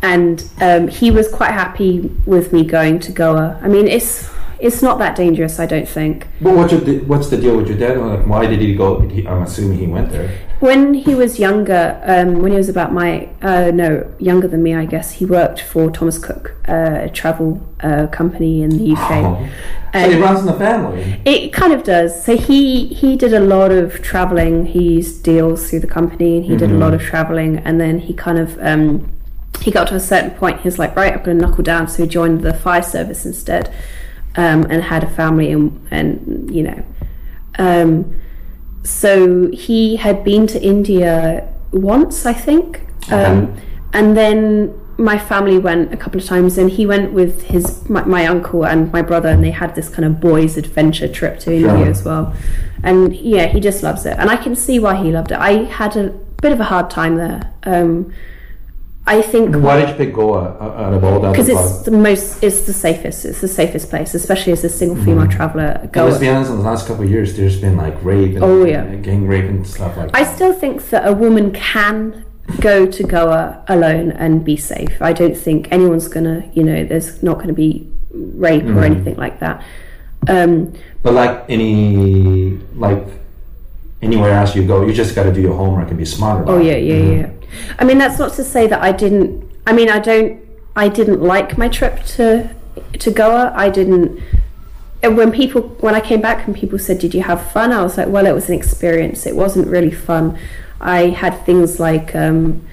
and um, he was quite happy with me going to Goa. I mean, it's it's not that dangerous, I don't think. But what's your, what's the deal with your dad? Like, why did he go? I'm assuming he went there. When he was younger, um, when he was about my uh, no younger than me, I guess he worked for Thomas Cook, uh, a travel uh, company in the UK. Oh. So it runs in the family. It kind of does. So he he did a lot of traveling. He used deals through the company, and he did a lot of traveling. And then he kind of um, he got to a certain point. He was like, right, I'm going to knuckle down. So he joined the fire service instead, um, and had a family, and and you know, um, so he had been to India once, I think, um, Okay. and then my family went a couple of times, and he went with his my, my uncle and my brother, and they had this kind of boys' adventure trip to India Sure. as well. And yeah, he just loves it, and I can see why he loved it. I had a bit of a hard time there. Um, I think Why did you pick Goa out out of all the other because it's the most, it's the safest, it's the safest place, especially as a single female traveler. And Go. let's be honest, in the last couple of years, there's been like rape and Oh, yeah. gang rape and stuff like I that. still think that a woman can go to Goa alone and be safe. I don't think anyone's gonna, you know, there's not gonna be rape Mm-hmm. or anything like that. Um, But like any like anywhere else you go, you just got to do your homework and be smarter. oh about yeah, yeah, yeah. I mean, that's not to say that I didn't. I mean, I don't. I didn't like my trip to to Goa. I didn't. When people, when I came back and people said, "Did you have fun?" I was like, "Well, it was an experience. It wasn't really fun." I had things like um,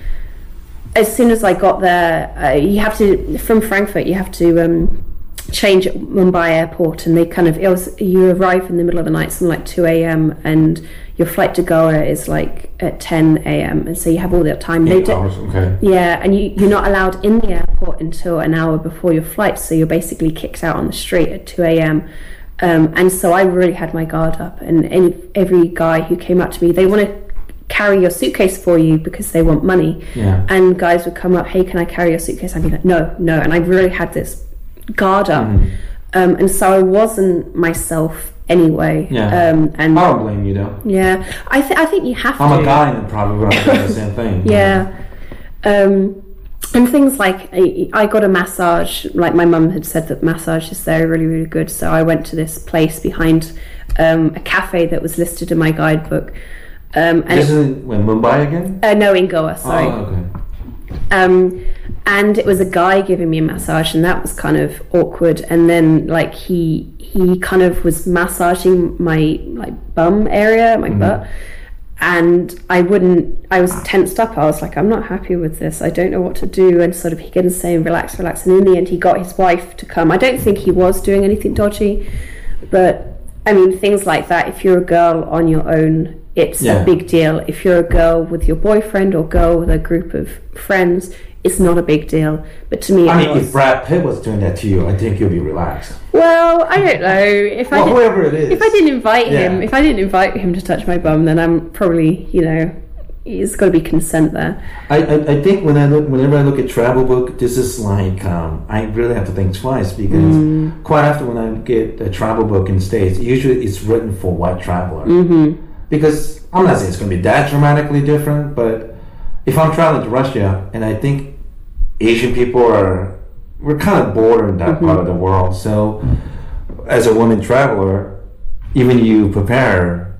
as soon as I got there, uh, you have to from Frankfurt. You have to um, change at Mumbai airport, and they kind of it was you arrive in the middle of the night, something like two a.m. and your flight to Goa is like at ten a.m. and so you have all that time. Eight hours, okay. yeah, and you, you're not allowed in the airport until an hour before your flight, so you're basically kicked out on the street at 2 a.m. Um, and so I really had my guard up, and any, every guy who came up to me, they want to carry your suitcase for you because they want money. Yeah. And guys would come up, hey, can I carry your suitcase? I'd be like, no, no. And I really had this guard up. Mm-hmm. Um, and so I wasn't myself anyway. Yeah. Um, and I don't blame you though. yeah, I, th- I think you have to I'm to. a guy and probably would have the same thing. Yeah. Um, and things like I, I got a massage. Like my mum had said that massages there are really really good. So I went to this place behind um, a cafe that was listed in my guidebook. Um, and This it, is when Mumbai again. uh, no, in Goa. Sorry. Oh, okay. Um, and it was a guy giving me a massage, and that was kind of awkward. And then like he he kind of was massaging my like bum area, my butt, and I wouldn't. I was tensed up. I was like, I'm not happy with this. I don't know what to do. And sort of he kept saying, relax, relax. And in the end, he got his wife to come. I don't think he was doing anything dodgy, but I mean things like that. If you're a girl on your own. It's Yeah. a big deal. If you're a girl with your boyfriend or girl with a group of friends, it's not a big deal. But to me, I mean, was. if Brad Pitt was doing that to you, I think you'll be relaxed. well, I don't know if I Well, did, whoever it is. if I didn't invite Yeah. him, if I didn't invite him to touch my bum, then I'm probably you know, it's got to be consent there. I, I, I think when I look, whenever I look at travel book, this is like um, I really have to think twice because Mm. quite often when I get a travel book in states, usually it's written for white traveler. Mm-hmm. Because I'm not saying it's going to be that dramatically different, but if I'm traveling to Russia and I think Asian people are we're kind of bored in that Mm-hmm. part of the world, so as a woman traveler, even you prepare,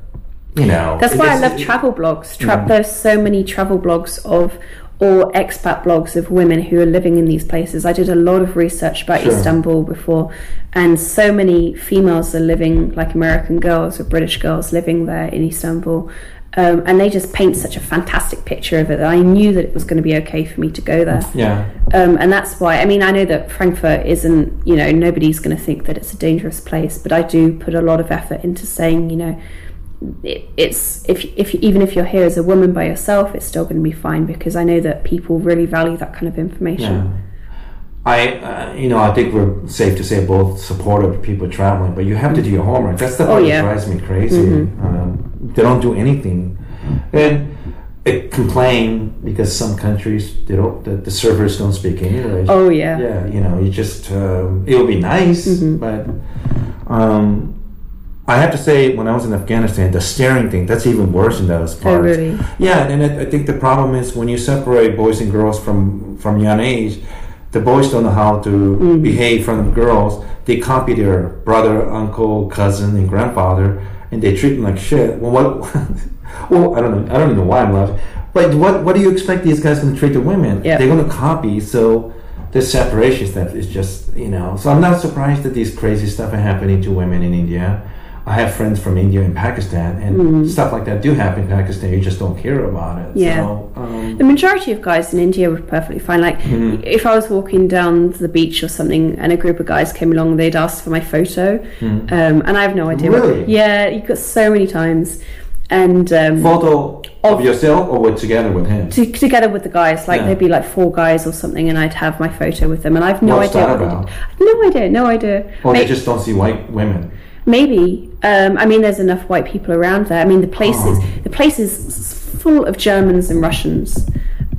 you know. That's why I love travel blogs. Tra- There's so many travel blogs of or expat blogs of women who are living in these places. I did a lot of research about Sure. Istanbul before, and so many females are living like American girls or British girls living there in Istanbul. Um, and they just paint such a fantastic picture of it that I knew that it was going to be okay for me to go there. Yeah. Um, and that's why, I mean, I know that Frankfurt isn't, you know, nobody's going to think that it's a dangerous place, but I do put a lot of effort into saying, you know, it, it's if if even if you're here as a woman by yourself, it's still going to be fine because I know that people really value that kind of information. Yeah. I, uh, you know, I think we're safe to say both supportive people traveling, but you have to do your homework. That's the Oh, yeah. that drives me crazy. Um, they don't do anything, and it complain because some countries they don't, the, the servers don't speak English. Oh yeah. yeah, you know, you just um, it would be nice, Mm-hmm. but um, I have to say, when I was in Afghanistan, the staring thing that's even worse in those parts. Oh really? Yeah, and I, I think the problem is when you separate boys and girls from from young age, the boys don't know how to Mm-hmm. behave from front of girls. They copy their brother, uncle, cousin, and grandfather, and they treat them like shit. Well, what? well, I don't know. I don't even know why I'm laughing. But what what do you expect these guys going to treat the women? Yeah. They're going to copy. So this separation stuff is just you know. So I'm not surprised that these crazy stuff are happening to women in India. I have friends from India and Pakistan, and stuff like that do happen in Pakistan. You just don't hear about it. Yeah. So, um, The majority of guys in India were perfectly fine. Like, Mm-hmm. if I was walking down the beach or something and a group of guys came along, they'd ask for my photo. Um, and I have no idea. what-. Really? yeah, you got so many times. And um, photo of yourself or with, together with him. to, together with the guys, like Yeah. there'd be like four guys or something, and I'd have my photo with them, and I've no What's idea. that about? No idea, no idea. Or they just don't see white women. Maybe. Um, I mean, there's enough white people around there. I mean, the place is Oh. the place is full of Germans and Russians.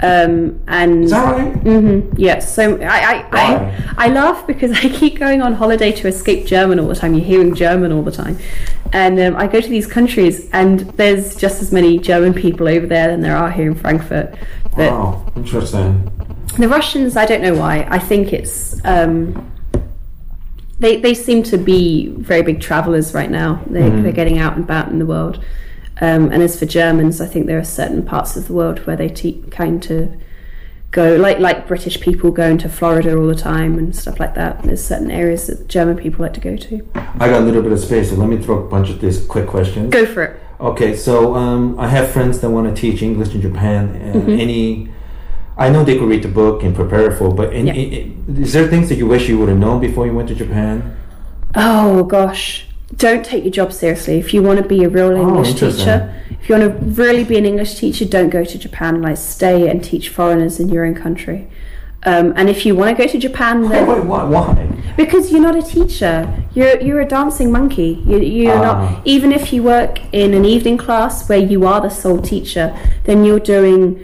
Um, and Is that right? hmm Yes. So I I, I I laugh because I keep going on holiday to escape German all the time. You're hearing German all the time, and um, I go to these countries, and there's just as many German people over there than there are here in Frankfurt. But Wow, interesting. the Russians, I don't know why. I think it's um, they they seem to be very big travelers right now. They, Mm-hmm. They're getting out and about in the world. Um, and as for Germans, I think there are certain parts of the world where they te- kind of go like like British people going to Florida all the time and stuff like that. There's certain areas that German people like to go to. I got a little bit of space, so let me throw a bunch of these quick questions. Go for it. Okay, so um, I have friends that want to teach English in Japan. Mm-hmm. Any, I know they could read the book and prepare for, but in, Yeah. i- i- is there things that you wish you would have known before you went to Japan? Oh gosh. Don't take your job seriously. If you want to be a real English interesting. teacher, if you want to really be an English teacher, don't go to Japan. Like stay and teach foreigners in your own country. Um, and if you want to go to Japan, then Why? why? because you're not a teacher, you're you're a dancing monkey. You, you're Ah. not. Even if you work in an evening class where you are the sole teacher, then you're doing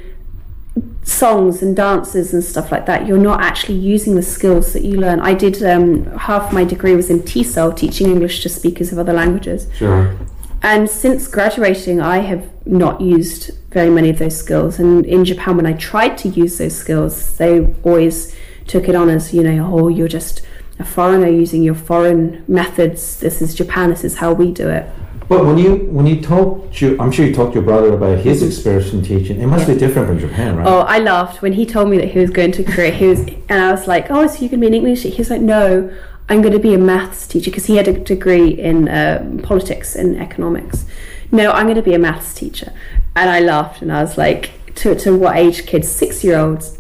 songs and dances and stuff like that. You're not actually using the skills that you learn. I did um, half my degree was in TESOL, teaching English to speakers of other languages. Sure. And since graduating, I have not used very many of those skills. And in Japan, when I tried to use those skills, they always took it on as, you know, oh, you're just a foreigner using your foreign methods. This is Japan. This is how we do it. But when you when you talk to, I'm sure you talked to your brother about his experience in teaching. It must be different from Japan, right? Oh, I laughed when he told me that he was going to Korea. He was, and I was like, "Oh, so you can be an English?" teacher?" He was like, "No, I'm going to be a maths teacher because he had a degree in um politics and economics. No, I'm going to be a maths teacher." And I laughed, and I was like, "To to what age kids? Six year olds?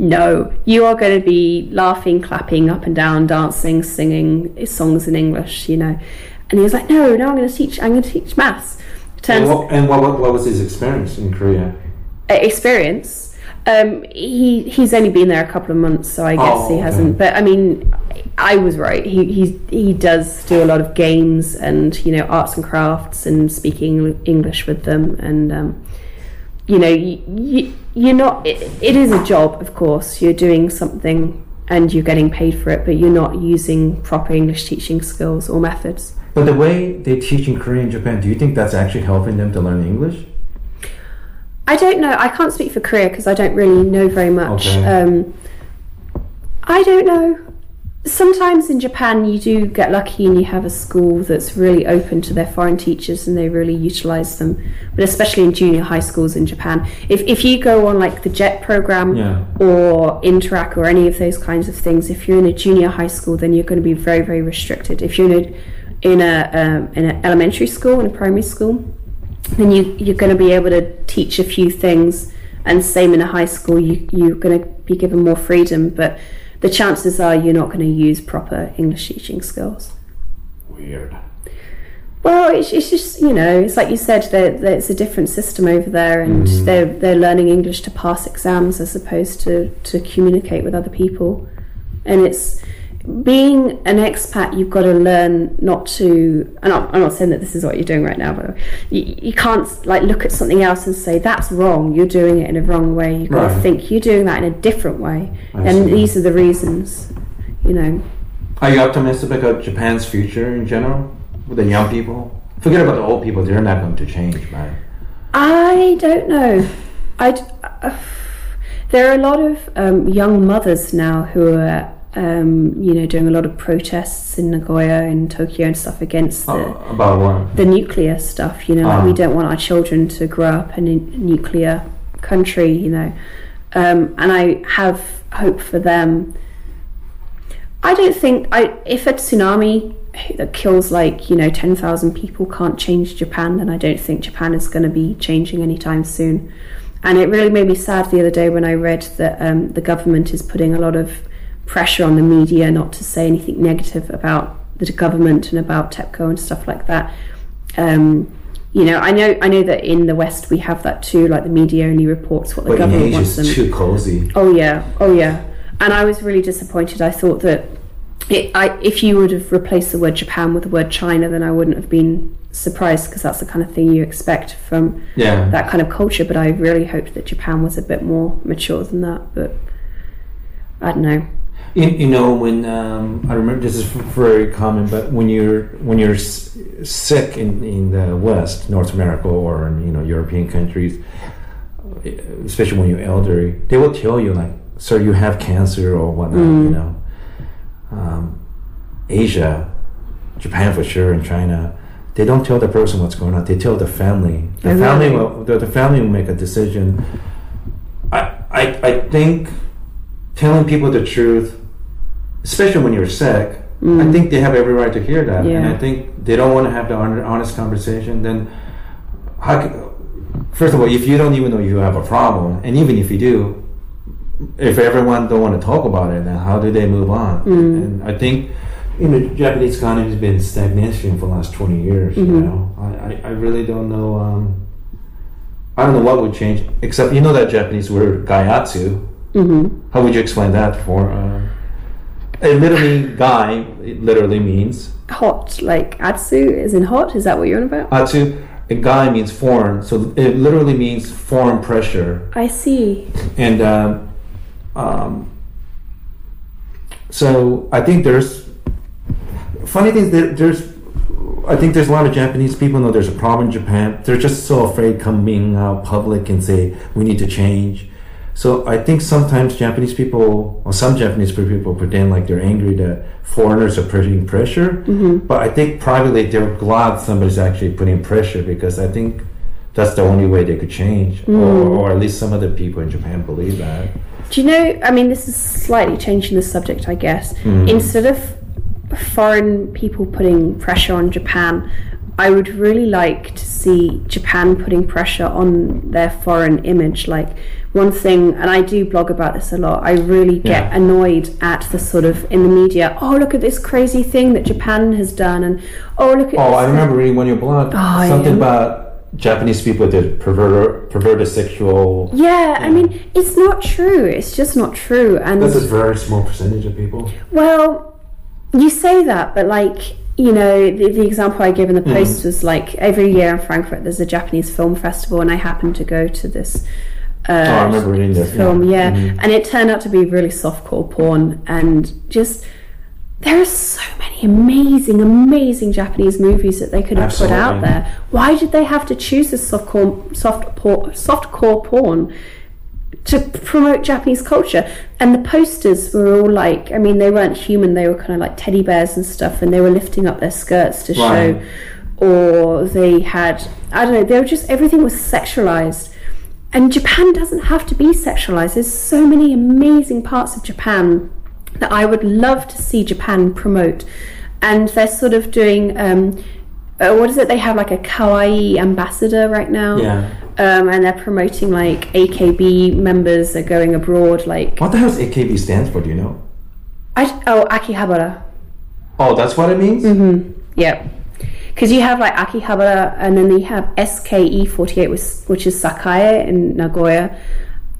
No, you are going to be laughing, clapping up and down, dancing, singing songs in English, you know." And he was like, "No, no, I'm going to teach. I'm going to teach maths." and what, and what, what, what was his experience in Korea? uh, experience. Um, he he's only been there a couple of months, so I guess Oh, he hasn't. But I mean, I was right. He he he does do a lot of games and you know arts and crafts and speaking English with them, and um, you know you, you you're not. It, it is a job, of course. You're doing something and you're getting paid for it, but you're not using proper English teaching skills or methods. But the way they teach in Korea and Japan, do you think that's actually helping them to learn English? I don't know. I can't speak for Korea because I don't really know very much. Okay. Um, I don't know. sometimes in Japan you do get lucky and you have a school that's really open to their foreign teachers and they really utilize them. But especially in junior high schools in Japan, if if you go on like the JET program Yeah. or Interac or any of those kinds of things, if you're in a junior high school, then you're going to be very very restricted. If you're in a in a um, in an elementary school in a primary school, then you you're going to be able to teach a few things. And same in a high school, you you're going to be given more freedom, but the chances are you're not going to use proper English teaching skills. Weird. Well, it's, it's just you know, it's like you said, that it's a different system over there, and Mm-hmm. they're they're learning English to pass exams as opposed to to communicate with other people, and it's being an expat. You've got to learn not to. I'm not, I'm not saying that this is what you're doing right now, but you, you can't like look at something else and say that's wrong. You're doing it in a wrong way. You've got to think you're doing that in a different way, I and see. these are the reasons. You know. Are you optimistic about Japan's future in general with the young people? Forget about the old people; they're not going to change, man. I don't know. I uh, there are a lot of um, young mothers now who are, um, you know, doing a lot of protests in Nagoya and Tokyo and stuff against the, about what? the nuclear stuff. You know, like Ah. we don't want our children to grow up in a nuclear country. You know, um, and I have hope for them. I don't think I if a tsunami that kills like you know ten thousand people can't change Japan, then I don't think Japan is going to be changing anytime soon. And it really made me sad the other day when I read that um, the government is putting a lot of pressure on the media not to say anything negative about the government and about TEPCO and stuff like that. Um, you know, I know I know that in the West we have that too. Like the media only reports what the But government wants them. too cozy. Oh yeah, oh yeah. And I was really disappointed. I thought that it, I, if you would have replaced the word Japan with the word China, then I wouldn't have been surprised because that's the kind of thing you expect from Yeah. that kind of culture. But I really hoped that Japan was a bit more mature than that. But I don't know. You, you know when um, I remember this is very common, but when you're when you're sick in, in the West, North America, or in you know European countries, especially when you're elderly, they will tell you like, "Sir, you have cancer or whatnot." You know, um, Asia, Japan for sure, and China. They don't tell the person what's going on. They tell the family. The Oh, family will the, the family will make a decision. I, I I think telling people the truth, especially when you're sick, I think they have every right to hear that. And Mm. I think they don't want to have the honest conversation. Then, how can, first of all, if you don't even know you have a problem, and even if you do, if everyone don't want to talk about it, then how do they move on? And I think, you know, Japanese economy has been stagnation for the last 20 years, you know. I, I, I really don't know, um, I don't know what would change, except you know that Japanese word gaiatsu. How would you explain that for, uh, it literally, guy, it literally means, Hot, like Atsu is in hot. Is that what you're on about? atsu, a guy means foreign, so it literally means foreign pressure. I see. and um, um, so I think there's funny things. There, there's I think there's a lot of Japanese people know there's a problem in Japan. They're just so afraid coming out public and say we need to change. So I think sometimes Japanese people, or some Japanese people, pretend like they're angry that foreigners are putting pressure. But I think privately they're glad somebody's actually putting pressure because I think that's the only way they could change, or, or at least some of the people in Japan believe that. Do you know? I mean, this is slightly changing the subject, I guess. Mm-hmm. Instead of foreign people putting pressure on Japan, I would really like to see Japan putting pressure on their foreign image. Like one thing, and I do blog about this a lot. I really get Yeah. annoyed at the sort of in the media. Oh, look at this crazy thing that Japan has done, and oh, look at. Oh, I thing." remember reading one of your blog Oh, something yeah. about Japanese people that pervert perverted sexual. Yeah, I mean, it's not true. It's just not true. And That's a very small percentage of people. Well, you say that, but like you know, the, the example I gave in the mm. post was like every year in Frankfurt there's a Japanese film festival, and I happened to go to this. Uh, Oh, I remember reading this. film, yeah, Mhm. and it turned out to be really softcore porn, and just there are so many amazing, amazing Japanese movies that they could have put out there. Why did they have to choose this softcore, soft por, softcore porn? to promote Japanese culture. And the posters were all like, I mean, they weren't human; they were kind of like teddy bears and stuff, and they were lifting up their skirts to Right. show, or they had, I don't know, they were just everything was sexualized. And Japan doesn't have to be sexualized. There's so many amazing parts of Japan that I would love to see Japan promote. And they're sort of doing, um, uh, what is it? They have like a kawaii ambassador right now. Yeah. Um, and they're promoting like AKB members are going abroad. Like, What the hell does AKB stands for? Do you know? I, oh, Akihabara. Oh, that's what it means. Mm-hmm. Yep. Because you have like Akihabara, and then you have SKE48, which, which is Sakae in Nagoya.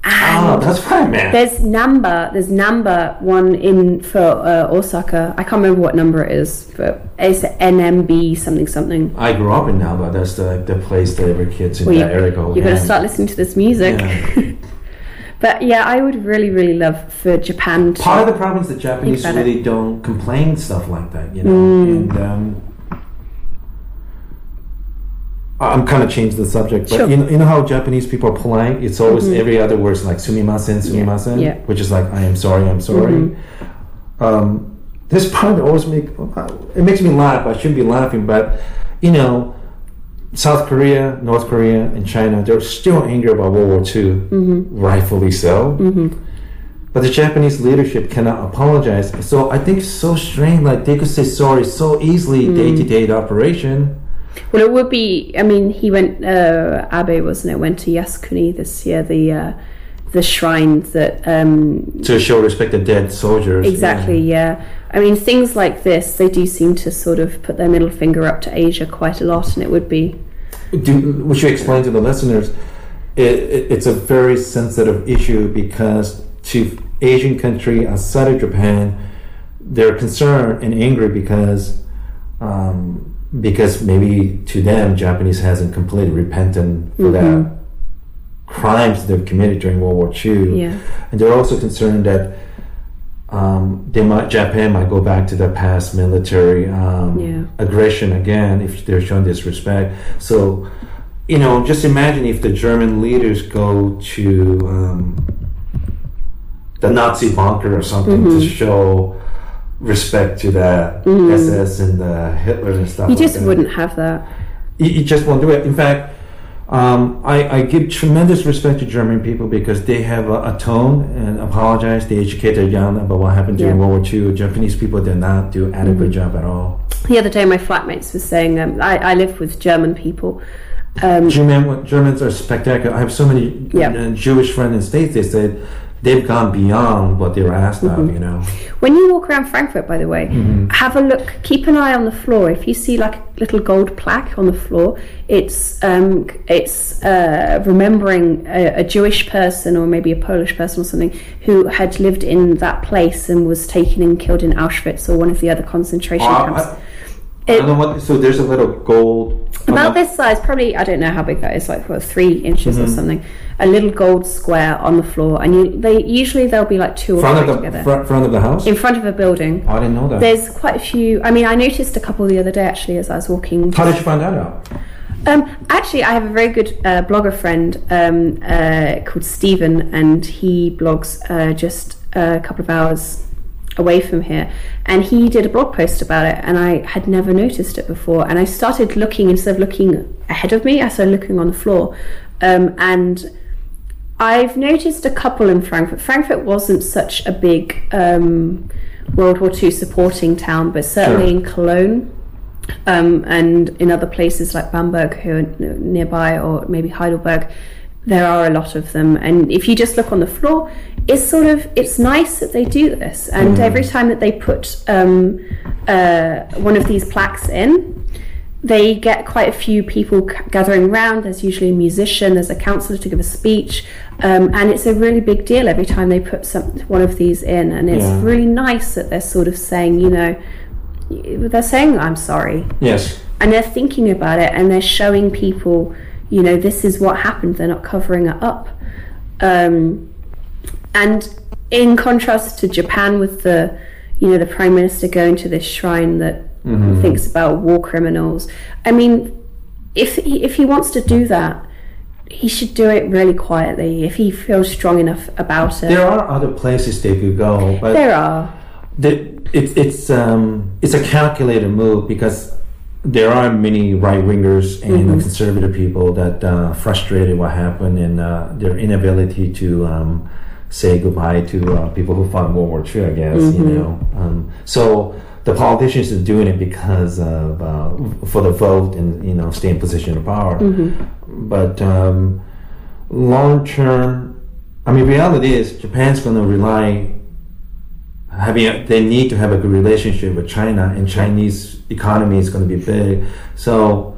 Oh, that's I meant. there's Namba, there's Namba one in for uh, Osaka. I can't remember what number it is, but it's NMB something something. I grew up in Namba. That's the the place that every kids in Well, you, that area go. you got to start listening to this music. Yeah. but yeah, I would really, really love for Japan to. Part of the problem is that Japanese really don't complain stuff like that, you know. Mm. And um, I'm kind of changing the subject, but Sure. you know, you know how Japanese people are polite. It's always mm-hmm. every other word's like "sumimasen," "sumimasen," yeah. which is like "I am sorry, I'm mm-hmm. sorry." Um, this part always make it makes me laugh. I shouldn't be laughing, but you know, South Korea, North Korea, and China, they're still angry about World War II, mm-hmm. rightfully so. But the Japanese leadership cannot apologize. So I think it's so strange. Like they could say sorry so easily day to day operation. Well, it would be. I mean, he went. Uh, Abe wasn't it? Went to Yasukuni this year. The uh, the shrine that um, to show respect to dead soldiers. exactly. Yeah. I mean, things like this, they do seem to sort of put their middle finger up to Asia quite a lot, and it would be. Do, we should explain to the listeners. It, it, it's a very sensitive issue because to Asian country outside of Japan, they're concerned and angry because um, because maybe to them Japanese hasn't completely repentant for that crimes they've committed during World War II. Yeah. And they're also concerned that um, they might Japan might go back to their past military um, Yeah. aggression again if they're shown disrespect. So, you know, just imagine if the German leaders go to um, the Nazi bunker or something Mm-hmm. to show respect to the SS and the Hitler and stuff. You like just that. wouldn't have that. You, you just won't do it. In fact, um, I, I give tremendous respect to German people because they have a, a tone and apologize. They educate their young about what happened during Yeah. World War II. Japanese people did not do adequate job at all. The other day, my flatmates was saying, um, I, I live with German people. Um, German, Germans are spectacular. I have so many Yeah. Jewish friends in the States. They said they've gone beyond what they were asked Mm-hmm. of. You know, When you walk around Frankfurt, by the way, have a look. Keep an eye on the floor. If you see like a little gold plaque on the floor, it's um, it's uh, remembering a, a Jewish person or maybe a Polish person or something who had lived in that place and was taken and killed in Auschwitz or one of the other concentration Oh, camps. I, I don't know what. So there's a little gold. About this size, probably I don't know how big that is, like what three inches Mm-hmm. or something. A little gold square on the floor, and you, they usually there'll be like two or front three of the together front, front of the house. in front of a building. Oh, I didn't know that. There's quite a few. I mean, I noticed a couple the other day actually as I was walking. How did you find that out? Um, actually, I have a very good uh, blogger friend um, uh, called Stephen, and he blogs uh, just a couple of hours away from here. And he did a blog post about it, and I had never noticed it before. And I started looking instead of looking ahead of me, I started looking on the floor, um, and I've noticed a couple in Frankfurt. Frankfurt wasn't such a big um, World War II supporting town, but certainly Sure. in Cologne um, and in other places like Bamberg, who are nearby, or maybe Heidelberg, there are a lot of them. And if you just look on the floor, it's sort of it's nice that they do this. And every time that they put um, uh, one of these plaques in, they get quite a few people c- gathering around. There's usually a musician, there's a counsellor to give a speech, um, and it's a really big deal every time they put some one of these in. And it's Yeah. really nice that they're sort of saying, you know, they're saying I'm sorry, Yes. and they're thinking about it, and they're showing people, you know, this is what happened. They're not covering it up. Um, and in contrast to Japan, with the, you know, the prime minister going to this shrine that thinks about war criminals. I mean, if he, if he wants to do that, he should do it really quietly if he feels strong enough about it. There are other places they could go, but There are. the, it's it's um, it's a calculated move because there are many right wingers and conservative people that uh, frustrated what happened and uh, their inability to um, say goodbye to uh, people who fought World War II. I guess you know. Um, so the politicians are doing it because of uh, for the vote and you know stay in position of power. But um, long term, I mean, reality is Japan's going to rely having a, they need to have a good relationship with China, and Chinese economy is going to be big. So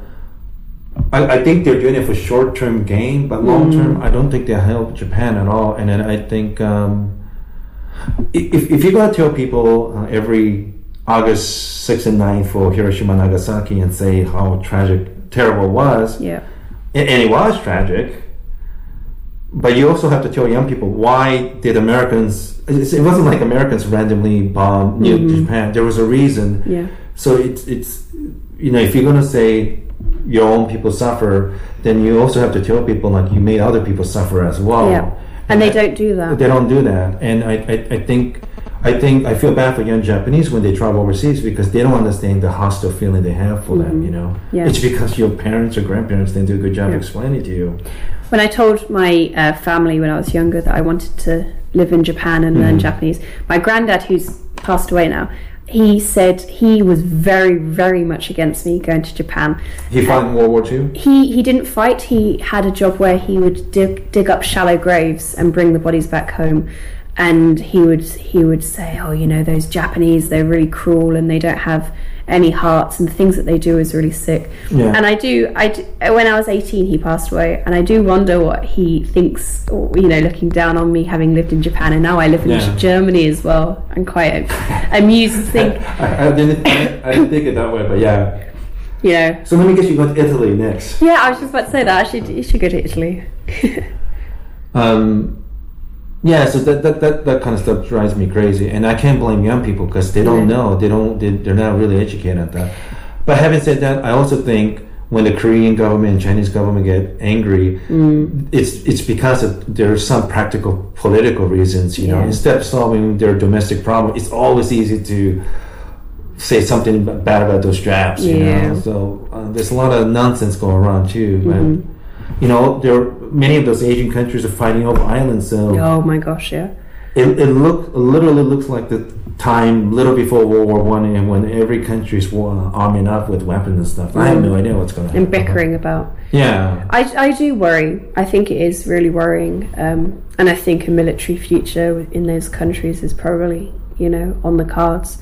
I, I think they're doing it for short term gain, but long term, I don't think they help Japan at all. And then I think um, if if you're going to tell people uh, every August 6th and 9th for Hiroshima Nagasaki and say how tragic, terrible it was, Yeah. and, and it was tragic. But you also have to tell young people why did Americans? It's- It wasn't like Americans randomly bombed nuked Japan. There was a reason. Yeah. So it's it's you know if you're gonna say your own people suffer, then you also have to tell people like you made other people suffer as well. Yeah. And they don't do that. They don't do that, and I, I, I think I think I feel bad for young Japanese when they travel overseas because they don't understand the hostile feeling they have for them. You know, Mm-hmm. Yeah. it's because your parents or grandparents didn't do a good job Yeah. explaining to you. When I told my uh, family when I was younger that I wanted to live in Japan and learn mm-hmm. Japanese, my granddad, who's passed away now, he said he was very, very much against me going to Japan. He fought in World War II. He he didn't fight. He had a job where he would dig dig up shallow graves and bring the bodies back home. And he would he would say, "Oh, you know those Japanese, they're really cruel and they don't have any hearts, and the things that they do is really sick." Yeah. And I do, I do, when I was eighteen, he passed away, and I do wonder what he thinks. You know, looking down on me having lived in Japan, and now I live in Yeah. Germany as well. I'm quite amused to think, I, I didn't I, I didn't think it that way, but yeah. you know. So let me guess you go to Italy next. Yeah, I was just about to say that. I should, you should go to Italy. Um, yeah, so that, that, that, that kind of stuff drives me crazy, and I can't blame young people because they don't know, they don't, they, they're not really educated at that. But having said that, I also think when the Korean government and Chinese government get angry, it's it's because of, there are some practical political reasons. You know, Yeah. instead of solving their domestic problem, it's always easy to say something bad about those Japs. You know, so uh, there's a lot of nonsense going around too. Mm-hmm. you know, there many of those Asian countries are fighting over islands. So Oh my gosh, yeah. it, it look literally looks like the time little before World War One, and when every country's wa- arming up with weapons and stuff. I have no idea what's going happen. And bickering about. Yeah, I, I do worry. I think it is really worrying. Um, and I think a military future in those countries is probably, you know, on the cards.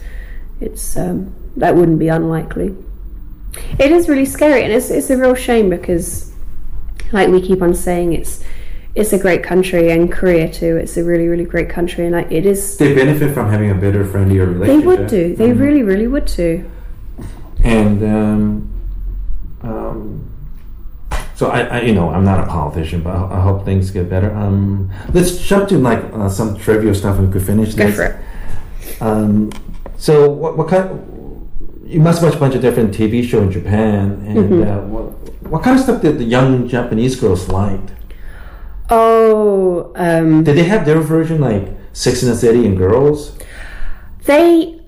It's um, That wouldn't be unlikely. It is really scary, and it's, it's a real shame because, like we keep on saying, it's it's a great country, and Korea too. It's a really, really great country, and like it is. they benefit from having a better, friendlier relationship. They would do. They Mhm. really, really would do. and um, um, so I, I, you know, I'm not a politician, but I, I hope things get better. Um, let's jump to like uh, some trivia stuff, and we could finish. Go this. for it. Um, so what, what kind? You must watch a bunch of different TV show in Japan, and Mm-hmm. uh, what what kind of stuff did the young Japanese girls like? Oh, um, Did they have their version like Six in the City and Girls? they.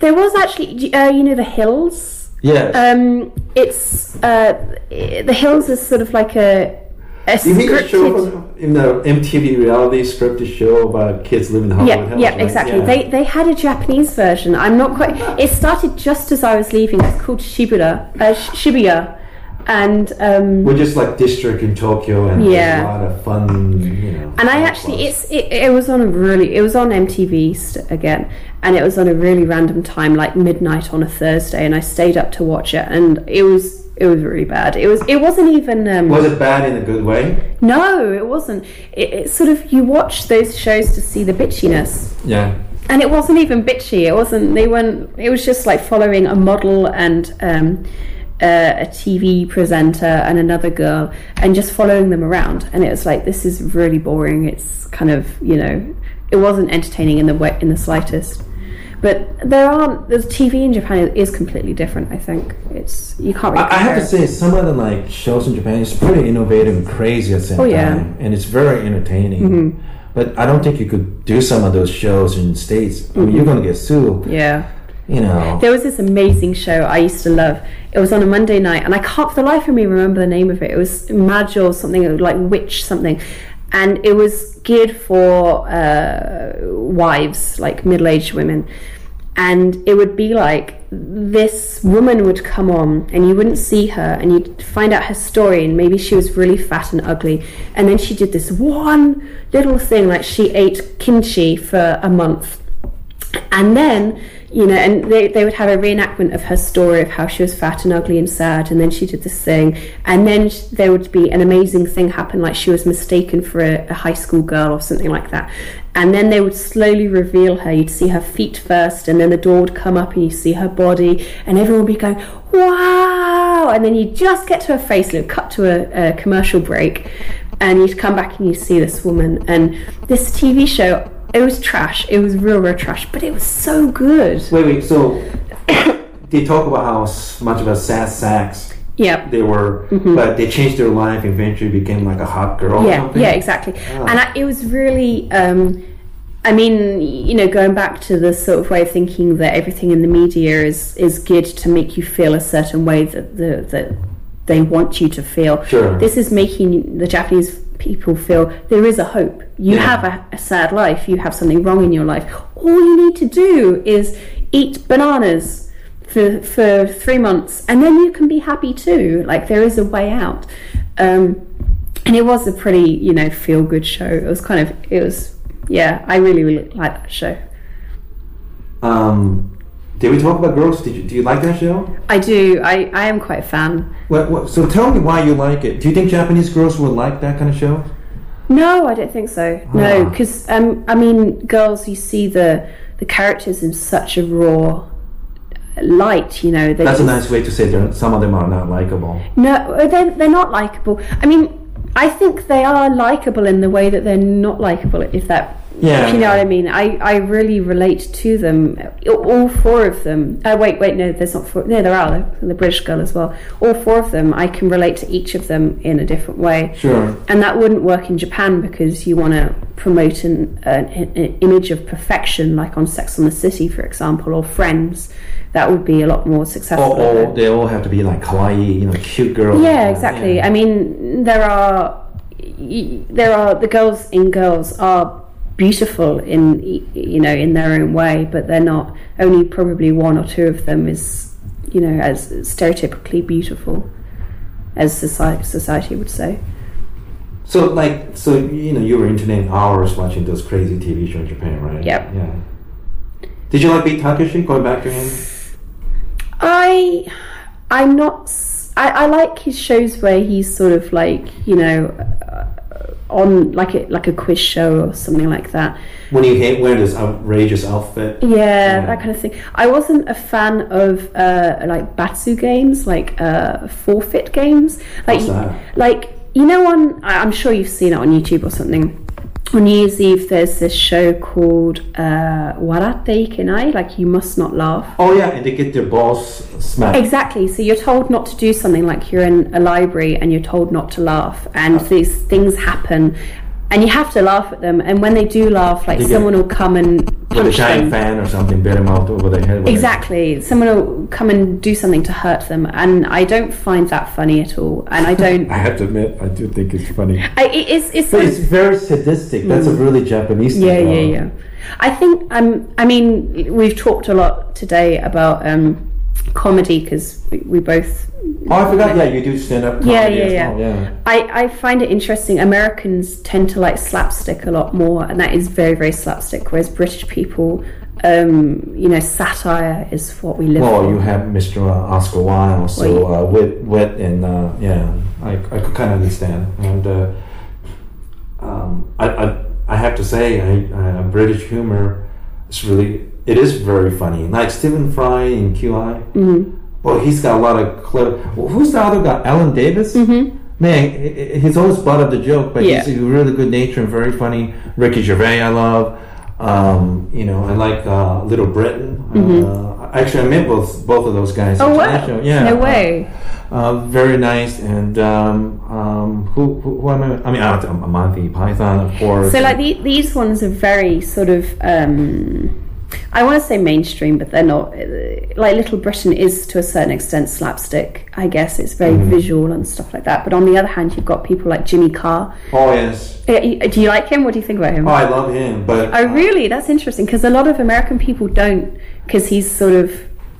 There was actually, uh, you know, the Hills. Yes. Um, it's uh, the Hills is sort of like a a you mean the show scripted. In the MTV reality scripted show about kids living in Hollywood Yeah, Hills? yeah, right? exactly. Yeah. They they had a Japanese version. I'm not quite. It started just as I was leaving. It's called Shibuya, uh, Shibuya, and um, We're just like district in Tokyo, and Yeah. a lot of fun, you know. and I actually it's it, it was on a really it was on MTV st- again, and it was on a really random time, like midnight on a Thursday, and I stayed up to watch it, and it was it was really bad. It was it wasn't even um, Was it bad in a good way? no, it wasn't. It, it sort of you watch those shows to see the bitchiness. Yeah. and it wasn't even bitchy. It wasn't. They weren't. It was just like following a model and um, uh, a TV presenter and another girl, and just following them around. And it was like this is really boring. It's kind of you know, it wasn't entertaining in the way in the slightest. But there aren't. The TV in Japan is completely different. I think it's you can't. Really I, I have to say, some of the like shows in Japan is pretty innovative and crazy at the same Oh, yeah. time, and it's very entertaining. Mm-hmm. But I don't think you could do some of those shows in the states. I mean, you're going to get sued. Mm-hmm. Yeah. You know. There was this amazing show I used to love. It was on a Monday night, and I can't for the life of me remember the name of it. It was Maj or something like Witch something, and it was geared for uh, wives, like middle-aged women. And it would be like this woman would come on, and you wouldn't see her, and you'd find out her story, and maybe she was really fat and ugly, and then she did this one little thing, like she ate kimchi for a month. And then you know and they, they would have a reenactment of her story of how she was fat and ugly and sad. And then she did this thing. And then there would be an amazing thing happen like she was mistaken for a, a high school girl or something like that and then they would slowly reveal her you'd see her feet first and then the door would come up and you'd see her body and everyone would be going wow and then you just get to her face and it would cut to a, a commercial break and you'd come back and you see this woman and this tv show it was trash. It was real, real trash, but it was so good. Wait, wait. So they talk about how much of a sad sacks Yeah, they were, but they changed their life. Eventually, became like a hot girl. Mm-hmm. yeah, yeah, exactly. And I, it was really, um, I mean, you know, going back to the sort of way of thinking that everything in the media is is geared to make you feel a certain way that the that they want you to feel. Sure. This is making the Japanese people feel there is a hope. You Yeah. have a, a sad life. You have something wrong in your life. All you need to do is eat bananas for for three months, and then you can be happy too. Like there is a way out. Um, and it was a pretty, you know, feel good show. It was kind of, it was, yeah, I really, really liked that show. Um, did we talk about girls? Did you do you like that show? I do. I, I am quite a fan. What, what, so tell me why you like it. Do you think Japanese girls would like that kind of show? No, I don't think so. No, Ah. because um, I mean, girls, you see the the characters in such a raw light. You know, That's a nice way to say that some of them are not likable. No, uh, they're, they're not likable. I mean, I think they are likable in the way that they're not likable. If that, Yeah. if you know what I mean. I, I really relate to them. All four of them. Uh, wait, wait, no, there's not four. No, there are the, British girl as well. All four of them. I can relate to each of them in a different way. Sure. And that wouldn't work in Japan because you want to promote an, an, an image of perfection, like on Sex and the City, for example, or Friends. That would be a lot more successful. Or, or they all have to be like kawaii, you know, cute girls. Yeah, exactly. I mean, there are there are the girls in girls are beautiful in you know in their own way, but they're not. Only probably one or two of them is you know as stereotypically beautiful as society society would say. So like, so you know, you were internet hours watching those crazy TV shows in Japan, right? Yep. Yeah. Did you like Beat Takeshi? Going back to him. I I'm not. I, I like his shows where he's sort of like you know uh, on like a like a quiz show or something like that. When you hate wear this outrageous outfit. Yeah, Yeah. that kind of thing. I wasn't a fan of uh, like Batsu games, like uh, forfeit games. Like, What's that? like you know, on I- I'm sure you've seen it on YouTube or something. On New Year's Eve, there's this show called uh, Ikenai, like you must not laugh. Oh yeah, and they get their balls smacked. Exactly. So you're told not to do something like you're in a library and you're told not to laugh, and these things happen, and you have to laugh at them. And when they do laugh, like They get- someone will come and punch With a punch giant them. fan or something, beat them out over the head. with. Exactly. Someone will come and do something to hurt them, and I don't find that funny at all. And I don't. I have to admit, I do think it's funny. I, it- it's it's. But it's very sadistic. That's a really Japanese thing. yeah, yeah, though. yeah. I think. Um. I mean, we've talked a lot today about um, comedy because we, we both. Oh, I forgot. Yeah, you do stand up. Yeah, comedy yeah, as yeah. well, yeah. I, I find it interesting. Americans tend to like slapstick a lot more, and that is very, very slapstick. Whereas British people, um, you know, satire is what we live Well, for. you have Mr. Uh, Oscar Wilde, so uh, wit, wit, and uh, yeah, I, I could kind of understand. And uh, um, I, I, I have to say, I, uh, British humor is really, it is very funny. Like Stephen Fry in QI. Mm-hmm. Well, he's got a lot of clever. Well, who's the other guy? Alan Davies. Mm-hmm. Man, he- he- he's always butt of the joke, but Yeah. he's really good natured and very funny. Ricky Gervais, I love. Um, you know, I like uh, Little Britain. Uh, actually, I met both both of those guys. Mm-hmm. Oh wow! Yeah. no uh, way. uh, very nice, and um, um, who, who, who am I? I mean, I'm Monty Python, of course. So like the, these ones are very sort of um, I want to say mainstream, but they're not. Like Little Britain is to a certain extent slapstick. I guess it's very Mm-hmm. visual and stuff like that. But on the other hand, you've got people like Jimmy Carr. oh yes, Do you like him? What do you think about him? oh I love him, but Oh, really? That's interesting because a lot of American people don't because he's sort of.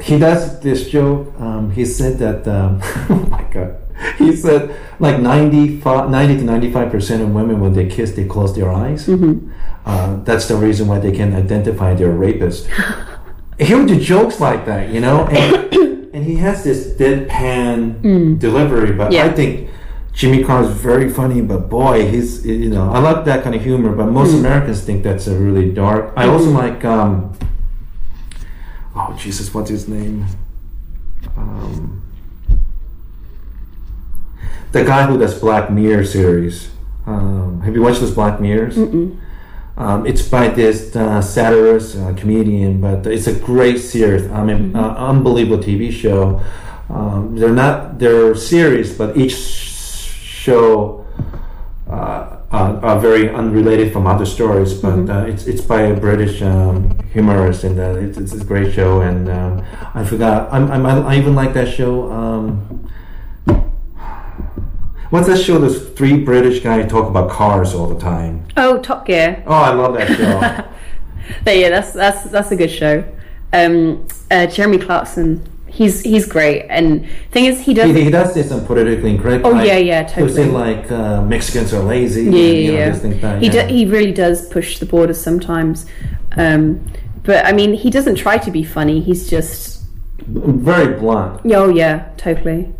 he does this joke. Um, he said that. Um, oh my god. He said like 95, 90 to ninety five percent of women when they kiss they close their eyes. Mm-hmm. Uh, that's the reason why they can identify their rapist. he would do jokes like that, you know, and, and he has this deadpan delivery. But Mm. Yeah. I think Jimmy Carr is very funny. But boy, he's you know I like that kind of humor. But most Mm. Americans think that's a really dark. I also like. Um, oh Jesus, what's his name? Um, the guy who does Black Mirror series. Um, have you watched those Black Mirrors? Um, it's by this uh, satirist uh, comedian, but it's a great series. I mean, uh, unbelievable TV show. Um, they're not they're series, but each show uh, are very unrelated from other stories. But uh, it's it's by a British um, humorist, and uh, it's, it's a great show. And um, I forgot. I'm, I'm, I even like that show. What's that show? Those three British guys talk about cars all the time. Oh, Top Gear. Oh, I love that show. But yeah, that's that's that's a good show. Um, uh, Jeremy Clarkson. He's he's great, and thing is, he does. he, he does say some politically incorrect. Oh, like, yeah, yeah, He'll say totally. like uh, Mexicans are lazy. yeah, and, yeah, you know, yeah. this thing, that, He yeah. do, he really does push the borders sometimes. Um, but I mean, he doesn't try to be funny. He's just very blunt. oh yeah, totally.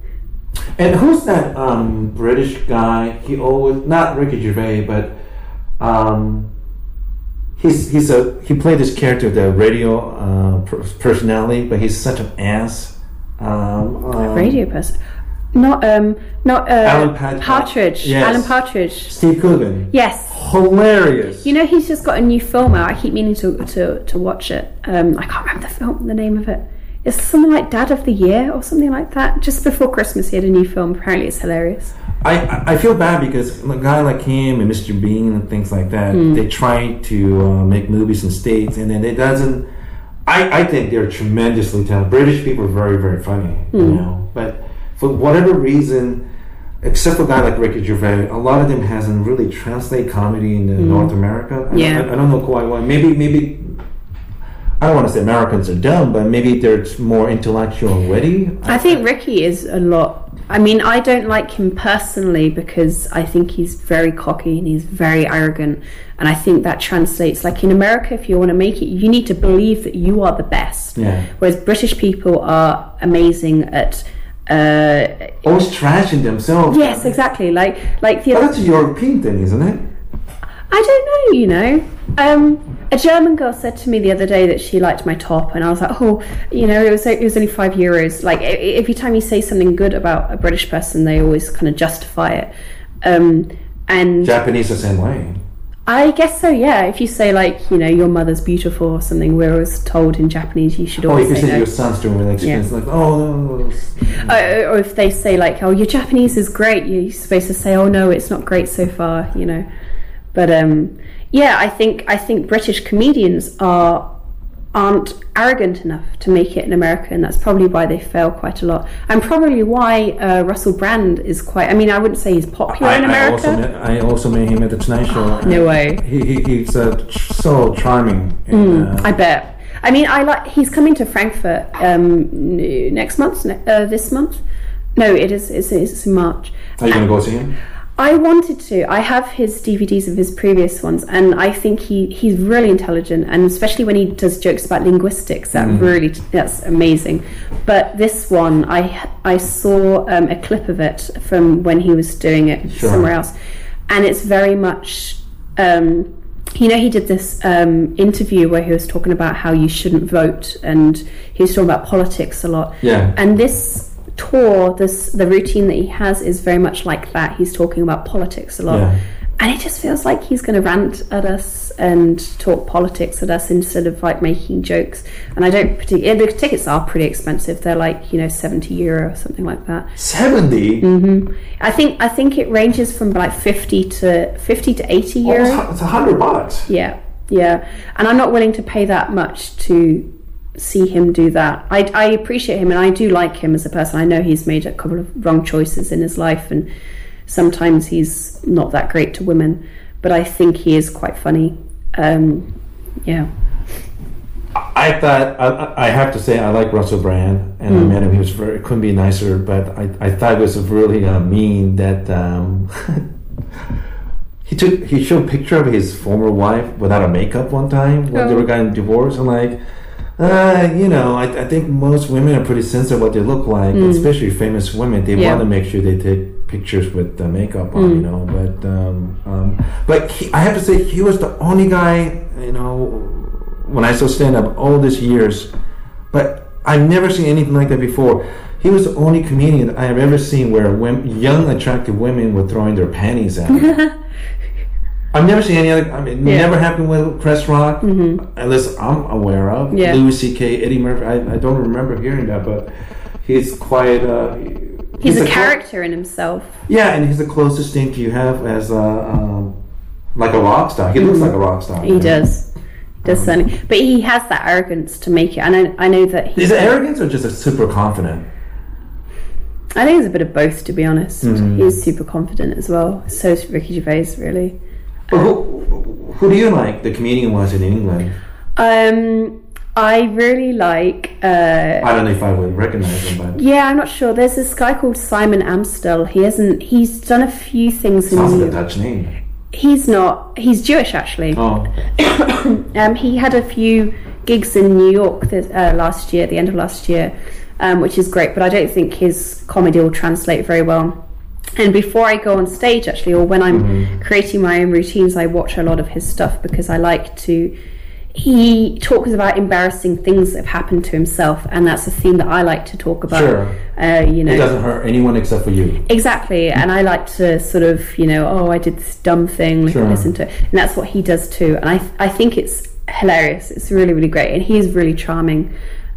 And who's that um, British guy? He always not Ricky Gervais, but um, he's he's a he played this character, the radio uh, per- personality, but he's such an ass. Um, um, Radio person, not um, not uh, Alan Pat- Partridge. Yes. Alan Partridge. Steve Coogan. Yes. Hilarious. You know, he's just got a new film out. I keep meaning to to, to watch it. Um, I can't remember the film, the name of it. It's something like Dad of the Year or something like that. Just before Christmas, he had a new film. Apparently, it's hilarious. I, I- feel bad because a guy like him and Mr. Bean and things like that, Hmm. they try to uh, make movies in states, and then it doesn't. I, I think they're tremendously talented. British people are very very funny, you Hmm. know. But for whatever reason, except for a guy like Ricky Gervais, a lot of them hasn't really translated comedy in North America. I. Yeah. I, I don't know quite why. Maybe maybe. I don't want to say Americans are dumb, but maybe they're more intellectual and witty. I think Ricky is a lot. I mean, I don't like him personally because I think he's very cocky and he's very arrogant. And I think that translates, like in America, if you want to make it, you need to believe that you are the best. Yeah. Whereas British people are amazing at. Uh, Always trashing themselves. yes, exactly. Like, like the Well, that's a European thing, isn't it? I don't know, you know. Um, a German girl said to me the other day that she liked my top, and I was like, oh, you know, it was it was only five euros. Like every time you say something good about a British person, they always kind of justify it. Um, and Japanese the same way. I guess so, yeah. If you say like, you know, your mother's beautiful or something, we're always told in Japanese you should Oh, always if you say say no. your son's doing really expensive, like, oh, no, no. Uh, or if they say like, "Oh, your Japanese is great," you're supposed to say, "Oh no, it's not great so far," you know. But um, yeah, I think I think British comedians are aren't arrogant enough to make it in America, and that's probably why they fail quite a lot, and probably why uh, Russell Brand is quite. I mean, I wouldn't say he's popular I, in I America. also met, I also met him at the Tonight Show. No way. He, he, he's uh, so charming. And, uh, I bet. I mean, I like. He's coming to Frankfurt um, next month. Uh, this month? No, it is. It's, it's in March. are you going to go see him? I wanted to. I have his DVDs of his previous ones, and I think he, he's really intelligent, and especially when he does jokes about linguistics, that really that's amazing. But this one, I I saw um, a clip of it from when he was doing it Sure. somewhere else, and it's very much. Um, you know, he did this um, interview where he was talking about how you shouldn't vote, and he was talking about politics a lot. Yeah. And this tour, this the routine that he has is very much like that. He's talking about politics a lot. Yeah. and it just feels like he's going to rant at us and talk politics at us instead of like making jokes. And I don't particularly. The tickets are pretty expensive. They're like you know seventy euro or something like that. 70? Mm. I think I think it ranges from like fifty to fifty to eighty euro. Almost hu- it's a hundred bucks. Yeah, yeah. And I'm not willing to pay that much to see him do that. I, I appreciate him and I do like him as a person. I know he's made a couple of wrong choices in his life and sometimes he's not that great to women, but I think he is quite funny. Um, yeah. I thought I, I- have to say I like Russell Brand, and I met him. He was very couldn't be nicer. But I, I thought it was really uh, mean that um, he took he showed a picture of his former wife without a makeup one time when they Oh. were getting divorced. I'm like, uh, you know, I, I think most women are pretty sensitive what they look like, especially famous women. They Yeah. want to make sure they take pictures with the makeup on, you know. But um, um, but he, I have to say he was the only guy, you know, when I saw stand up all these years, but I've never seen anything like that before. He was the only comedian I have ever seen where women, young, attractive women were throwing their panties at him. I've never seen any other. I mean, it Yeah. never happened with Chris Rock, unless I'm aware of. Yeah. Louis C.K., Eddie Murphy. I, I don't remember hearing that, but he's quite. Uh, He's, a clo- character in himself. yeah, and he's the closest thing you have as a um, like a rock star. He looks like a rock star. He does. He does certainly. But he has that arrogance to make it. And I, I know that he Is it arrogance or just a super confident? I think it's a bit of both, to be honest. Mm-hmm. He's super confident as well. So is Ricky Gervais, really. Who, who do you like? The comedian was in England. Um, I really like. Uh, I don't know if I would recognize him, but yeah, I'm not sure. There's this guy called Simon Amstell. He hasn't. He's done a few things in. sounds like a Dutch name. He's not. He's Jewish, actually. Oh, Um, he had a few gigs in New York this, uh, last year, the end of last year, um, which is great. But I don't think his comedy will translate very well. And before I go on stage, actually, or when I'm creating my own routines, I watch a lot of his stuff because I like to. He talks about embarrassing things that have happened to himself, and that's a theme that I like to talk about. Sure. Uh, you know, it doesn't hurt anyone except for you. Exactly, and I like to sort of, you know, oh, I did this dumb thing, Sure. listen to it, and that's what he does too. And I, I think it's hilarious. It's really, really great, and he's really charming.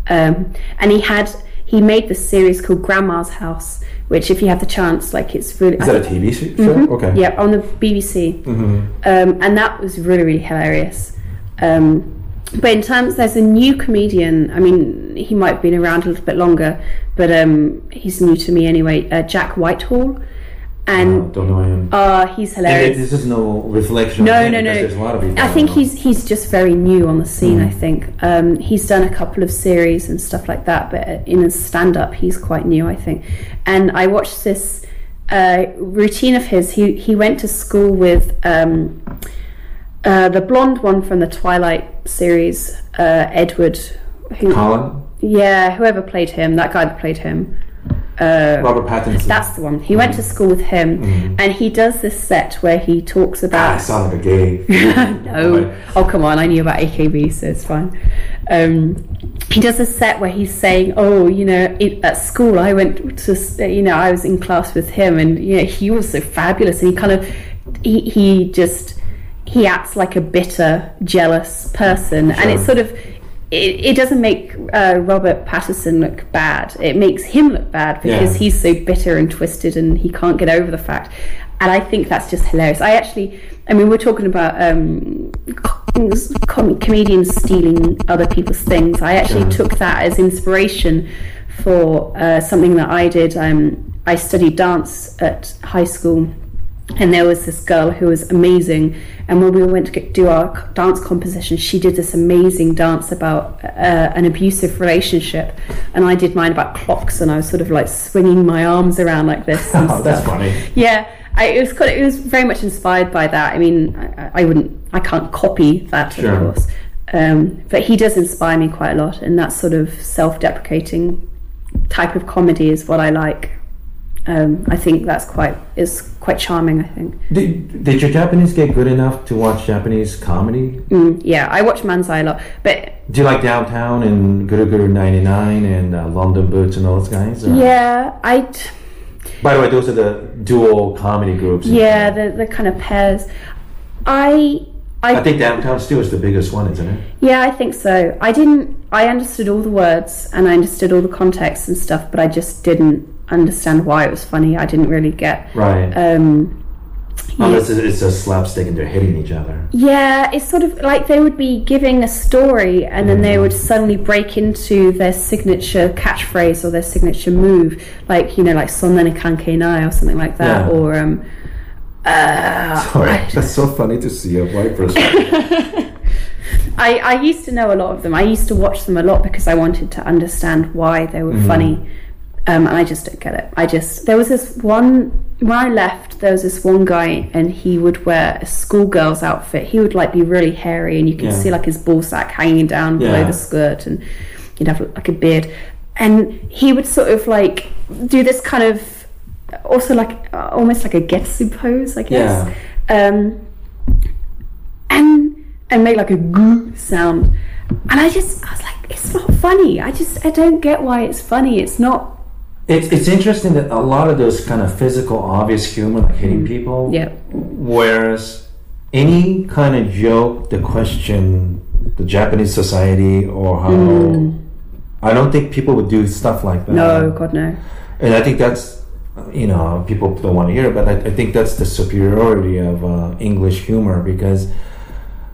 Um, and he had, he made this series called Grandma's House, which, if you have the chance, like, it's really. Is that a TV sh- show? Okay. Yeah, on the BBC, Mm-hmm. um, and that was really really hilarious. Um, but in terms, there's a new comedian. I mean, he might have been around a little bit longer, but um, he's new to me anyway. Uh, Jack Whitehall, And don't know him. uh, he's And hilarious. this is no reflection. No, no, no. There's a lot of people. I think he's he's just very new on the scene. Mm. I think um, he's done a couple of series and stuff like that, but in a stand-up, he's quite new. I think, and I watched this uh, routine of his. He he went to school with um, uh, the blonde one from the Twilight series, uh, Edward. Who, Cullen, yeah, whoever played him, that guy that played him. Uh, Robert Pattinson. that's the one. He went to school with him, and he does this set where he talks ah, about I sound like a gay. no. Oh, come on. I knew about AKB, so it's fine. Um, he does a set where he's saying, "Oh, you know, it, at school I went to, you know, I was in class with him, and you know, he was so fabulous." And he kind of, he, he just, he acts like a bitter, jealous person, and it's sort of. It, it doesn't make uh, Robert Pattinson look bad. It makes him look bad because Yeah. he's so bitter and twisted and he can't get over the fact. And I think that's just hilarious. I actually, I mean, we're talking about um, com- com- comedians stealing other people's things. I actually Sure. took that as inspiration for uh, something that I did. Um, I studied dance at high school. And there was this girl who was amazing. And when we went to get, do our dance composition, she did this amazing dance about uh, an abusive relationship. And I did mine about clocks, and I was sort of like swinging my arms around like this. And Oh, that's funny. Yeah, I, it was of, it was very much inspired by that. I mean, I, I wouldn't, I can't copy that, Sure. of course, um, but he does inspire me quite a lot, and that sort of self-deprecating type of comedy is what I like. Um, I think that's quite is quite charming. I think. Did, did your Japanese get good enough to watch Japanese comedy? Mm, yeah, I watch Manzai a lot, but Do you like Downtown and Guru Guru 99 and uh, London Boots and all those guys? or- yeah, I By the way, those are the dual comedy groups. Yeah, the the kind of pairs. I I, I think Downtown Still is the biggest one, isn't it? yeah, I think so. I didn't. I understood all the words and I understood all the context and stuff, but I just didn't understand why it was funny. I didn't really get. Right. Um, Unless it's- it's a slapstick and they're hitting each other. Yeah, it's sort of like they would be giving a story and then they would suddenly break into their signature catchphrase or their signature move, like, you know, like Sonne kanke nai or something like that, Yeah. or, um, uh, Sorry, that's so funny to see a white person. I, I used to know a lot of them. I used to watch them a lot because I wanted to understand why they were funny. Um, and I just don't get it. I just there was this one when I left. There was this one guy, and he would wear a schoolgirl's outfit. He would like be really hairy, and you could Yeah. see like his ball sack hanging down below the skirt, and he'd have like a beard. And he would sort of like do this kind of also like uh, almost like a getsu pose, I guess. Um, and and make like a goo sound. And I just I was like, it's not funny. I just I don't get why it's funny. It's not. It's, it's interesting that a lot of those kind of physical, obvious humor, like hitting people, Yeah. whereas any kind of joke that question the Japanese society or how I don't think people would do stuff like that. No, God no. and I think that's you know people don't want to hear, it, but I, I think that's the superiority of uh, English humor because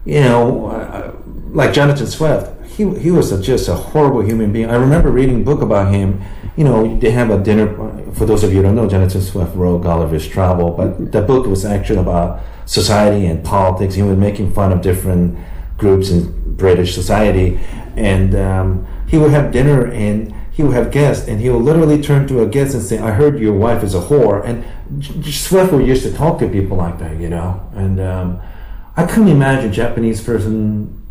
you know uh, like Jonathan Swift, he he was a, just a horrible human being. I remember reading a book about him. You know, they have a dinner. For those of you who don't know, Jonathan Swift wrote Gulliver's Travel, but the book was actually about society and politics. He was making fun of different groups in British society, and um, he would have dinner and he would have guests, and he would literally turn to a guest and say, "I heard your wife is a whore." And Swift would used to talk to people like that, you know. And um, I couldn't imagine a Japanese person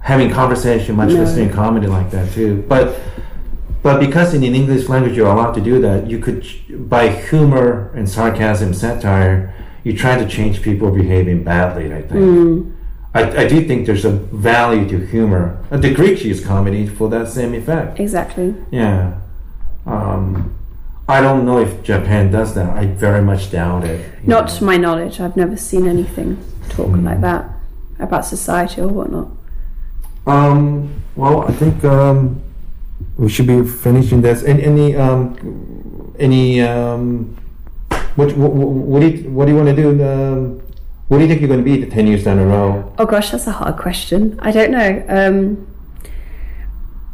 having conversation, much less doing comedy like that too. But but because in the English language you're allowed to do that, you could by humor and sarcasm, satire, you try to change people behaving badly. I think. I, I do think there's a value to humor. The Greeks use comedy for that same effect. Exactly. Yeah. Um, I don't know if Japan does that. I very much doubt it. Not know. to my knowledge. I've never seen anything talk Mm. like that about society or whatnot. Um, well, I think um, we should be finishing this. Any, any, um, any, um, what, what, what do you, what do you want to do? Um, what do you think you're going to be ten years down the road? Oh gosh, that's a hard question. I don't know. Um,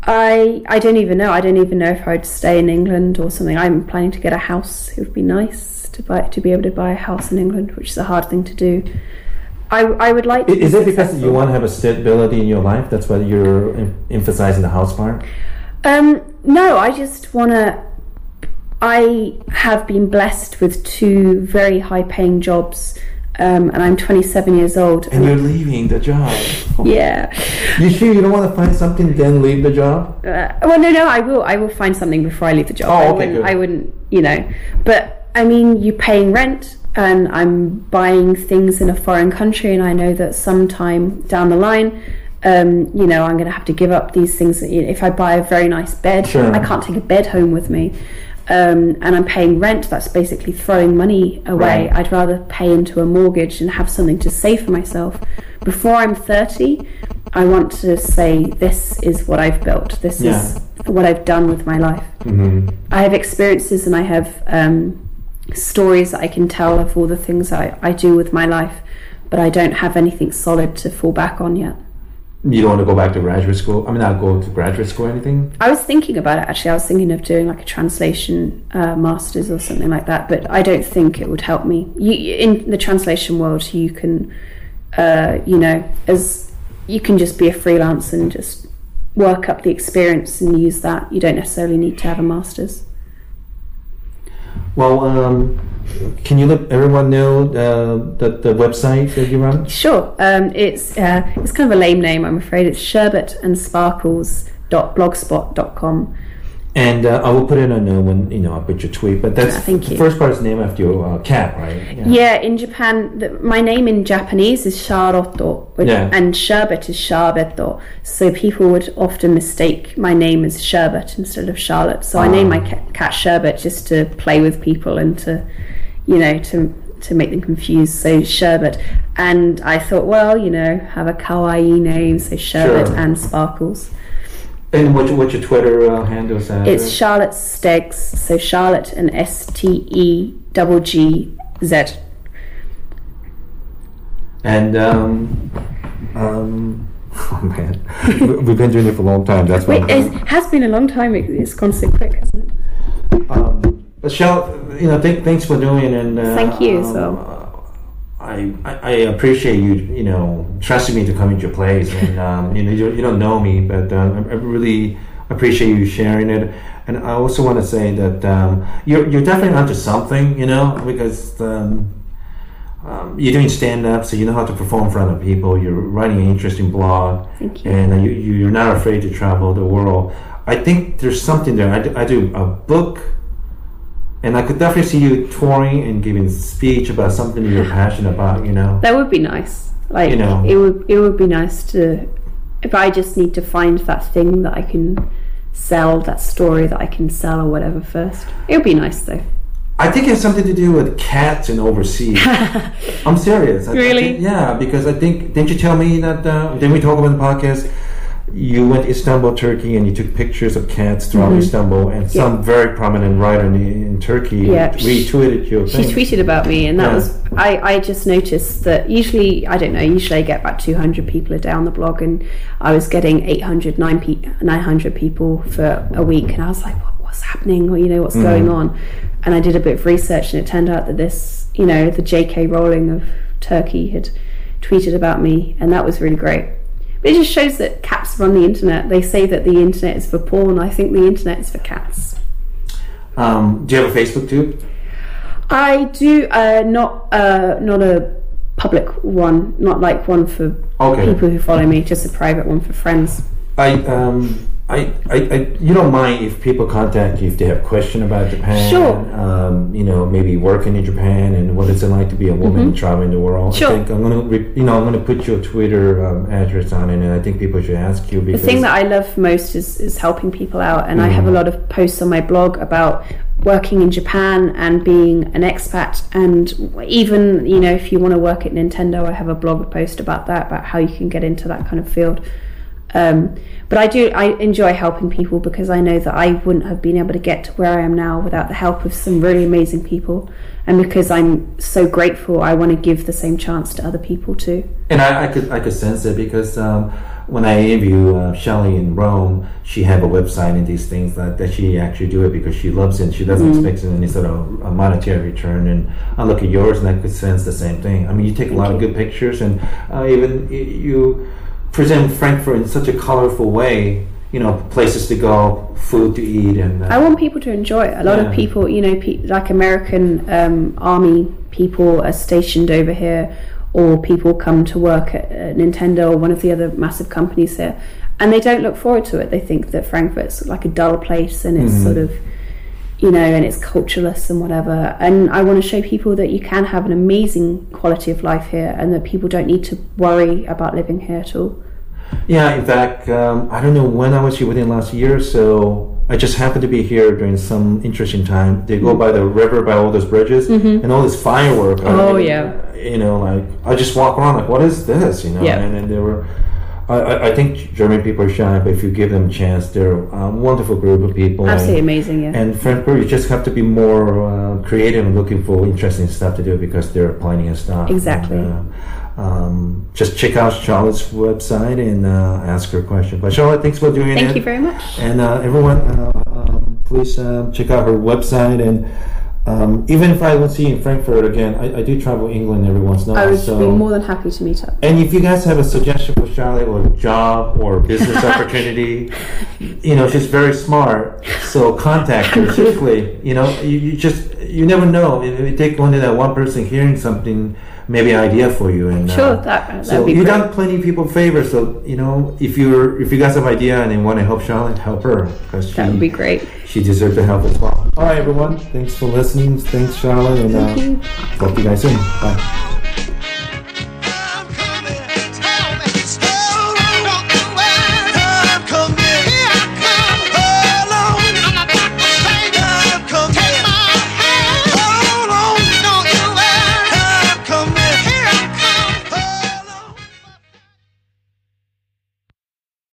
I I don't even know. I don't even know if I'd stay in England or something. I'm planning to get a house. It would be nice to buy to be able to buy a house in England, which is a hard thing to do. I I would like. To I- Is be it because you want to have a stability in your life? That's why you're em- emphasizing the house part. Um, no, I just want to. I have been blessed with two very high paying jobs, um, and I'm 27 years old. And you're leaving the job. yeah. You sure you don't want to find something then leave the job? Uh, well, no, no, I will. I will find something before I leave the job. Oh, I okay, wouldn't, good. I wouldn't, you know. But I mean, you're paying rent, and I'm buying things in a foreign country, and I know that sometime down the line, um, you know, I'm going to have to give up these things. That, you know, if I buy a very nice bed, Sure. I can't take a bed home with me. Um, and I'm paying rent. That's basically throwing money away. Right. I'd rather pay into a mortgage and have something to save for myself. Before I'm 30, I want to say, this is what I've built. This Yeah. is what I've done with my life. I have experiences and I have um, stories that I can tell of all the things I, I do with my life, but I don't have anything solid to fall back on yet. You don't want to go back to graduate school? I mean, not go to graduate school or anything? I was thinking about it actually. I was thinking of doing like a translation uh, masters or something like that, but I don't think it would help me. You, in the translation world, you can, uh, you know, as you can just be a freelance and just work up the experience and use that. You don't necessarily need to have a masters. Well, um, can you let everyone know uh, that the website that you run? Sure. Um, it's uh, it's kind of a lame name, I'm afraid. It's sherbet and uh, I will put it on uh, when you know I put your tweet. But that's Yeah, the you. first part is named after your uh, cat, right? Yeah, in Japan, the, my name in Japanese is Charlotte, which, Yeah. and sherbet is Sharbeto. So people would often mistake my name as Sherbet instead of Charlotte. So I named my Ah. cat, cat Sherbet just to play with people and to, you know, to to make them confused. So Sherbet, and I thought, well, you know, have a kawaii name, so Sherbet Sure. and Sparkles. And what's your, what's your Twitter uh, handle? Is that It's Charlotte Steggs, so Charlotte and S T E double G Z. And um, um, oh man, We- we've been doing it for a long time. That's why. It has been a long time. It- It's gone so quick, hasn't it? Um, but Shell, you know, th- thanks for doing it. and uh, Thank you, um, so. I, I appreciate you, you know, trusting me to come into your place, and um, you know, you, you don't know me, but um, I, really appreciate you sharing it. And I also want to say that um, you're you're definitely onto something, you know, because. Um, um, you're doing stand up, so you know how to perform in front of people. You're writing an interesting blog, Thank you. and uh, you, you're not afraid to travel the world. I think there's something there. I do, I do a book, and I could definitely see you touring and giving speech about something you're passionate about. You know, That would be nice. Like You know. it would it would be nice to if I just need to find that thing that I can sell, that story that I can sell or whatever first. It would be nice though. I think it has something to do with cats and overseas. I'm serious. I- I Really? think- yeah, because I think didn't you tell me that? Uh, didn't we talk about the podcast? You went to Istanbul, Turkey, and you took pictures of cats throughout Istanbul, and some very prominent writer in, in Turkey Mm-hmm. Yeah. retweeted your She thing. tweeted about me, and that Yeah. was I. I just noticed that usually I don't know. Usually I get about two hundred people a day on the blog, and I was getting 800, 900 people for a week, and I was like, what, "What's happening? Or you know, what's going on?" And I did a bit of research, and it turned out that this, you know, the J.K. Rowling of Turkey had tweeted about me, and that was really great. But it just shows that cats run the internet. They say that the internet is for porn. I think the internet is for cats. Um, do you have a Facebook too? I do uh, not uh, not a public one, not like one for Okay. people who follow me, just a private one for friends. I um I, I, I you don't mind if people contact you if they have question about Japan. Sure. Um, you know, maybe working in Japan and what it's like to be a woman traveling the world. Mm-hmm. Sure. I think I'm gonna re- you know I'm gonna put your Twitter um, address on it, and I think people should ask you The thing that I love most is, is helping people out, and I have a lot of posts on my blog about working in Japan and being an expat, and even you know if you want to work at Nintendo, I have a blog post about that, about how you can get into that kind of field. Um, but I do I enjoy helping people because I know that I wouldn't have been able to get to where I am now without the help of some really amazing people, and because I'm so grateful, I want to give the same chance to other people too. and I, I could I could sense it because um, when I interview uh, Shelley in Rome, she have a website and these things that, that she actually do it because she loves it. and She doesn't Mm-hmm. expect any sort of a monetary return. And I look at yours and I could sense the same thing. I mean, you take a lot of good pictures and uh, even you present Frankfurt in such a colorful way. You know, places to go, food to eat, and uh, I want people to enjoy it. A lot Yeah. of people, you know, pe- like American um, army people are stationed over here, or people come to work at uh, Nintendo or one of the other massive companies here, and they don't look forward to it. They think that Frankfurt's like a dull place and it's sort of, you know, and it's cultureless and whatever. And I want to show people that you can have an amazing quality of life here, and that people don't need to worry about living here at all. Yeah, in fact, um, I don't know when I was here within last year or so. I just happened to be here during some interesting time. They go by the river, by all those bridges, and all this firework. Mm-hmm. Oh, I yeah. You know, like I just walk around like, what is this? You know, Yeah. and then there were. I, I, think German people are shy, but if you give them a chance, they're a wonderful group of people. Absolutely and, amazing, yeah. and Frankfurt, you just have to be more uh, creative and looking for interesting stuff to do because there are plenty of stuff. Exactly. And, uh, um, just check out Charlotte's website and uh, ask her a question. But Charlotte, thanks for doing it. Thank you very much. And uh, everyone, uh, um, please uh, check out her website. And um, even if I don't see you in Frankfurt again, I, I do travel England every once in a I while. would so be more than happy to meet up. and if you guys have a suggestion for Charlotte or a job or a business opportunity, you know, she's very smart. So contact her. Seriously, you know, you, you just you never know. It, it take only that one person hearing something, maybe an idea for you. And Sure, uh, that- so be you done plenty of people favor. So you know, if you're if you got some idea and you want to help Charlotte, help her because she That would be great. she deserves the help as well. All right, everyone. Thanks for listening. Thanks, Charlotte, and uh, talk to you guys soon. Bye.